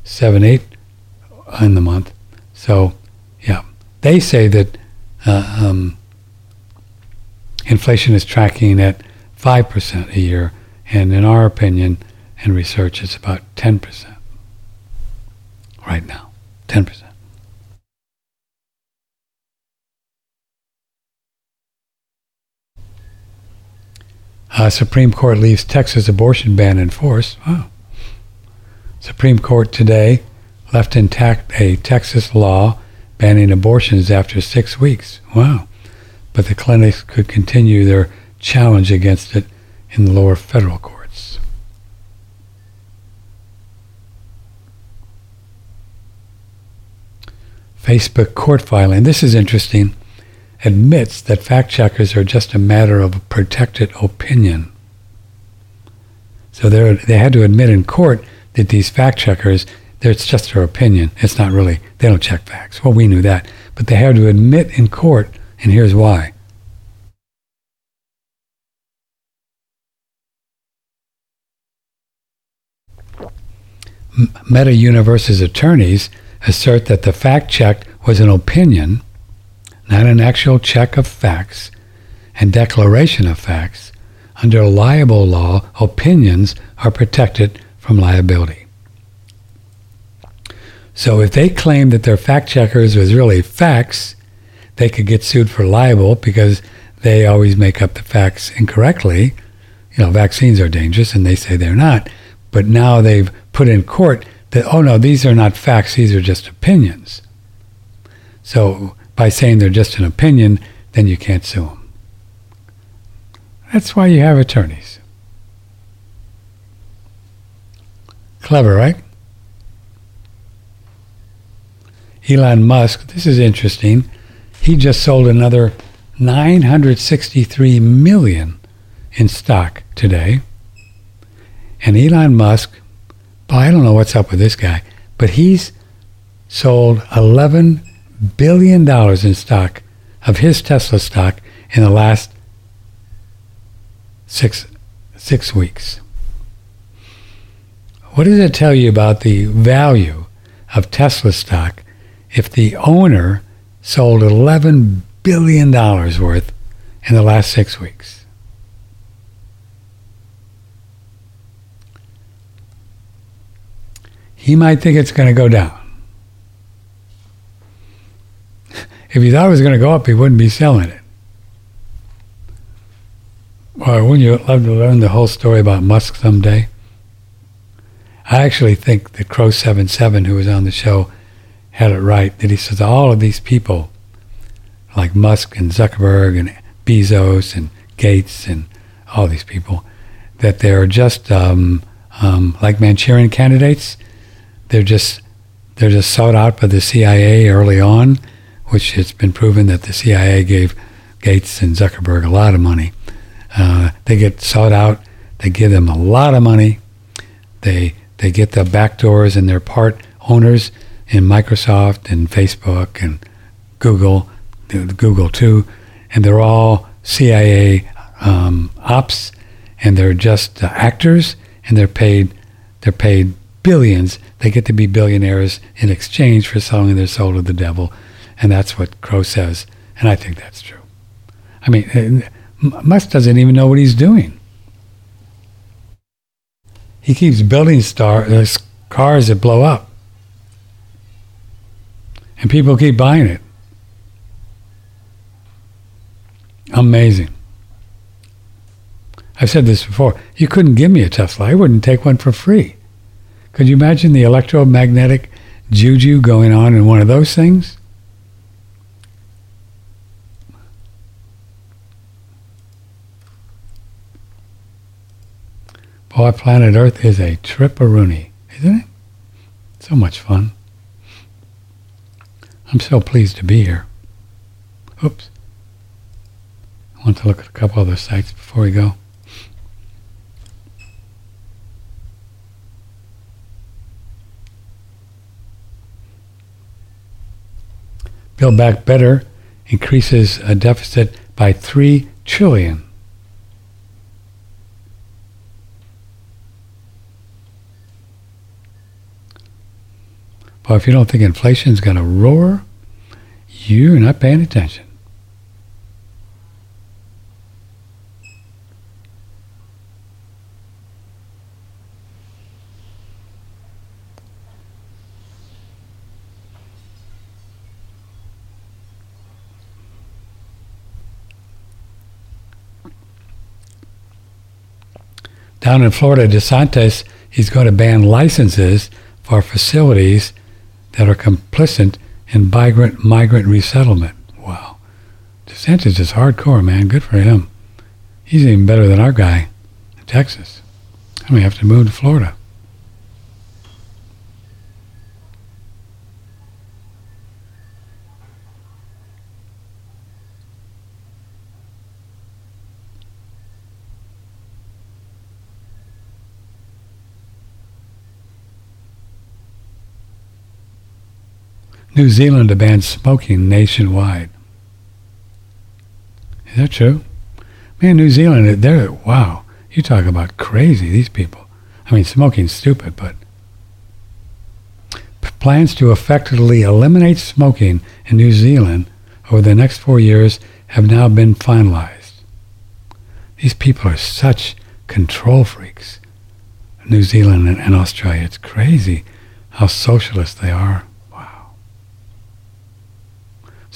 7.8 in the month. So, yeah, they say that uh, um, inflation is tracking at 5% a year, and in our opinion and research, it's about 10% right now. 10%. Uh, Supreme Court leaves Texas abortion ban in force. Wow. Supreme Court today left intact a Texas law banning abortions after six weeks. Wow. But the clinics could continue their challenge against it in the lower federal courts. Facebook court filing, this is interesting, admits that fact checkers are just a matter of protected opinion. So they had to admit in court that these fact checkers, it's just their opinion. It's not really, they don't check facts. Well, we knew that. But they had to admit in court, and here's why. Meta Universe's attorneys assert that the fact check was an opinion, not an actual check of facts and declaration of facts. Under libel law, opinions are protected from liability. So if they claim that their fact checkers was really facts, they could get sued for libel because they always make up the facts incorrectly. You know, vaccines are dangerous and they say they're not. But now they've put in court that, oh no, these are not facts, these are just opinions. So by saying they're just an opinion, then you can't sue them. That's why you have attorneys. Clever, right? Elon Musk, this is interesting. He just sold another 963 million in stock today. And Elon Musk I don't know what's up with this guy, but he's sold $11 billion in stock of his Tesla stock in the last six, six weeks. What does it tell you about the value of Tesla stock if the owner sold $11 billion worth in the last six weeks? He might think it's going to go down. if he thought it was going to go up, he wouldn't be selling it. Or wouldn't you love to learn the whole story about Musk someday? I actually think that Crow77, who was on the show, had it right. That he says all of these people, like Musk and Zuckerberg and Bezos and Gates and all these people, that they're just um, um, like Manchurian candidates. They're just they're just sought out by the CIA early on, which it's been proven that the CIA gave Gates and Zuckerberg a lot of money. Uh, they get sought out. They give them a lot of money. They they get the back doors and they're part owners in Microsoft and Facebook and Google, Google too, and they're all CIA um, ops, and they're just uh, actors, and they're paid they're paid billions. They get to be billionaires in exchange for selling their soul to the devil, and that's what Crow says, and I think that's true. I mean, uh, Musk doesn't even know what he's doing. He keeps building star, uh, cars that blow up. And people keep buying it. Amazing. I've said this before. You couldn't give me a Tesla. I wouldn't take one for free. Could you imagine the electromagnetic juju going on in one of those things? Boy, planet Earth is a trip-a-rooney, isn't it? So much fun. I'm so pleased to be here. Oops. I want to look at a couple other sites before we go. Build Back Better increases a deficit by 3 trillion. Well, if you don't think inflation is going to roar, you're not paying attention. Down in Florida, DeSantis, he's going to ban licenses for facilities that are complicit in migrant migrant resettlement. Wow. DeSantis is hardcore, man. Good for him. He's even better than our guy in Texas. And we have to move to Florida. New Zealand to ban smoking nationwide. Is that true? Man, New Zealand, they're, wow, you talk about crazy, these people. I mean, smoking's stupid, but plans to effectively eliminate smoking in New Zealand over the next four years have now been finalized. These people are such control freaks. New Zealand and, and Australia, it's crazy how socialist they are.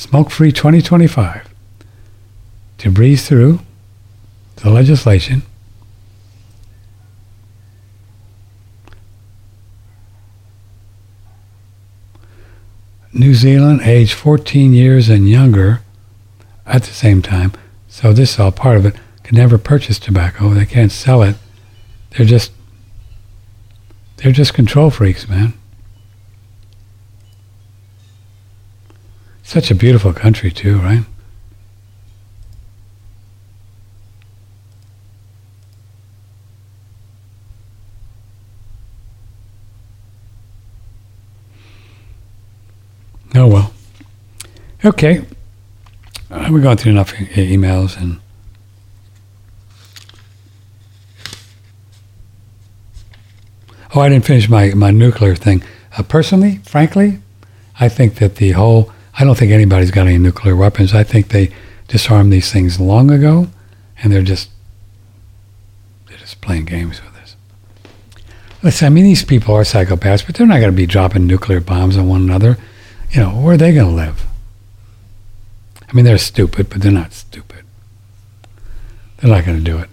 Smoke Free 2025 to breeze through the legislation. New Zealand, age 14 years and younger, at the same time, so this is all part of it, can never purchase tobacco. They can't sell it. They're just, they're just control freaks, man. Such a beautiful country, too, right? Oh well. Okay. Uh, we've gone through enough e- emails and. Oh, I didn't finish my, my nuclear thing. Uh, personally, frankly, I think that the whole I don't think anybody's got any nuclear weapons. I think they disarmed these things long ago, and they're just they're just playing games with us. listen, I mean, these people are psychopaths, but they're not going to be dropping nuclear bombs on one another. You know, where are they going to live? I mean, they're stupid, but they're not stupid. They're not going to do it.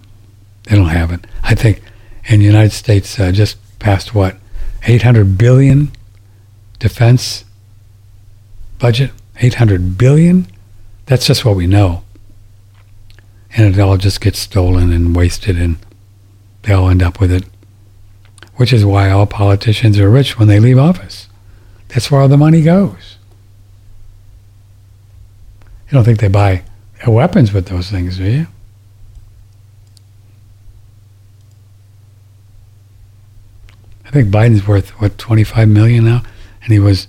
They don't have it. I think in the United States uh, just passed what 800 billion defense budget. 800 billion. That's just what we know. And it all just gets stolen and wasted, and they all end up with it. Which is why all politicians are rich when they leave office. That's where all the money goes. You don't think they buy weapons with those things, do you? I think Biden's worth what 25 million now, and he was.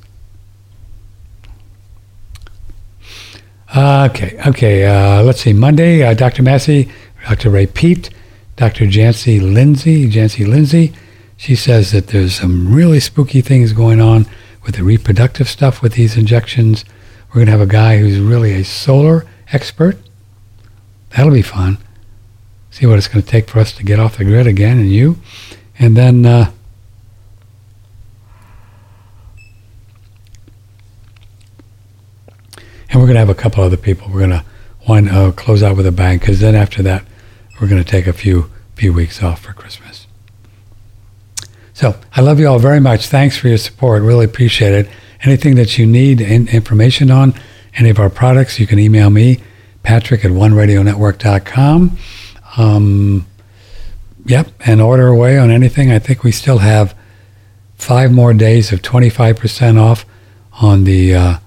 Uh, okay, okay. Uh, let's see. Monday, uh, Dr. Massey, Dr. Ray Peat, Dr. Janci Lindsay, Janci Lindsay. She says that there's some really spooky things going on with the reproductive stuff with these injections. We're going to have a guy who's really a solar expert. That'll be fun. See what it's going to take for us to get off the grid again, and you. And then and we're going to have a couple other people. We're going to one uh, close out with a bang because then after that, we're going to take a few few weeks off for Christmas. So I love you all very much. Thanks for your support. Really appreciate it. Anything that you need in, information on any of our products, you can email me, Patrick at OneRadioNetwork.com. Um, yep, and order away on anything. I think we still have five more days of 25% off on the uh,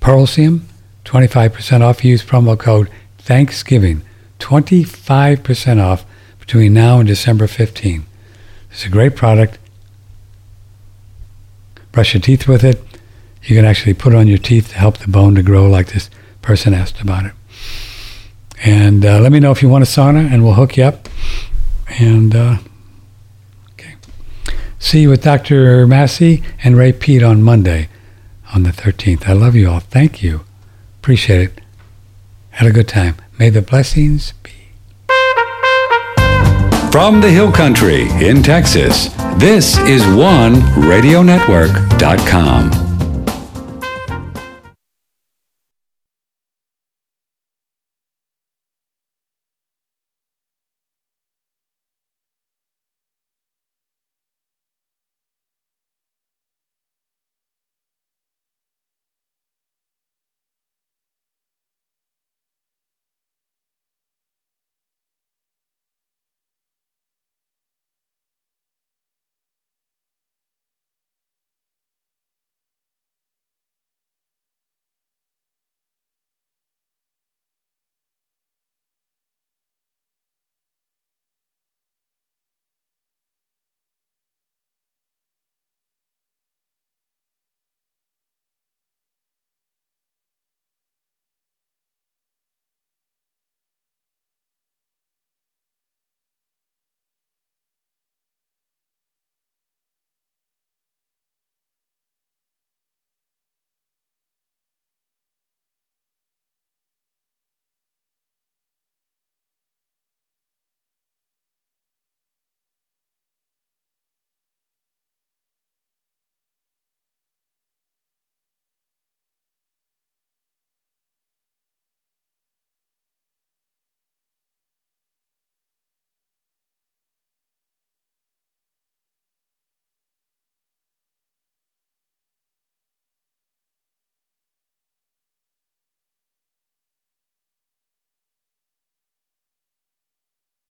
Pearlsium, 25% off. Use promo code Thanksgiving, 25% off between now and December 15. It's a great product. Brush your teeth with it. You can actually put it on your teeth to help the bone to grow, like this person asked about it. And uh, let me know if you want a sauna, and we'll hook you up. And uh, okay, see you with Dr. Massey and Ray Peat on Monday on the 13th. I love you all. Thank you. Appreciate it. Had a good time. May the blessings be. From the Hill Country in Texas, this is one OneRadioNetwork.com.